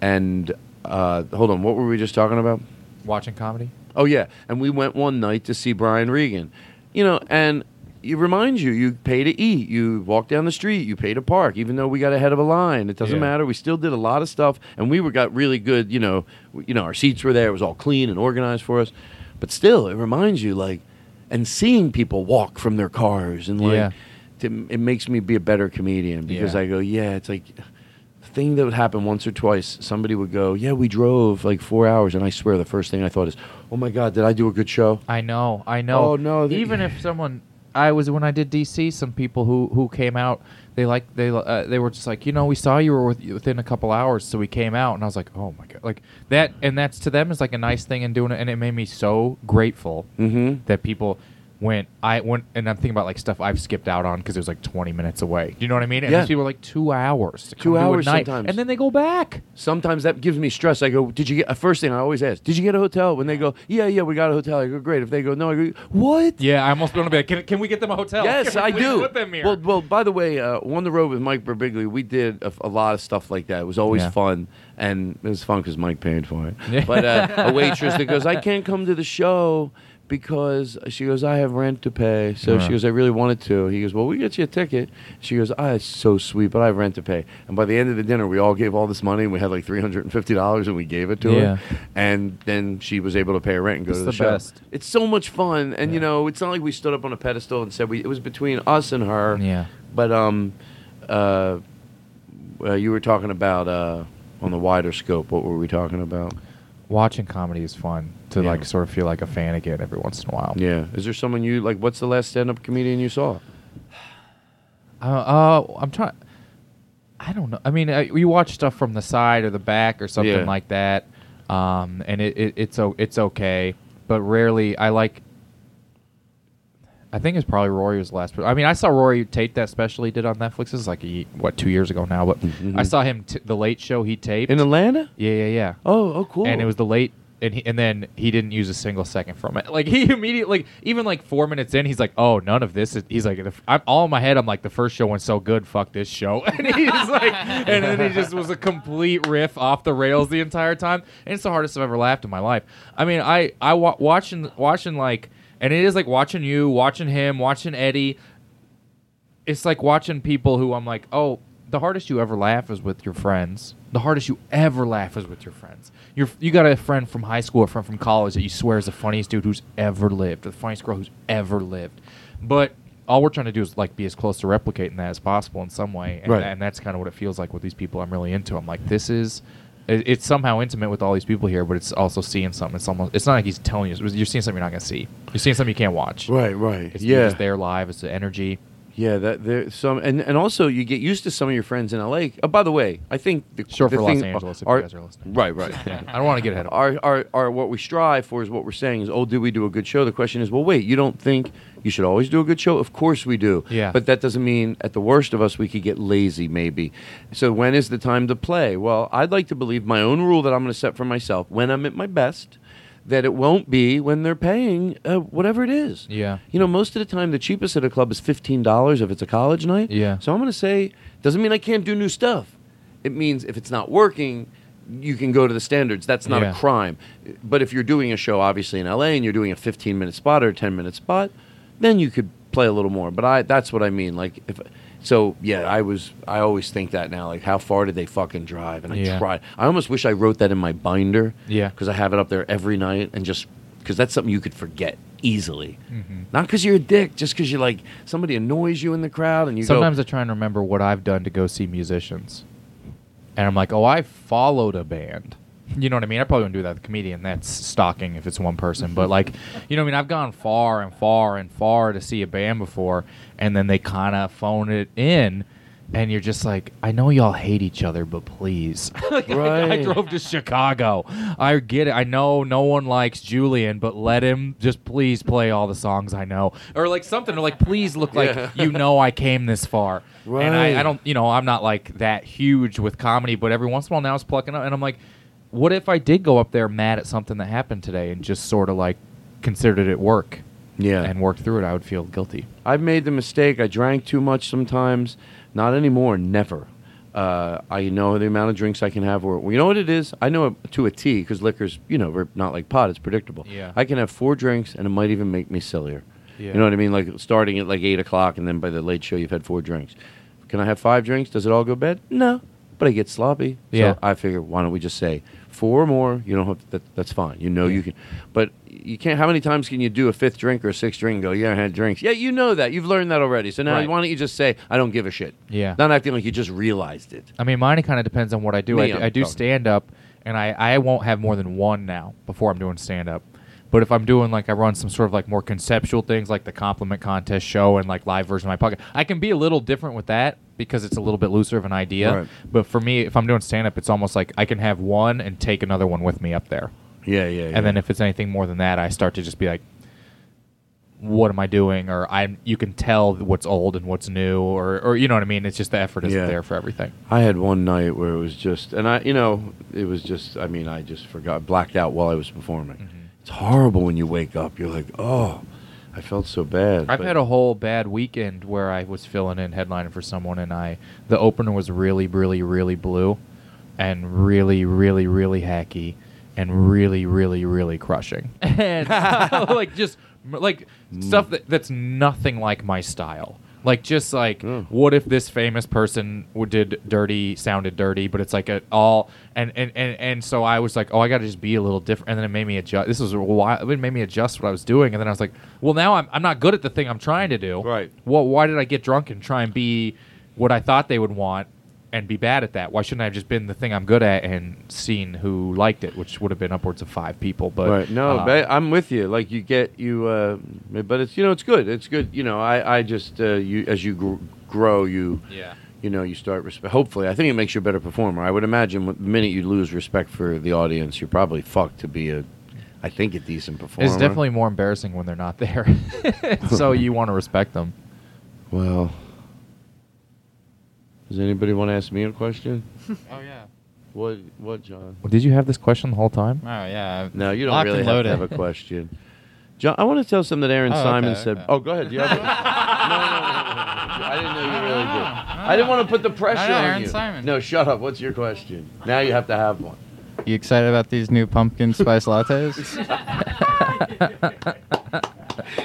and uh, hold on, what were we just talking about? Watching comedy. Oh yeah, and we went one night to see Brian Regan. You know, and it reminds you, you pay to eat, you walk down the street, you pay to park, even though we got ahead of a line. It doesn't Yeah. matter. We still did a lot of stuff, and we were got really good. You know, you know, our seats were there. It was all clean and organized for us. But still, it reminds you, like, and seeing people walk from their cars and like, Yeah. to, it makes me be a better comedian because Yeah. I go, yeah, it's like thing that would happen once or twice. Somebody would go, "Yeah, we drove like four hours," and I swear the first thing I thought is, "Oh my god, did I do a good show?" I know, I know. Oh, no, the- Even if someone, I was when I did DC. Some people who who came out, they like they uh, they were just like, you know, we saw you were with, within a couple hours, so we came out, and I was like, oh my god, like that, and that's to them is like a nice thing in doing it, and it made me so grateful Mhm. that people went. I went, and I'm thinking about like stuff I've skipped out on because it was like 20 minutes away. Do you know what I mean? And Yeah. these people are like two hours, to Two a hours sometimes. and then they go back. Sometimes that gives me stress. I go, "Did you get?" Uh, first thing I always ask, "Did you get a hotel?" When they go, "Yeah, yeah, we got a hotel," I go, "Great." If they go, "No," I go, "What?" Yeah, I almost want to be like, can, can we get them a hotel? Yes, I do. Put them here. Well, well. By the way, uh, on the road with Mike Birbiglia, we did a, a lot of stuff like that. It was always Yeah. fun, and it was fun because Mike paid for it. But uh, a waitress that goes, "I can't come to the show." Because she goes, I have rent to pay. So Yeah. she goes, I really wanted to. He goes, Well, we get you a ticket. She goes, Ah, it's so sweet, but I have rent to pay. And by the end of the dinner, we all gave all this money, and we had like three hundred and fifty dollars, and we gave it to Yeah. her. And then she was able to pay her rent and go It's to the the, show. best. It's so much fun, and you know, it's not like we stood up on a pedestal and said we. It was between us and her. Yeah. But um, uh, uh you were talking about uh on the wider scope. What were we talking about? Watching comedy is fun to Yeah. like sort of feel like a fan again every once in a while. Yeah. Is there someone you like? What's the last stand-up comedian you saw? Uh, uh, I'm trying. I don't know. I mean, uh, you watch stuff from the side or the back or something Yeah. like that, um, and it, it it's o- it's okay. But rarely, I like. I think it's probably Rory was the last. I mean, I saw Rory Tate that special he did on Netflix. This is like a, what two years ago now, but I saw him t- the Late Show he taped In Atlanta? Yeah, yeah, yeah. Oh, oh, cool. And it was the late, and he, and then he didn't use a single second from it. Like he immediately, like even like four minutes in, he's like, "Oh, none of this." Is, he's like, I'm all in my head. I'm like, the first show went so good. Fuck this show. And he's like, and then he just was a complete riff off the rails the entire time. And it's the hardest I've ever laughed in my life. I mean, I I wa- watching watching like, and it is like watching you, watching him, watching Eddie it's like watching people who I'm like, oh, the hardest you ever laugh is with your friends. The hardest you ever laugh is with your friends. You're you got a friend from high school, a friend from college that you swear is the funniest dude who's ever lived, or the funniest girl who's ever lived. But all we're trying to do is like be as close to replicating that as possible in some way, and, Right. and that's kind of what it feels like with these people I'm really into. I'm like, this is. it- It's somehow intimate with all these people here, but it's also seeing something. It's almost. It's not like he's telling you. You're seeing something you're not gonna see. You're seeing something you can't watch. Right, right. It's yeah. just there live. It's the energy. Yeah, that there some and, and also you get used to some of your friends in LA. Oh, by the way, I think the, Sure, the for Los thing, Angeles, if you guys are listening. Right, right. Yeah, I don't wanna get ahead of our, our our what we strive for is what we're saying is, oh, do we do a good show? The question is, well, wait, you don't think you should always do a good show? Of course we do. Yeah. But that doesn't mean at the worst of us we could get lazy, maybe. So when is the time to play? Well, I'd like to believe my own rule that I'm going to set for myself when I'm at my best. That it won't be when they're paying uh, whatever it is. Yeah. You know, most of the time, the cheapest at a club is fifteen dollars if it's a college night. Yeah. So I'm going to say, doesn't mean I can't do new stuff. It means if it's not working, you can go to the standards. That's not Yeah. a crime. But if you're doing a show, obviously in LA, and you're doing a 15 minute spot or a 10 minute spot, then you could play a little more. But I, that's what I mean. Like if. So yeah, I was. I always think that now. Like, how far did they fucking drive? And I Yeah. tried. I almost wish I wrote that in my binder. Yeah. Because I have it up there every night, and just because that's something you could forget easily. Mhm. Not because you're a dick, just because you're like somebody annoys you in the crowd, and you Sometimes. I try and remember what I've done to go see musicians. and I'm like, oh, I followed a band. You know what I mean? I probably wouldn't do that with a comedian. That's stalking if it's one person. But like, you know what I mean? I've gone far and far and far to see a band before, and then they kind of phone it in, and you're just like, I know y'all hate each other, but please. Like, I- I, Right. drove to Chicago. I get it. I know no one likes Julian, but let him just please play all the songs I know, or like something, or like please look like Yeah. you know I came this far. And. I, I don't, you know, I'm not like that huge with comedy, but every once in a while now it's plucking up, and I'm like, what if I did go up there mad at something that happened today and just sort of like considered it work? Yeah. And worked through it, I would feel guilty. I've made the mistake. I drank too much sometimes. Not anymore. Never. Uh, I know the amount of drinks I can have. Or you know what it is. I know it to a T because liquor's you know we're not like pot. It's predictable. Yeah. I can have four drinks and it might even make me sillier. Yeah. You know what I mean? Like starting at like eight o'clock and then by the late show you've had four drinks. Can I have five drinks? Does it all go bad? No, but I get sloppy. Yeah. So I figure why don't we just say four or more? You don't have that, that's fine. You know you can, but you can't. How many times can you do a fifth drink or a sixth drink and go, yeah, I had drinks. Yeah, you know that. You've learned that already. So now Right. why don't you just say I don't give a shit? Yeah. Not acting like you just realized it. I mean, mine kind of depends on what I do. Me, I, do- I'm do stand up, and I, I won't have more than one now before I'm doing stand up. But if I'm doing like I run some sort of like more conceptual things like the compliment contest show and like live version of my pocket, I can be a little different with that because it's a little bit looser of an idea. Right. But for me, if I'm doing stand up, it's almost like I can have one and take another one with me up there. Yeah, yeah. Yeah. And then if it's anything more than that, I start to just be like, what am I doing? Or I'm you can tell what's old and what's new, or or you know what I mean. It's just the effort isn't Yeah. there for everything. I had one night where it was just, and I, you know, it was just. I mean, I just forgot, blacked out while I was performing. Mm-hmm. It's horrible when you wake up. You're like, oh, I felt so bad. I've had a whole bad weekend where I was filling in headlining for someone, and I the opener was really, really, really blue, and really, really, really hacky, and really, really, really crushing, and like just like stuff that, that's nothing like my style. Like just like mm. what if this famous person w- did dirty sounded dirty, but it's like a all and and and, and so I was like, oh, I got to just be a little different, and then it made me adjust. This was a while. It made me adjust what I was doing, and then I was like, well, now I'm I'm not good at the thing I'm trying to do. Right. Well, why did I get drunk and try and be what I thought they would want and be bad at that? Why shouldn't I have just been the thing I'm good at and seen who liked it, which would have been upwards of five people? But right. No, uh, but I'm with you. Like you get you, uh, but it's you know it's good. It's good. You know, I I just uh, you as you gr- grow, you Yeah. You know, you start respect. Hopefully, I think it makes you a better performer. I would imagine the minute you lose respect for the audience, you're probably fucked to be a, I think, a decent performer. It's definitely more embarrassing when they're not there. so you want to respect them. Well, does anybody want to ask me a question? Oh yeah. What? What, John? Well, did you have this question the whole time? Oh yeah. No, you don't Locked really and have to have a question. John, I want to tell something that Aaron Oh, Simon okay, said. okay. Oh, go ahead. Do you have one? no, no, no, no, no. I didn't know you really did. I didn't want to put the pressure no, on Aaron you. Simon. No, shut up. What's your question? Now you have to have one. You excited about these new pumpkin spice lattes?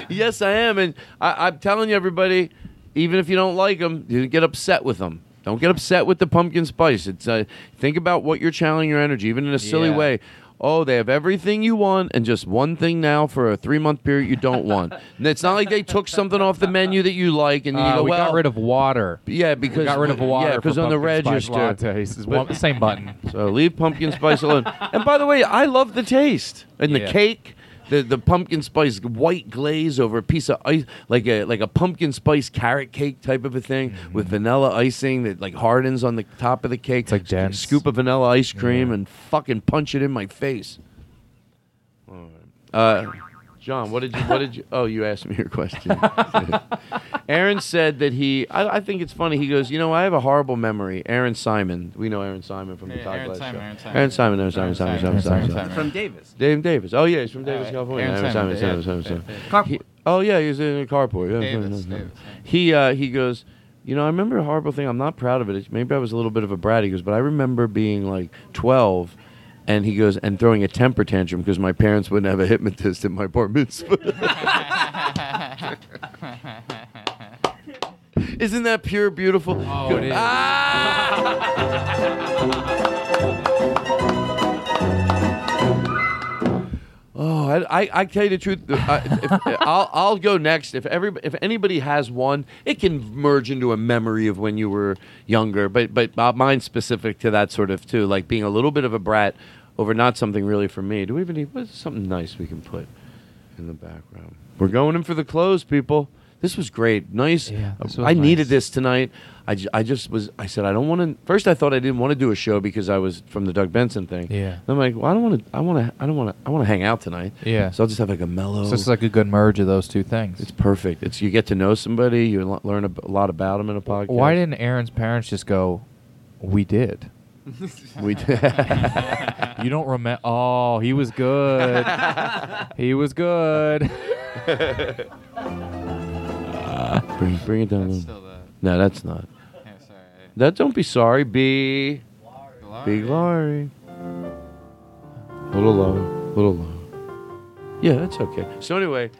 yes, I am, and I, I'm telling you, everybody, even if you don't like them, you get upset with them. Don't get upset with the pumpkin spice. It's uh, think about what you're channeling your energy, even in a silly Yeah. way. Oh, they have everything you want and just one thing now for a three month period you don't want. and it's not like they took something off the menu that you like and then you Uh, go, we well, got rid of water. Yeah, because we because got rid of water. Yeah, because on the pumpkin spice register, lattes. It's But- same button. so leave pumpkin spice alone. and by the way, I love the taste and the cake. The, the pumpkin spice white glaze over a piece of ice like a like a pumpkin spice carrot cake type of a thing Mm-hmm. with vanilla icing that like hardens on the top of the cake. It's like dense. Scoop of vanilla ice cream Yeah. and fucking punch it in my face. Uh, John, what did you? What did you? Oh, you asked me your question. Aaron said that he. I, I think it's funny. He goes, you know, I have a horrible memory. Aaron Simon. We know Aaron Simon from the Yeah, Todd Aaron Glass Simon, show. Aaron Simon. Aaron Simon. Aaron Simon. Aaron Simon. Simon, Simon. Aaron Simon. Simon. From Davis. Dave Davis. Oh yeah, he's from Uh, Davis, California. Aaron Aaron Simon, Simon. yeah. Simon. Simon. Simon. He- Oh yeah, he was in a carport. Yeah. Davis, Davis. He uh, he goes. You know, I remember a horrible thing. I'm not proud of it. Maybe I was a little bit of a brat. He goes, but I remember being like 12, and he goes and throwing a temper tantrum because my parents wouldn't have a hypnotist at my bar mitzvah. Isn't that pure beautiful? Oh, it is. Ah! Oh. I, I tell you the truth. uh, if, I'll I'll go next. If every if anybody has one, it can merge into a memory of when you were younger. But but uh, mine's specific to that sort of too, like being a little bit of a brat over not something really for me. Do we even need what's something nice we can put in the background? We're going in for the close, people. This was great. Nice. Yeah, was I needed this tonight. I, I just was. I said I don't want to. First, I thought I didn't want to do a show because I was from the Doug Benson thing. Yeah. I'm like, well, I don't want to. I want to. I don't want to. I want to hang out tonight. Yeah. So I'll just have like a mellow. So is like a good merge of those two things. It's perfect. It's you get to know somebody. You l- learn a, b- a lot about them in a podcast. Why didn't Aaron's parents just go? We did. we did? you don't remember? Oh, he was good. he was good. Bring, bring it down. a little. No, that's not. That don't be sorry. Be be glory. A Little low, little low. Yeah, that's okay. So anyway,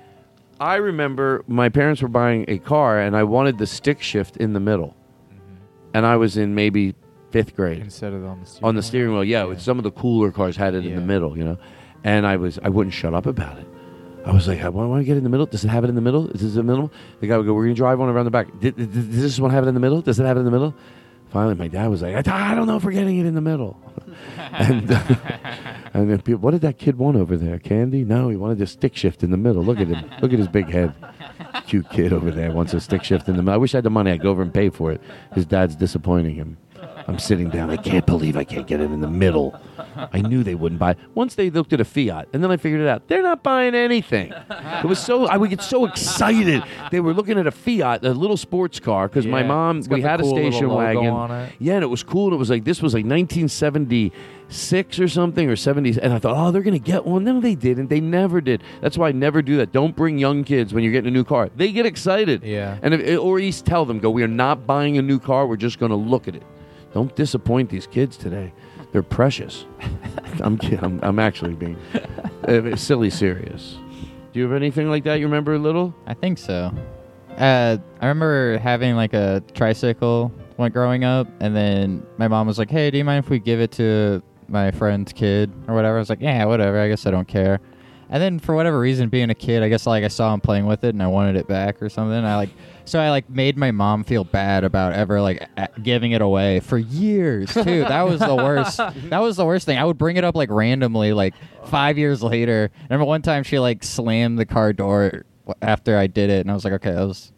I remember my parents were buying a car, and I wanted the stick shift in the middle, and I was in maybe fifth grade Instead of on the steering on the steering wheel. Yeah, with some of the cooler cars had it in the middle, you know. And I was I wouldn't shut up about it. I was like, I want to get in the middle. Does it have it in the middle? Is this the middle? The guy would go, We're gonna drive one around the back. Does this one have it in the middle? Does it have it in the middle? Finally, my dad was like, I, don't know if we're getting it in the middle. and uh, and then people, what did that kid want over there? Candy? No, he wanted a stick shift in the middle. Look at him. Look at his big head. Cute kid over there wants a stick shift in the middle. I wish I had the money. I'd go over and pay for it. His dad's disappointing him. I'm sitting down. I can't believe I can't get it in the middle. I knew they wouldn't buy. Once they looked at a Fiat, and then I figured it out. They're not buying anything. It was so I would get so excited. They were looking at a Fiat, a little sports car, because my mom we had a cool little station wagon. Yeah, and it was cool. And it was like this was like 1976 or something or 70s, and I thought, oh, they're gonna get one. No, they didn't. They never did. That's why I never do that. Don't bring young kids when you're getting a new car. They get excited. Yeah. And if, eh, or at least tell them, go, we are not buying a new car. We're just gonna look at it. Don't disappoint these kids today. They're precious. I'm, I'm I'm actually being uh, silly serious. Do you have anything like that you remember little? I think so. Uh, I remember having like a tricycle when growing up, and then my mom was like, "Hey, do you mind if we give it to my friend's kid or whatever?" I was like, "Yeah, whatever. I guess I don't care." And then for whatever reason, being a kid, I guess like I saw him playing with it and I wanted it back or something. I like so I like made my mom feel bad about ever like a- giving it away for years too. That was the worst. that was the worst thing. I would bring it up like randomly, like five years later. I remember one time she like slammed the car door after I did it, and I was like, okay, that was.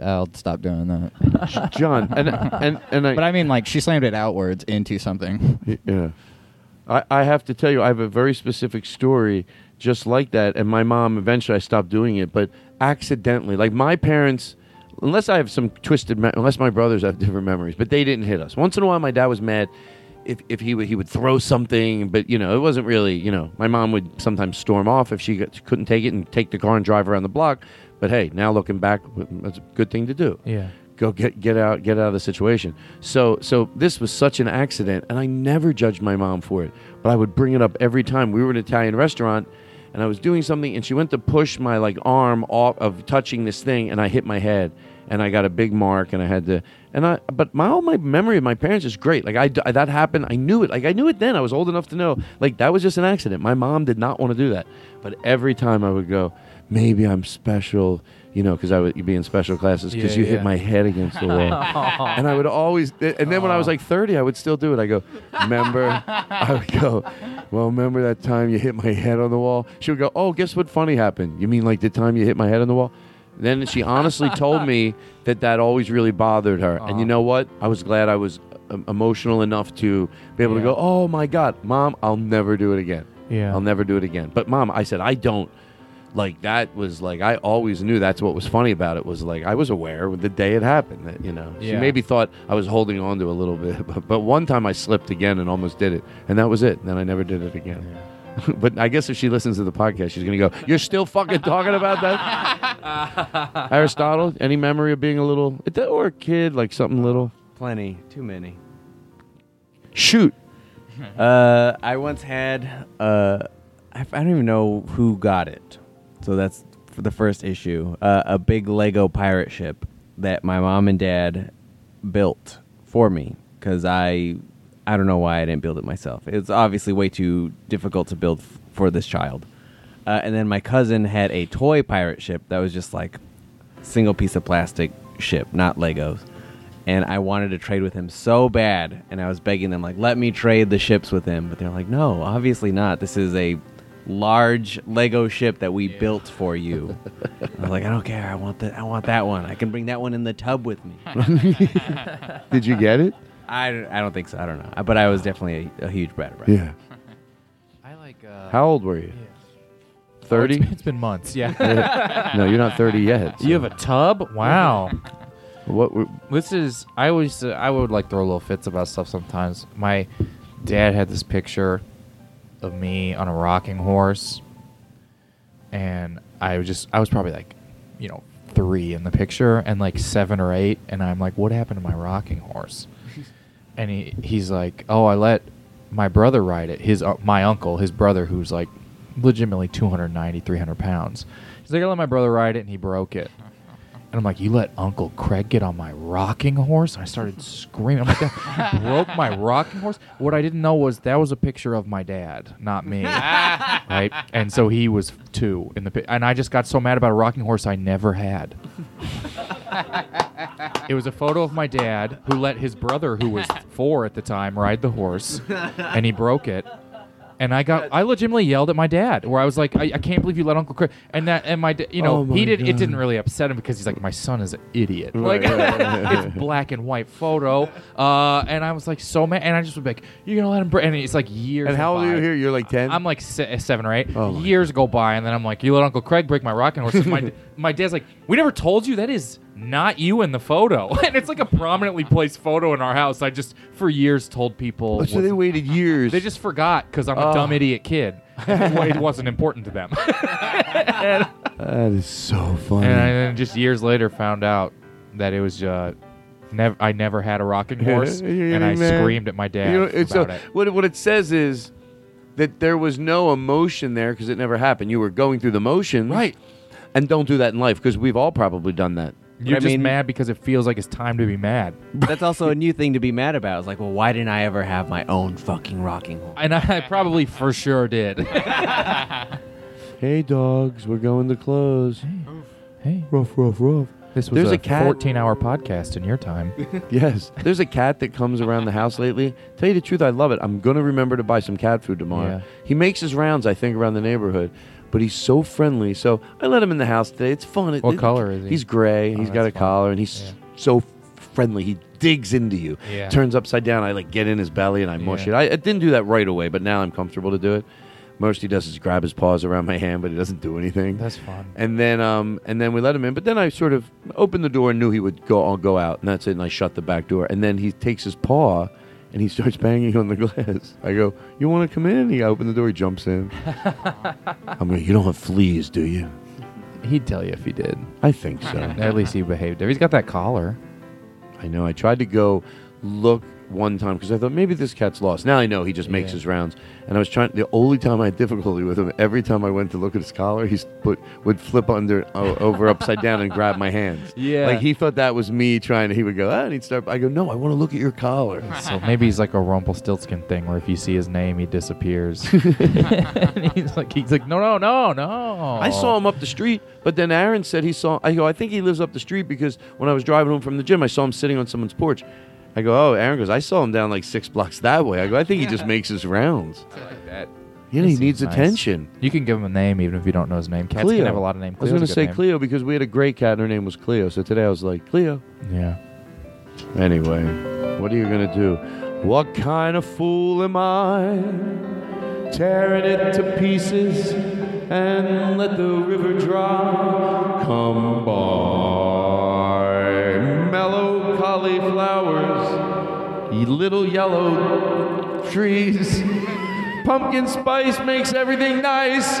I'll stop doing that, John. And and and I, but I mean, like she slammed it outwards into something. Yeah. I, I have to tell you, I have a very specific story just like that. And my mom, eventually, I stopped doing it, but accidentally. Like my parents, unless I have some twisted, me- unless my brothers have different memories, but they didn't hit us. Once in a while, my dad was mad if, if he would he would throw something, but you know it wasn't really you know my mom would sometimes storm off if she got, couldn't take it and take the car and drive around the block. But hey, now looking back, that's a good thing to do Yeah. go get get out get out of the situation. So so this was such an accident, and I never judged my mom for it, but I would bring it up every time we were in an Italian restaurant, and I was doing something, and she went to push my like arm off of touching this thing, and I hit my head, and I got a big mark, and I had to. And I, but my all my memory of my parents is great. Like I that happened. I knew it. Like I knew it then. I was old enough to know. Like that was just an accident. My mom did not want to do that. But every time I would go, maybe I'm special, you know, because I would be in special classes because Yeah, you hit my head against the wall. and I would always, and then when I was like 30, I would still do it. I go, remember? I would go, well, remember that time you hit my head on the wall? She would go, oh, guess what funny happened? You mean like the time you hit my head on the wall? Then she honestly told me that that always really bothered her. And you know what? I was glad I was um, emotional enough to be able to go, oh my God, mom, I'll never do it again. Yeah. I'll never do it again. But mom, I said, I don't like that was like I always knew that's what was funny about it was like I was aware the day it happened that you know she Yeah. maybe thought I was holding on to a little bit but, but one time I slipped again and almost did it and that was it and then I never did it again but I guess if she listens to the podcast she's gonna go you're still fucking talking about that Aristotle any memory of being a little or a kid like something little Plenty, too many. shoot Uh, I once had uh, I, I don't even know who got it. So that's for the first issue. Uh, a big Lego pirate ship that my mom and dad built for me because I I don't know why I didn't build it myself. It's obviously way too difficult to build f- for this child. Uh, and then my cousin had a toy pirate ship that was just like single piece of plastic ship, not Legos. And I wanted to trade with him so bad, and I was begging them like, "Let me trade the ships with him." But they're like, "No, obviously not. This is a large Lego ship that we built for you." I was like, "I don't care. I want that. I want that one. I can bring that one in the tub with me." Did you get it? I, I don't think so. I don't know. But I was definitely a, a huge Brad. Brad. Yeah. I like. Uh, How old were you? Thirty. Oh, it's- it's been months, yeah. no, you're not thirty yet. You have a tub? Wow. What? Were, This is. I always. Uh, I would like throw little fits about stuff sometimes. My dad had this picture of me on a rocking horse, and I was just. I was probably like, you know, three in the picture, and like seven or eight, and I'm like, what happened to my rocking horse? and he he's like, oh, I let my brother ride it. His uh, my uncle, his brother, who's like legitimately 290, 300 pounds. He's like, I let my brother ride it, and he broke it. And I'm like, you let Uncle Craig get on my rocking horse? And I started screaming. I'm like, that broke my rocking horse. What I didn't know was that was a picture of my dad, not me, right? And so he was two in the pi- and I just got so mad about a rocking horse I never had. It was a photo of my dad who let his brother, who was four at the time, ride the horse, and he broke it. And I got, I legitimately yelled at my dad, where I was like, I, I can't believe you let Uncle Craig. And that, and my, da- you know, Oh my he did. It God. didn't really upset him because he's like, my son is an idiot. Right, like, right, right. it's black and white photo. Uh, and I was like so mad, and I just was like, you're gonna let him. Br-. And it's like years. And how old are you by. here? You're like ten. I'm like se- seven or eight. Oh my Years go by, and then I'm like, "You let Uncle Craig break my rocking horse." my my dad's like, "We never told you that is not you in the photo," and it's like a prominently placed photo in our house. I just for years told people. Oh, so they waited years. They just forgot because I'm a Oh. dumb idiot kid. It wasn't important to them. and, That is so funny. and I then just years later found out that it was. Uh, Never, I never had a rocking horse, You're and I getting mad. screamed at my dad You know, it's about so- it. What, what it says is that there was no emotion there because it never happened. You were going through the motions. Right. And don't do that in life because we've all probably done that. You're I just mean- mad because it feels like it's time to be mad. That's also a new thing to be mad about. It's like, well, why didn't I ever have my own fucking rocking horse? And I probably for sure did. Hey, dogs, we're going to close. Hey. Rough, rough, rough. This was There's a, a cat. 14 hour podcast in your time. yes. There's a cat that comes around the house lately. Tell you the truth, I love it. I'm going to remember to buy some cat food tomorrow. Yeah. He makes his rounds, I think, around the neighborhood, but he's so friendly. So I let him in the house today. It's fun. It- What it- color is he? He's gray. Oh, he's got a fun. collar, and he's so friendly. He digs into you. Yeah. Turns upside down. I like get in his belly and I mush Yeah. it. I, I didn't do that right away, but now I'm comfortable to do it. Most he does is grab his paws around my hand, but he doesn't do anything. That's fun. And then, um, and then we let him in. But then I sort of opened the door and knew he would go. I'll go out, and that's it. And I shut the back door. And then he takes his paw, and he starts banging on the glass. I go, "You want to come in?" He opened the door. He jumps in. I'm like, "You don't have fleas, do you?" He'd tell you if he did. I think so. At least he behaved. He's got that collar. I know. I tried to go look one time because I thought maybe this cat's lost. Now I know he just makes Yeah. his rounds. And I was trying. The only time I had difficulty with him, every time I went to look at his collar, he put would flip under o- over upside down and grab my hands. Yeah. like he thought that was me trying to. He would go, ah, and he'd start. I go, no, I want to look at your collar. So maybe he's like a Rumpelstiltskin thing, where if you see his name, he disappears. and he's like, he's like, no, no, no, no. I saw him up the street, but then Aaron said he saw. I go, I think he lives up the street because when I was driving home from the gym, I saw him sitting on someone's porch. I go, oh, Aaron goes, I saw him down like six blocks that way. I go, I think he just makes his rounds. that. You know, he seems needs nice. attention. You can give him a name even if you don't know his name. Cats Cleo. can have a lot of names. I was going to say name. Cleo because we had a great cat and her name was Cleo. So today I was like, Cleo. Yeah. Anyway, what are you going to do? What kind of fool am I? Tearing it to pieces and let the river dry. Come by. Mellow cauliflowers, ye little yellow trees. Pumpkin spice makes everything nice.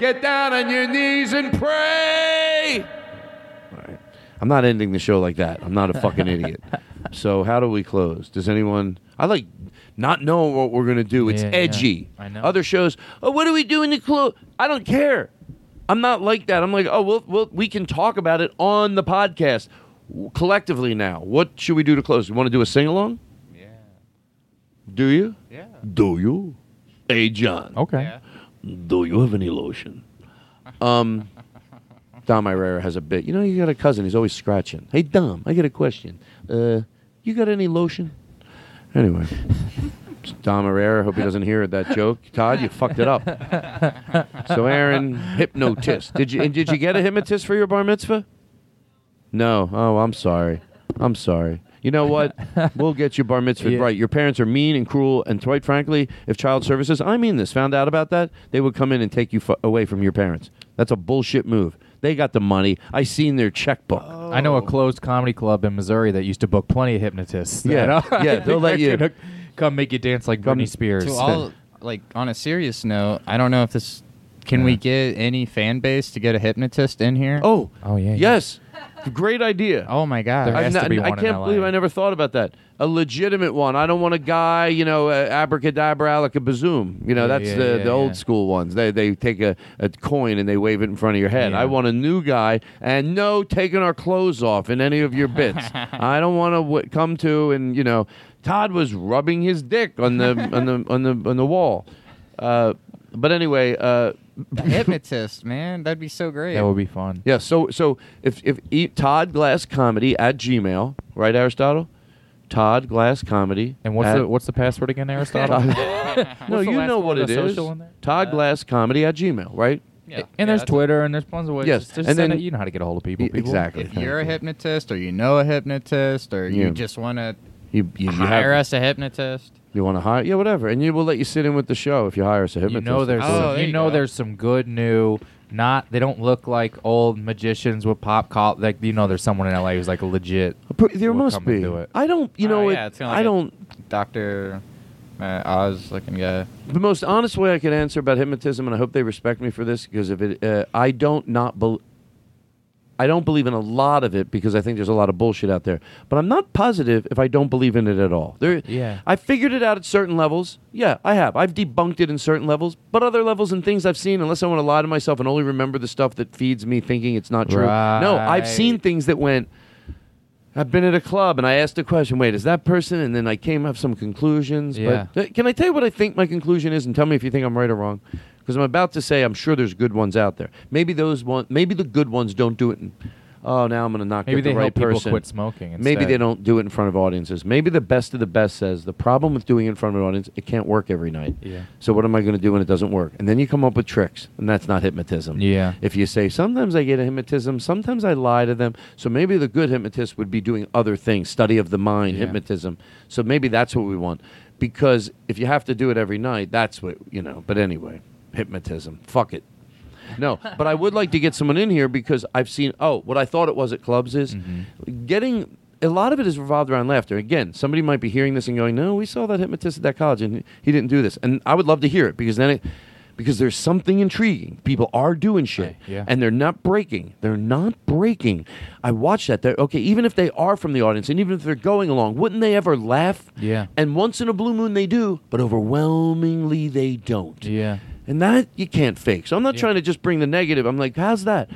Get down on your knees and pray. I'm not ending the show like that. I'm not a fucking idiot. So how do we close? Does anyone? I like not knowing what we're gonna do. It's Yeah, yeah. edgy. I know. Other shows. Oh, what are we doing to close? I don't care. I'm not like that. I'm like, oh, well, well, we can talk about it on the podcast collectively now. What should we do to close? You want to do a sing along? Yeah. Do you? Yeah. Do you? Hey, John. Okay. Do you have any lotion? Um, Dom Irrera has a bit. You know, you got a cousin. He's always scratching. Hey, Dom, I got a question. Uh, you got any lotion? Anyway, it's Dom Irrera. Hope he doesn't hear that joke. Todd, you fucked it up. So, Aaron, hypnotist. Did you and did you get a hypnotist for your bar mitzvah? No. Oh, I'm sorry. I'm sorry. You know what? we'll get you bar mitzvah Yeah. right. Your parents are mean and cruel, and quite frankly, if child services, I mean this, found out about that, they would come in and take you fu- away from your parents. That's a bullshit move. They got the money. I seen their checkbook. I know a closed comedy club in Missouri that used to book plenty of hypnotists. Yeah, that, uh, yeah, they'll let you- come make you dance like Britney Spears. To all, like on a serious note, I don't know if this. Can we get any fan base to get a hypnotist in here? Oh, oh yeah, Yes. Great idea. Oh my god! I've not- I can't believe I never thought about that. A legitimate one. I don't want a guy, you know, uh, abracadabra, alakabazoom. You know, Yeah, that's yeah, the, yeah, the yeah. old school ones. They they take a, a coin and they wave it in front of your head. Yeah. I want a new guy, and no taking our clothes off in any of your bits. I don't want to w- come to and you know, Todd was rubbing his dick on the on the on the on the wall. Uh, but anyway, uh, A hypnotist, man, that'd be so great. That would be fun. yeah. So so if if e- Todd Glass Comedy at Gmail, right, Aristotle? Todd Glass Comedy. And what's at- the what's the password again, Aristotle? no, you know what it is. it the is. social in there? Todd Glass Comedy at Gmail, right? Yeah. and there's Twitter and there's tons of ways. Yes, Just, just and then- it. you know how to get a hold of people. People. exactly. If you're a hypnotist, or you know a hypnotist, or Yeah. you just want to You, you, you hire have- us a hypnotist, You want to hire? Yeah, whatever. And you will let you sit in with the show if you hire us a hypnotist. You hypnotist. know there's Oh, there you you know go. there's some good new. Not they don't look like old magicians with pop call. Like you know, there's someone in LA who's like a legit. There will must come and be. do it. I don't. You know. Oh, it- yeah, it's kinda I like a don't. Doctor uh, Oz looking guy. The most honest way I could answer about hypnotism, and I hope they respect me for this, because if it, uh, I don't not bel I don't believe in a lot of it because I think there's a lot of bullshit out there. But I'm not positive if I don't believe in it at all. There, Yeah. I figured it out at certain levels. Yeah, I have. I've debunked it in certain levels, but other levels and things I've seen, unless I want to lie to myself and only remember the stuff that feeds me thinking it's not true. No, I've seen things that went. I've been at a club and I asked a question. Wait, is that person? And then I came up some conclusions. Yeah. But uh, can I tell you what I think my conclusion is, and tell me if you think I'm right or wrong? Because I'm about to say I'm sure there's good ones out there. Maybe those one, maybe the good ones don't do it. In, oh, now I'm going to not Maybe the they right help people person. quit smoking Maybe they don't do it in front of audiences. Maybe the best of the best says the problem with doing it in front of an audience, it can't work every night. Yeah. So what am I going to do when it doesn't work? And then you come up with tricks, and that's not hypnotism. Yeah. If you say sometimes I get a hypnotism, sometimes I lie to them. So maybe the good hypnotist would be doing other things, study of the mind, Yeah. hypnotism. So maybe that's what we want. Because if you have to do it every night, that's what you know. But anyway, hypnotism. Fuck it. No, but I would like to get someone in here because I've seen. Oh, what I thought it was at clubs is mm-hmm. getting. A lot of it is revolved around laughter. Again, somebody might be hearing this and going, "No, we saw that hypnotist at that college, and he didn't do this." And I would love to hear it because then it, because there's something intriguing. People are doing shit, yeah. and they're not breaking. They're not breaking. I watch that. They're okay. Even if they are from the audience, and even if they're going along, wouldn't they ever laugh? Yeah. And once in a blue moon they do, but overwhelmingly they don't. Yeah. And that you can't fake. So I'm not trying to just bring the negative. I'm like, how's that?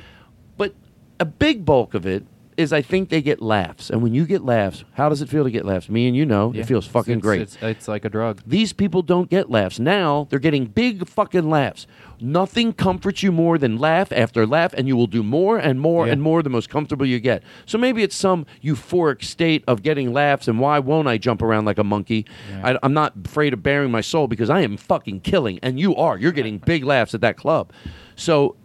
But a big bulk of it is I think they get laughs. And when you get laughs, how does it feel to get laughs? Me and you know, Yeah. it feels fucking It's- great. It's, it's like a drug. These people don't get laughs. Now they're getting big fucking laughs. Nothing comforts you more than laugh after laugh, and you will do more and more Yeah. and more the most comfortable you get. So maybe it's some euphoric state of getting laughs, and why won't I jump around like a monkey? I, I'm not afraid of bearing my soul because I am fucking killing, and you are. You're getting big laughs at that club. So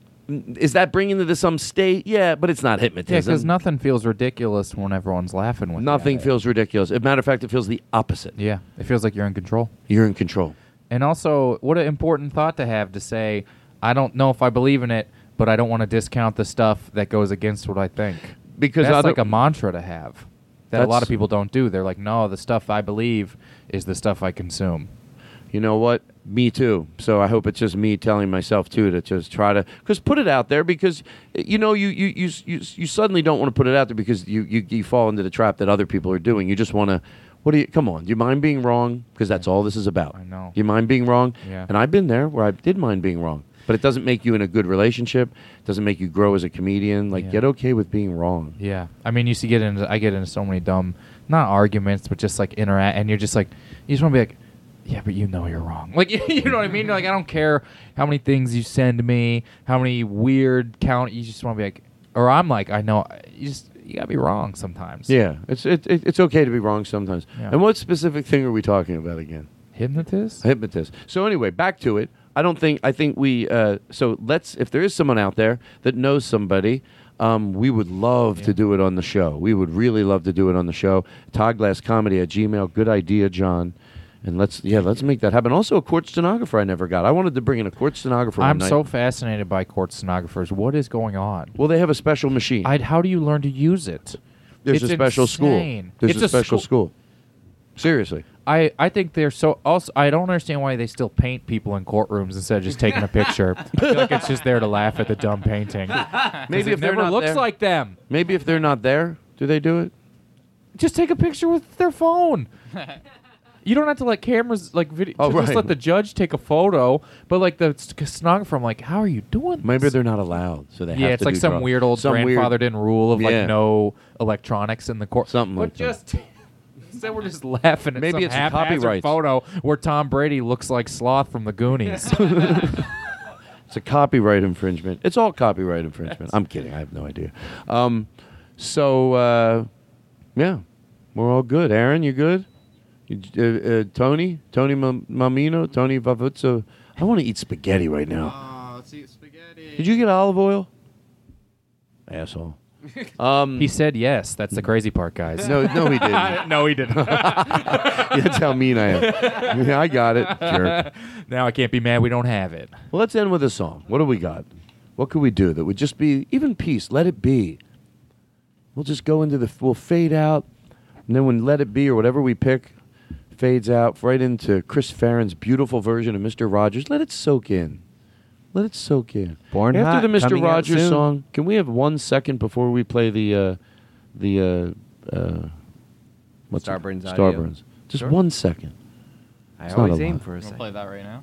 is that bringing you to some state? Yeah, but it's not Yeah, hypnotism. because nothing feels ridiculous when everyone's laughing with you. Nothing feels ridiculous. As a matter of fact, it feels the opposite. Yeah, it feels like you're in control. You're in control. And also, what an important thought to have to say, I don't know if I believe in it, but I don't want to discount the stuff that goes against what I think. Because that's like a mantra to have that a lot of people don't do. They're like, no, the stuff I believe is the stuff I consume. You know what? Me too. So I hope it's just me telling myself too to just try to because put it out there because you know you you you you, you suddenly don't want to put it out there because you, you you fall into the trap that other people are doing. You just want to. What do you? Come on. Do you mind being wrong? Because that's all this is about. I know. Do You mind being wrong? Yeah. And I've been there where I did mind being wrong, but it doesn't make you in a good relationship. Doesn't make you grow as a comedian. Like Yeah. get okay with being wrong. Yeah, I mean, you see, get into I get into so many dumb, not arguments, but just like interact, and you're just like, you just want to be like, Yeah, but you know you're wrong. Like you know what I mean? Like I don't care how many things you send me, how many weird count. You just want to be like, or I'm like, I know. You just you gotta be wrong sometimes. Yeah, it's it, it, it's okay to be wrong sometimes. Yeah. And what specific thing are we talking about again? Hypnotist. Hypnotist. So anyway, back to it. I don't think I think we. Uh, so let's. If there is someone out there that knows somebody. Um, we would love to do it on the show. We would really love to do it on the show. Todd Glass Comedy at Gmail. Good idea, John. And let's yeah, let's make that happen. Also, a court stenographer I never got. I wanted to bring in a court stenographer. I'm so fascinated by court stenographers. What is going on? Well, they have a special machine. I'd, how do you learn to use it? There's It's a special insane. school. There's It's a special school. Seriously. I, I think they're so. Also, I don't understand why they still paint people in courtrooms instead of just taking a picture. I feel like it's just there to laugh at the dumb painting. 'Cause Maybe it if they're never not looks there- like them. Maybe if they're not there, do they do it? Just take a picture with their phone. You don't have to let cameras like video. Oh, just right. let the judge take a photo. But like the stenographer, I'm like, how are you doing? Maybe this? they're not allowed, so they yeah, have it's to like do some weird old some weird- grandfathered in rule of like Yeah. no electronics in the court. Something but like that. just instead we're just laughing at Maybe some it's a copyright. photo where Tom Brady looks like Sloth from the Goonies. It's a copyright infringement. It's all copyright infringement. I'm kidding. I have no idea. Um, so uh, yeah, we're all good. Aaron, you good? You, uh, uh, Tony, Tony Mam- Mamino, Tony Vavuzzo. I want to eat spaghetti right now. Oh, let's eat spaghetti. Did you get olive oil? Asshole. Um, he said yes. That's the crazy part, guys. No, no, he didn't. no, he didn't. That's how mean I am. Yeah, I got it, jerk. Now I can't be mad we don't have it. Well, let's end with a song. What do we got? What could we do that would just be even peace? Let it be. We'll just go into the. We'll fade out, and then when "Let It Be" or whatever we pick fades out right into Chris Farron's beautiful version of Mister Rogers. Let it soak in. Let it soak in. Born After Hot, the Mister Rogers song, can we have one second before we play the uh, the uh, uh, what's it- Starburns audio. Starburns. Just Sure. one second. I It's not always aim lot. for a We'll second. play that right now.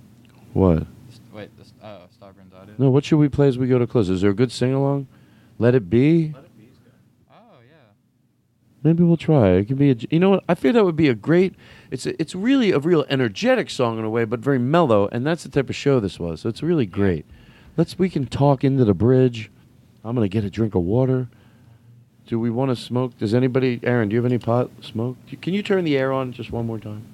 What? Wait, this, oh, Starburns audio. No, what should we play as we go to close? Is there a good sing along? Let it be. Oh yeah. Maybe we'll try. It could be. A, you know what? I feel that would be a great. It's a, it's really a real energetic song in a way, but very mellow, and that's the type of show this was. So it's really great. Let's we can talk into the bridge. I'm gonna get a drink of water. Do we want to smoke? Does anybody? Aaron, do you have any pot smoke? Can you turn the air on just one more time?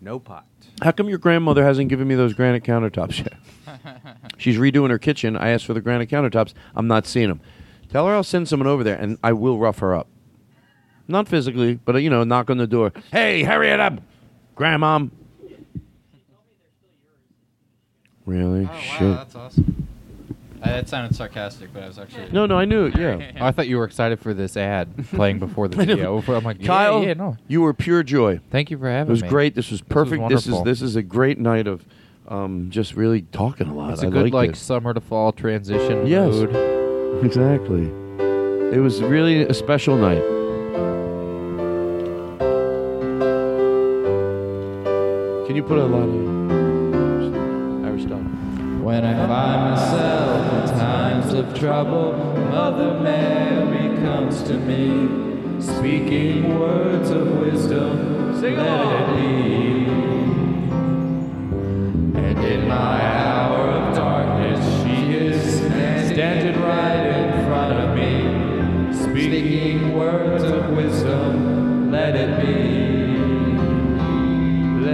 No pot. How come your grandmother hasn't given me those granite countertops yet? She's redoing her kitchen. I asked for the granite countertops. I'm not seeing them. Tell her I'll send someone over there, and I will rough her up. Not physically, but uh, you know, knock on the door. Hey, hurry it up, grandma. Really? Oh Shit. wow, that's awesome. Uh, that sounded sarcastic, but I was actually. No, no, I knew it. Yeah. Oh, I thought you were excited for this ad playing before the video. I'm like, yeah, Kyle, yeah, no. you were pure joy. Thank you for having me. It was me. great. This was perfect. This, is wonderful. this is a great night of um, just really talking a lot. It's I a good liked like it. summer to fall transition Yes. mood. Exactly. It was really a special night. Can you put a lot of stuff? When I find myself in times of trouble, Mother Mary comes to me, speaking words of wisdom. Sing let it be. And in my hour of darkness, she is standing right in front of me, speaking words of wisdom. Let it be.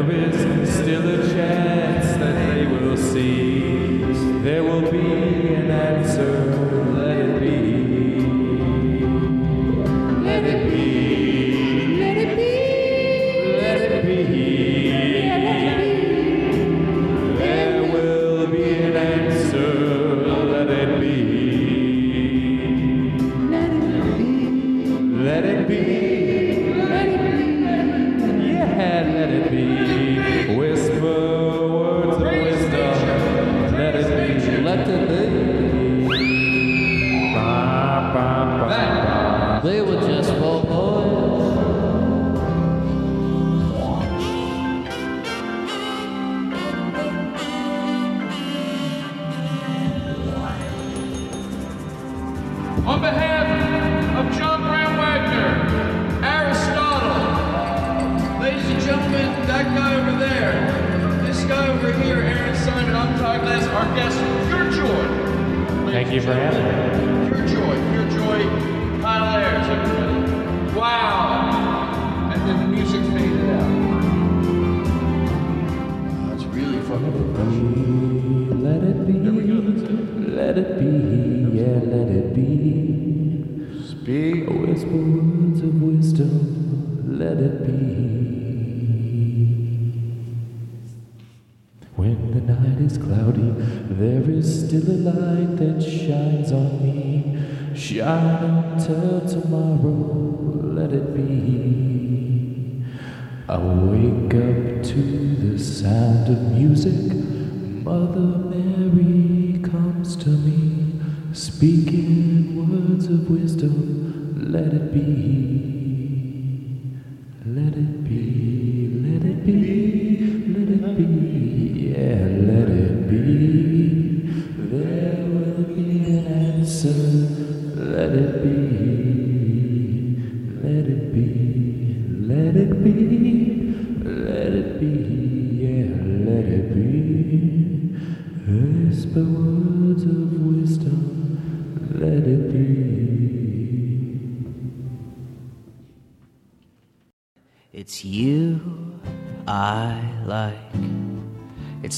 There is still a chance that they will see. There will be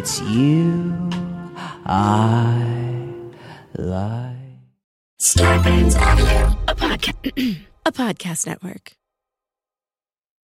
It's you I like. Starburns Audio. A, podca- a podcast network.